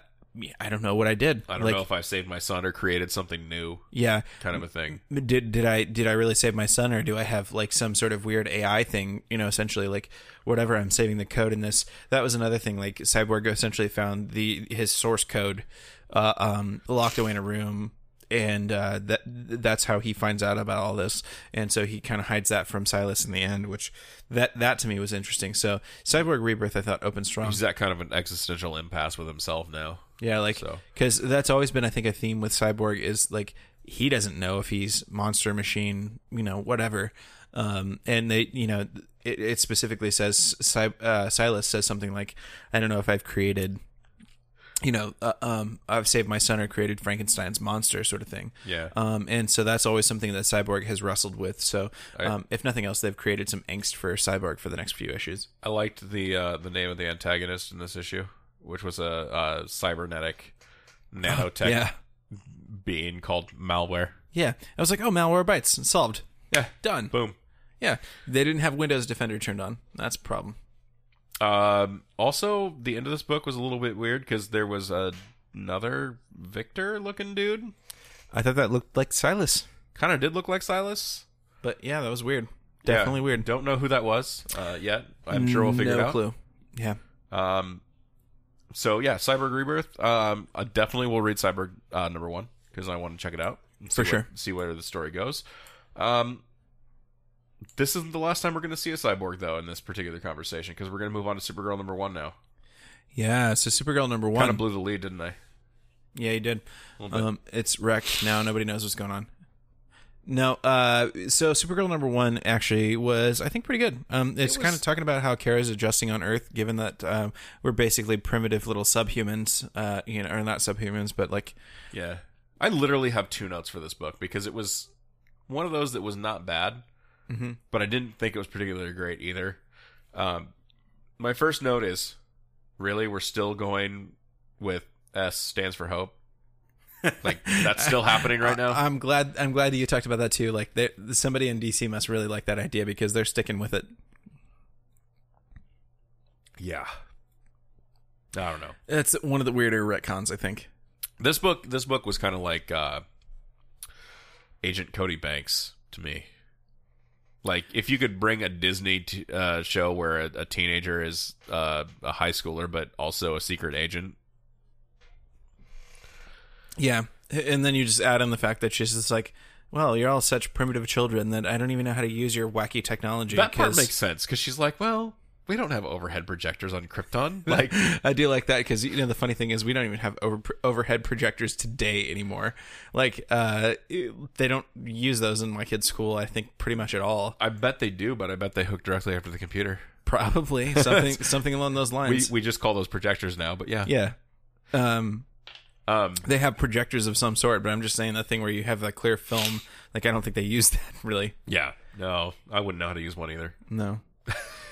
S1: "I don't know what I did."
S2: I don't
S1: like,
S2: know if I saved my son or created something new,
S1: Yeah,
S2: kind of a thing.
S1: did did I did I really save my son or do I have like some sort of weird AI thing? You know, essentially like whatever I'm saving the code in this. That was another thing. Like Cyborg essentially found the his source code uh, um, locked away in a room and uh, that that's how he finds out about all this, and so he kind of hides that from Silas in the end, which that that to me was interesting. So Cyborg Rebirth, I thought opened strong.
S2: He's at kind of an existential impasse with himself now.
S1: Yeah, like
S2: So.
S1: because that's always been, I think, a theme with Cyborg is like he doesn't know if he's monster machine, you know, whatever. Um, and they, you know, it, it specifically says uh, Silas says something like, "I don't know if I've created." You know, uh, um, I've saved my son or created Frankenstein's monster, sort of thing.
S2: Yeah.
S1: Um, and so that's always something that Cyborg has wrestled with. So, um, if nothing else, they've created some angst for Cyborg for the next few issues.
S2: I liked the uh, the name of the antagonist in this issue, which was a, a cybernetic nanotech
S1: Yeah,
S2: being called malware.
S1: yeah. I was like, oh, Malwarebytes solved,
S2: Yeah,
S1: done.
S2: boom.
S1: Yeah, they didn't have Windows Defender turned on. That's a problem.
S2: Um, also, the end of this book was a little bit weird because there was a, another Victor looking dude.
S1: I thought that looked like Silas,
S2: Kind of did look like Silas.
S1: but yeah, that was weird.
S2: Yeah.
S1: Definitely weird.
S2: Don't know who that was uh, yet. I'm sure we'll figure
S1: no
S2: it out.
S1: No clue. Yeah,
S2: Um, so yeah, Cyborg Rebirth. Um, I definitely will read Cyborg uh, number one because I want to check it out
S1: For
S2: what-
S1: sure.
S2: See where the story goes. Um, this isn't the last time we're going to see a cyborg though in this particular conversation because we're going to move on to Supergirl number one now.
S1: yeah. So Supergirl number one.
S2: Kind of blew the lead, didn't I?
S1: Yeah, you did. Um, it's wrecked now. Nobody knows what's going on. No, uh, so Supergirl number one actually was, I think, pretty good. Um, it's
S2: It
S1: kind of talking about how Kara's adjusting on Earth, given that um, we're basically primitive little subhumans, uh, you know, or not subhumans, but like,
S2: Yeah. I literally have two notes for this book because it was one of those that was not bad,
S1: Mhm.
S2: but I didn't think it was particularly great either. Um, my first note is really, we're still going with S stands for hope. Like, that's still happening right now.
S1: I, am glad. I'm glad that you talked about that too. Like, they- somebody in DC must really like that idea because they're sticking with it.
S2: yeah. I don't know.
S1: It's one of the weirder retcons, I think.
S2: This book, this book was kind of like uh, Agent Cody Banks to me. Like, if you could bring a Disney t- uh, show where a, a teenager is uh, a high schooler but also a secret agent,
S1: Yeah, and then you just add in the fact that she's just like, well, you're all such primitive children that I don't even know how to use your wacky technology.
S2: that part
S1: 'cause-
S2: makes sense because she's like, well, we don't have overhead projectors on Krypton. Like,
S1: I do like that because you know the funny thing is we don't even have over, overhead projectors today anymore. Like, uh, they don't use those in my kid's school. I think pretty much at all.
S2: I bet they do, but I bet they hook directly after the computer.
S1: Probably something something along those
S2: We
S1: lines.
S2: we just call those projectors now, but yeah.
S1: yeah. Um,
S2: Um,
S1: they have projectors of some sort, but I'm just saying that thing where you have that clear film. Like, I don't think they use that really.
S2: yeah. No, I wouldn't know how to use one either.
S1: No.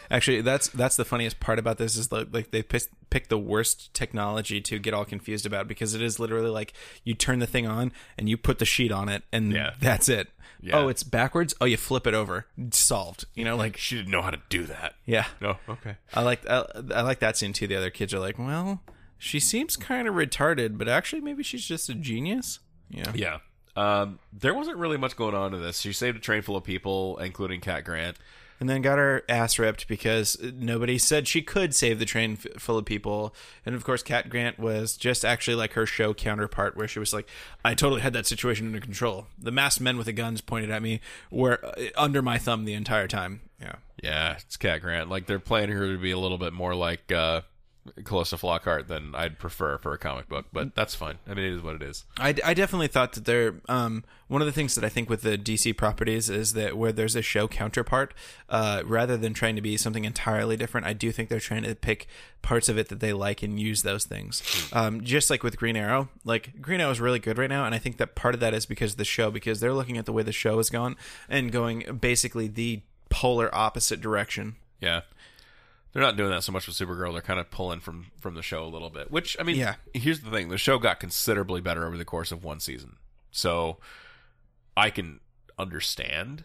S1: Actually, that's that's the funniest part about this is like, like they pick, pick the worst technology to get all confused about because it is literally like you turn the thing on and you put the sheet on it and
S2: Yeah.
S1: that's it.
S2: Yeah.
S1: Oh, it's backwards. Oh, you flip it over. Solved. You know, like
S2: She didn't know how to do that.
S1: yeah.
S2: No, okay.
S1: I like I, I like that scene too. The other kids are like, well, she seems kind of retarded, but actually maybe she's just a genius. Yeah.
S2: Yeah. Um, there wasn't really much going on in this. She saved a train full of people, including Cat Grant.
S1: and then got her ass ripped because nobody said she could save the train f- full of people. And of course, Cat Grant was just actually like her show counterpart, where she was like, "I totally had that situation under control. The masked men with the guns pointed at me were uh, under my thumb the entire time." Yeah,
S2: Yeah, it's Cat Grant. Like they're playing her to be a little bit more like uh, Calista Flockhart than I'd prefer for a comic book, but that's fine. I mean, it is what it is.
S1: I, I definitely thought that there. Um, one of the things that I think with the DC properties is that where there's a show counterpart, uh, rather than trying to be something entirely different, I do think they're trying to pick parts of it that they like and use those things. Um, just like with Green Arrow, like Green Arrow is really good right now, and I think that part of that is because of the show, because they're looking at the way the show has gone and going basically the polar opposite direction.
S2: Yeah. They're not doing that so much with Supergirl. They're kind of pulling from from the show a little bit. Which I mean,
S1: Yeah.
S2: Here's the thing: the show got considerably better over the course of one season, so I can understand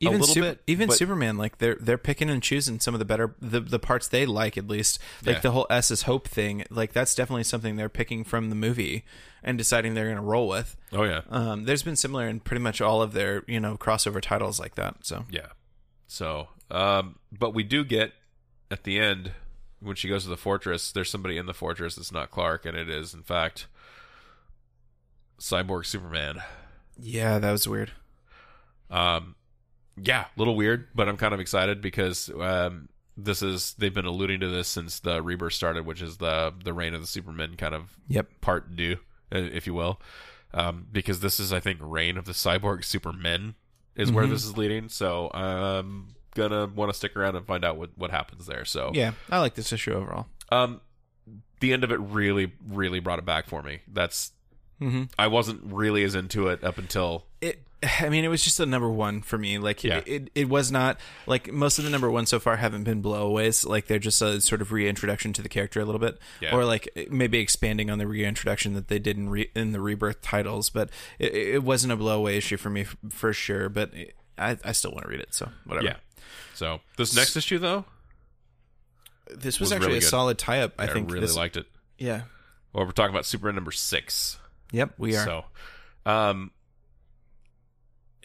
S1: even
S2: little
S1: Sup-
S2: bit,
S1: even
S2: but-
S1: Superman, like they're they're picking and choosing some of the better the, the parts they like at least. Like
S2: Yeah.
S1: the whole S is hope thing, like that's definitely something they're picking from the movie and deciding they're gonna roll with.
S2: Oh yeah,
S1: Um, there's been similar in pretty much all of their, you know, crossover titles like that. So
S2: yeah. So, um, but we do get at the end when she goes to the fortress. There's somebody in the fortress that's not Clark, and it is in fact Cyborg Superman.
S1: Yeah, that was weird.
S2: Um, yeah, a little weird, but I'm kind of excited because um, this is they've been alluding to this since the rebirth started, which is the the reign of the Superman kind of
S1: Yep.
S2: part due, uh, if you will, um, because this is I think reign of the cyborg supermen is where this is leading. So I'm gonna want to stick around and find out what what happens there. So
S1: Yeah, I like this issue overall.
S2: um, the end of it really really brought it back for me. That's
S1: Mm-hmm.
S2: I wasn't really as into it up until
S1: It, I mean, it was just a number one for me. Like,
S2: Yeah.
S1: it, it, it was not like most of the number one so far haven't been blowaways. Like, they're just a sort of reintroduction to the character a little bit,
S2: Yeah.
S1: or like maybe expanding on the reintroduction that they did in re, in the rebirth titles. But it, it wasn't a blowaway issue for me f- for sure. But it, I, I still want to read it. So whatever.
S2: yeah. So this next issue though,
S1: this was,
S2: Was
S1: actually
S2: really
S1: a
S2: good.
S1: solid tie up. I think.
S2: I,
S1: think
S2: really
S1: this-
S2: liked it.
S1: Yeah.
S2: Well, we're talking about Superman number six.
S1: Yep. We are.
S2: So, um,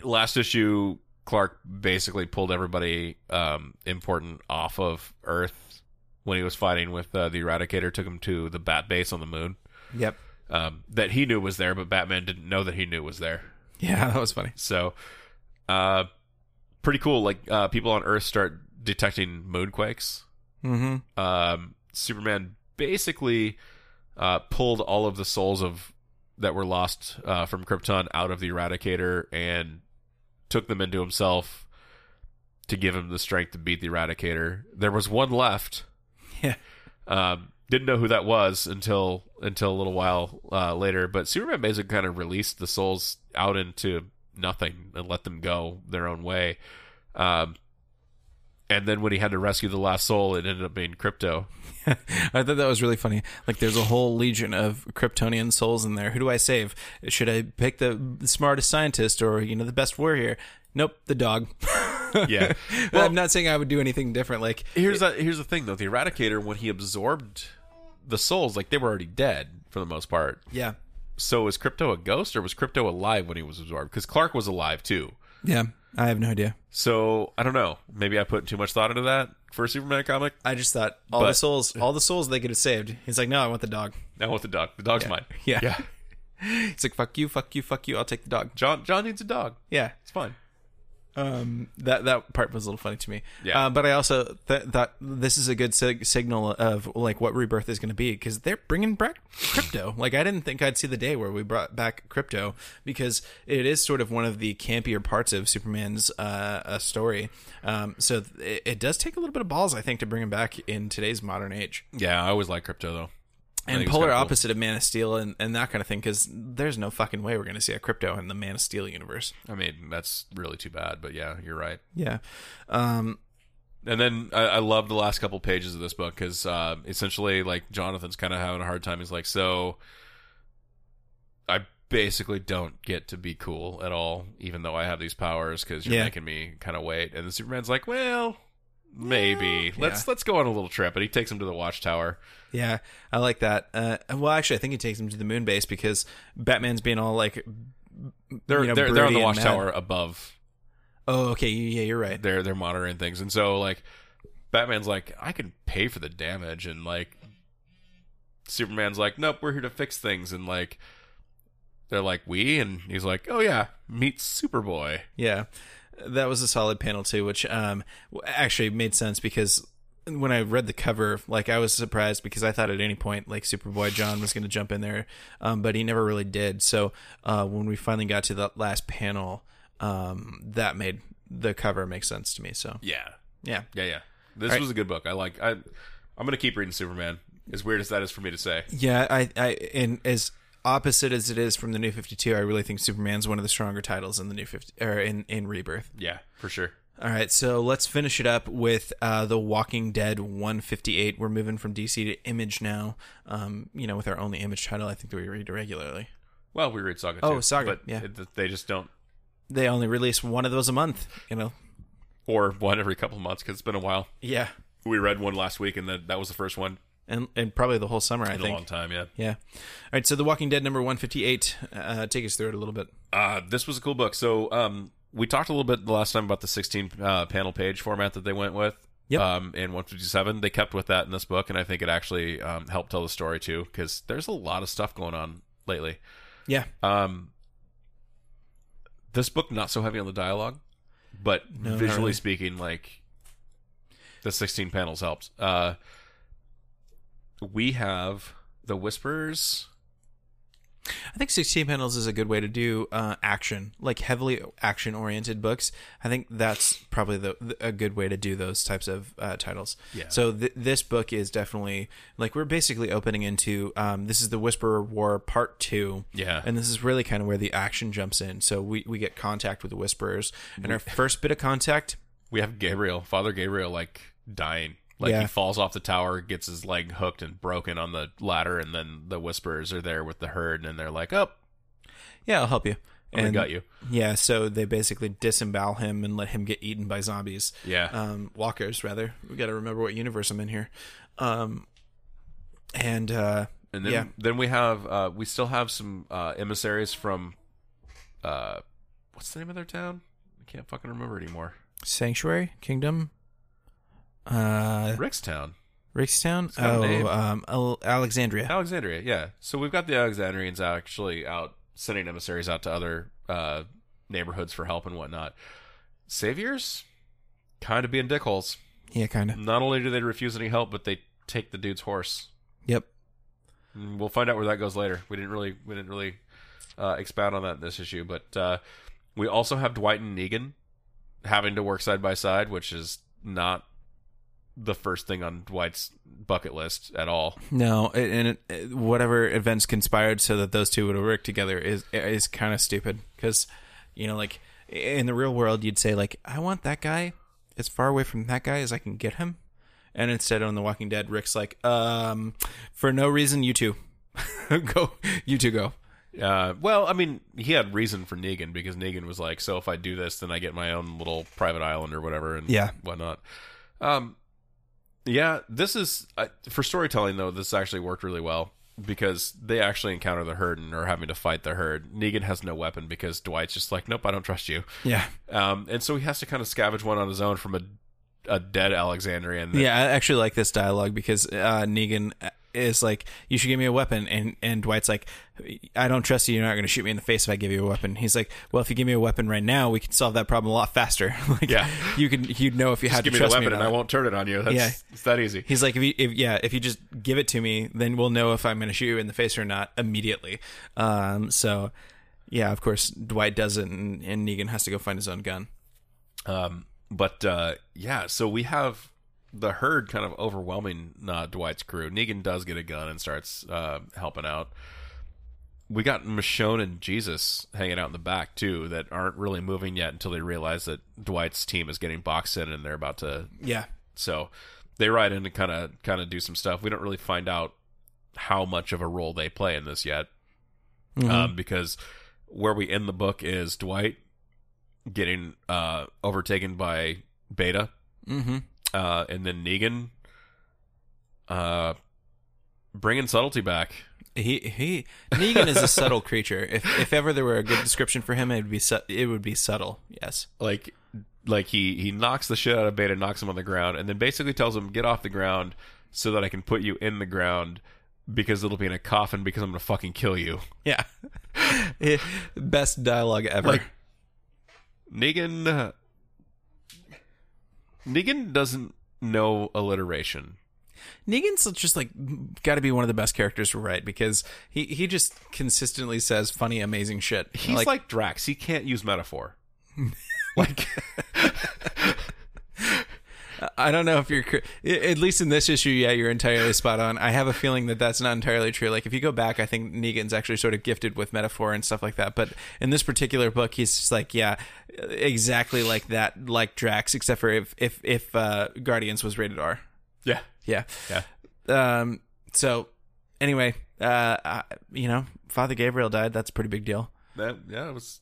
S2: last issue, Clark basically pulled everybody um, important off of Earth when he was fighting with uh, the Eradicator. Took him to the Bat Base on the moon
S1: Yep.
S2: um, that he knew was there, but Batman didn't know that he knew was there.
S1: Yeah, that was funny.
S2: So, uh, pretty cool. Like uh, people on Earth start detecting moonquakes.
S1: Mm-hmm.
S2: um, Superman basically uh, pulled all of the souls of that were lost uh, from Krypton out of the Eradicator and took them into himself to give him the strength to beat the Eradicator. There was one left.
S1: Yeah.
S2: Um, didn't know who that was until until a little while uh, later. But Superman basically kind of released the souls out into nothing and let them go their own way. Um, and then when he had to rescue the last soul, it ended up being Krypto.
S1: I thought that was really funny. Like, there's a whole legion of Kryptonian souls in there. Who do I save? Should I pick the smartest scientist or you know the best warrior? Nope, the dog.
S2: Yeah.
S1: Well, I'm not saying I would do anything different. Like,
S2: Here's the here's the thing though. The Eradicator, when he absorbed the souls, like they were already dead for the most part.
S1: yeah,
S2: So was Krypto a ghost or was Krypto alive when he was absorbed? Because Clark was alive too.
S1: yeah. I have no idea.
S2: So I don't know. Maybe I put too much thought into that for a Superman comic.
S1: I just thought all the souls, all the souls they could have saved. He's like, no, I want the dog.
S2: I want the dog. The dog's mine.
S1: Yeah.
S2: Yeah.
S1: He's like, fuck you, fuck you, fuck you. I'll take the dog.
S2: John John needs a dog.
S1: Yeah.
S2: It's fine.
S1: Um, that that part was a little funny to me.
S2: Yeah.
S1: Uh, but I also th- thought this is a good sig- signal of like what rebirth is going to be because they're bringing back Krypto. like I didn't think I'd see the day where we brought back Krypto because it is sort of one of the campier parts of Superman's uh, uh, story. Um, so it, it does take a little bit of balls, I think, to bring him back in today's modern age.
S2: Yeah, I always like Krypto though.
S1: And polar
S2: kinda cool.
S1: opposite of Man of Steel and, and that kind of thing because there's no fucking way we're going to see a Krypto in the Man of Steel universe.
S2: I mean, that's really too bad, but yeah, you're right.
S1: Yeah. Um,
S2: And then I, I love the last couple pages of this book because uh, essentially, like Jonathan's kind of having a hard time. He's like, so I basically don't get to be cool at all, even though I have these powers because you're
S1: Yeah.
S2: making me kind of wait. And the Superman's like, well, maybe let's let's go on a little trip. And he takes him to the Watchtower.
S1: Yeah, I like that. Uh, well, actually, I think he takes him to the moon base because Batman's being all like,
S2: They're
S1: you know,
S2: they're, they're on
S1: broody
S2: the
S1: and mad.
S2: Watchtower above.
S1: Oh, okay, yeah, you're right.
S2: They're they're monitoring things, and so like Batman's like, I can pay for the damage, and like Superman's like, nope, we're here to fix things, and like they're like, we, and he's like, oh yeah, meet Superboy.
S1: Yeah, that was a solid panel too, which um actually made sense because when I read the cover, like I was surprised because I thought at any point like Superboy Jon was going to jump in there, um, but he never really did. So uh, when we finally got to the last panel, um, that made the cover make sense to me. So
S2: Yeah,
S1: yeah,
S2: yeah, yeah. This was a good book. I like. I I'm gonna keep reading Superman. As weird as that is for me to say.
S1: Yeah, I, I, and as opposite as it is from the New Fifty Two, I really think Superman's one of the stronger titles in the New Fifty or in in Rebirth.
S2: Yeah, for sure.
S1: All right, so let's finish it up with uh, the Walking Dead 158. We're moving from DC to Image now. Um, you know, with our only Image title, I think that we read regularly.
S2: Well, we read Saga.
S1: Oh,
S2: too,
S1: Saga,
S2: but
S1: yeah.
S2: it- they just don't,
S1: They only release one of those a month. You know.
S2: or one every couple months because it's been a while.
S1: Yeah,
S2: We read one last week, and that that was the first one
S1: and and probably the whole summer. I
S2: in a
S1: think.
S2: long time. Yeah.
S1: Yeah. All right, so the Walking Dead number 158. Uh, take us through it a little bit.
S2: Uh, this was a cool book. So um, we talked a little bit the last time about the 16 uh, panel page format that they went with.
S1: Yep.
S2: Um, in 157, they kept with that in this book, and I think it actually um, helped tell the story too, because there's a lot of stuff going on lately.
S1: Yeah.
S2: Um, this book not so heavy on the dialogue, but
S1: No,
S2: visually
S1: really.
S2: speaking, like the 16 panels helped. Uh, we have the Whisperers.
S1: I think 16 panels is a good way to do uh, action, like heavily action oriented books. I think that's probably the, the- a good way to do those types of uh, titles.
S2: Yeah.
S1: So th- this book is definitely like we're basically opening into um, this is the Whisperer War Part Two.
S2: Yeah.
S1: And this is really kind of where the action jumps in. So we, we get contact with the Whisperers, and our first bit of contact.
S2: We have Gabriel, Father Gabriel, like dying. Like
S1: Yeah.
S2: he falls off the tower, gets his leg hooked and broken on the ladder, and then the Whisperers are there with the herd, and they're like, "Oh,
S1: Yeah, I'll help you. And
S2: got you."
S1: Yeah, so they basically disembowel him and let him get eaten by zombies.
S2: Yeah.
S1: um, walkers rather. We got to remember what universe I'm in here. Um, and uh,
S2: And then
S1: yeah.
S2: then we have uh, we still have some uh, emissaries from uh, what's the name of their town? I can't fucking remember anymore.
S1: Sanctuary Kingdom, uh,
S2: Rickstown,
S1: Rickstown.
S2: name.
S1: Oh, um, Al- Alexandria.
S2: Alexandria. Yeah. So we've got the Alexandrians actually out sending emissaries out to other uh, neighborhoods for help and whatnot. Saviors, kind of being dickholes.
S1: Yeah, kind of.
S2: Not only do they refuse any help, but they take the dude's horse.
S1: Yep.
S2: And We'll find out where that goes later. We didn't really we didn't really uh, expound on that in this issue, but uh, we also have Dwight and Negan having to work side by side, which is not the first thing on Dwight's bucket list at all.
S1: No, and it, whatever events conspired so that those two would work together is is kind of stupid because you know, like in the real world, you'd say like, I want that guy as far away from that guy as I can get him, and instead on The Walking Dead, Rick's like, um, for no reason, you two go, you two go.
S2: Uh, well, I mean, he had reason for Negan because Negan was like, "So if I do this, then I get my own little private island or whatever, and
S1: Yeah.
S2: whatnot." Um, yeah, this is uh, for storytelling though. This actually worked really well because they actually encounter the herd and are having to fight the herd. Negan has no weapon because Dwight's just like, "Nope, I don't trust you,"
S1: Yeah,
S2: um, and so he has to kind of scavenge one on his own from a a dead Alexandrian. that-
S1: yeah. I actually like this dialogue because uh, Negan is like, "You should give me a weapon," and and Dwight's like, "I don't trust you. You're not going to shoot me in the face if I give you a weapon." He's like, "Well, if you give me a weapon right now, we can solve that problem a lot faster. like,
S2: Yeah.
S1: you can you'd know if you
S2: Just
S1: had
S2: give
S1: to
S2: me the weapon
S1: me
S2: and I won't turn it on you. That's,
S1: Yeah.
S2: it's that easy.
S1: He's like, if you, if yeah, if you just give it to me, then we'll know if I'm going to shoot you in the face or not immediately. Um, so yeah, of course, Dwight does it, and, and Negan has to go find his own gun.
S2: Um, but uh, yeah, so we have the herd kind of overwhelming uh, Dwight's crew. Negan does get a gun and starts uh, helping out. We got Michonne and Jesus hanging out in the back too, that aren't really moving yet until they realize that Dwight's team is getting boxed in and they're about to.
S1: Yeah,
S2: So they ride in to kind of kind of do some stuff. We don't really find out how much of a role they play in this yet, um, because where we end the book is Dwight getting uh, overtaken by Beta,
S1: mm-hmm.
S2: Uh, and then Negan uh, bringing subtlety back.
S1: He he Negan is a subtle creature. If if ever there were a good description for him, it would be su- it would be subtle. Yes.
S2: Like, like he he knocks the shit out of Beta, knocks him on the ground, and then basically tells him, "Get off the ground, so that I can put you in the ground." Because it'll be in a coffin. Because I'm gonna fucking kill you.
S1: Yeah. Best dialogue ever.
S2: Like Negan. Negan doesn't know alliteration.
S1: Negan's just like got to be one of the best characters to write because he he just consistently says funny, amazing shit.
S2: He's like, Drax. He can't use metaphor. like
S1: I don't know if you're at least in this issue. Yeah, you're entirely spot on. I have a feeling that that's not entirely true. Like if you go back, I think Negan's actually sort of gifted with metaphor and stuff like that. But in this particular book, he's just like, yeah, exactly like that, like Drax, except for if if if uh, Guardians was rated R.
S2: yeah,
S1: Yeah.
S2: yeah.
S1: Um. So anyway, uh, I, you know, Father Gabriel died. That's a pretty big deal.
S2: That yeah, it was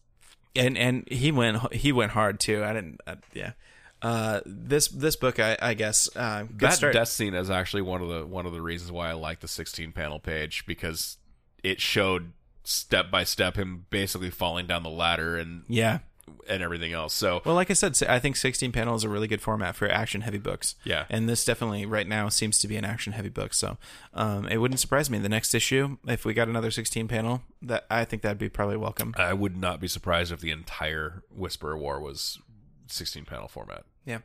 S1: and and he went he went hard too. I didn't. Uh, yeah. Uh, this this book, I, I guess, uh,
S2: that
S1: start.
S2: death scene is actually one of the one of the reasons why I like the 16 panel page because it showed step by step him basically falling down the ladder and
S1: yeah,
S2: and everything else. So
S1: Well, like I said, I think 16 panel is a really good format for action heavy books.
S2: Yeah.
S1: And this definitely right now seems to be an action heavy book. So um, it wouldn't surprise me the next issue if we got another 16 panel. That I think that'd be probably welcome.
S2: I would not be surprised if the entire Whisper War was 16 panel format.
S1: Yeah.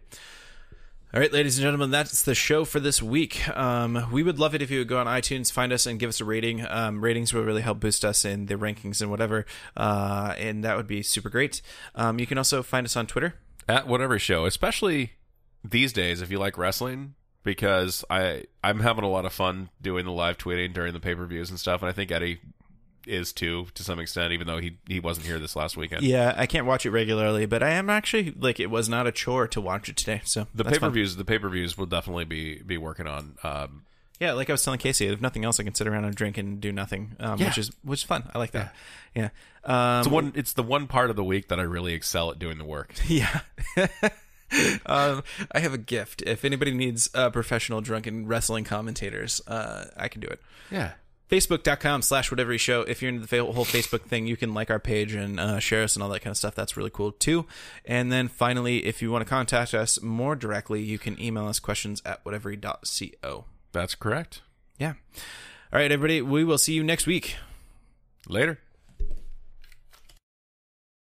S1: All right, ladies and gentlemen, that's the show for this week. Um, we would love it if you would go on iTunes, find us, and give us a rating. Um, ratings will really help boost us in the rankings and whatever, uh, and that would be super great. Um, you can also find us on Twitter.
S2: At whatever show, especially these days if you like wrestling because I I'm having a lot of fun doing the live tweeting during the pay-per-views and stuff and I think Eddie is too to some extent even though he he wasn't here this last weekend.
S1: Yeah, I can't watch it regularly, but I am actually like it was not a chore to watch it today. So
S2: The pay per views, the pay per views will definitely be be working on. Um,
S1: Yeah, like I was telling Casey, if nothing else, I can sit around and drink and do nothing, um, which is which is fun. I like that. Yeah. Um,
S2: it's the one. It's the one part of the week that I really excel at doing the work.
S1: Yeah. um, I have a gift. If anybody needs uh, professional drunken wrestling commentators, uh, I can do it.
S2: Yeah.
S1: Facebook.com slash whatever you show. If you're into the whole Facebook thing, you can like our page and uh, share us and all that kind of stuff. That's really cool too. And then finally, if you want to contact us more directly, you can email us questions at whatever.co.
S2: That's correct.
S1: Yeah. All right, everybody. We will see you next week.
S2: Later.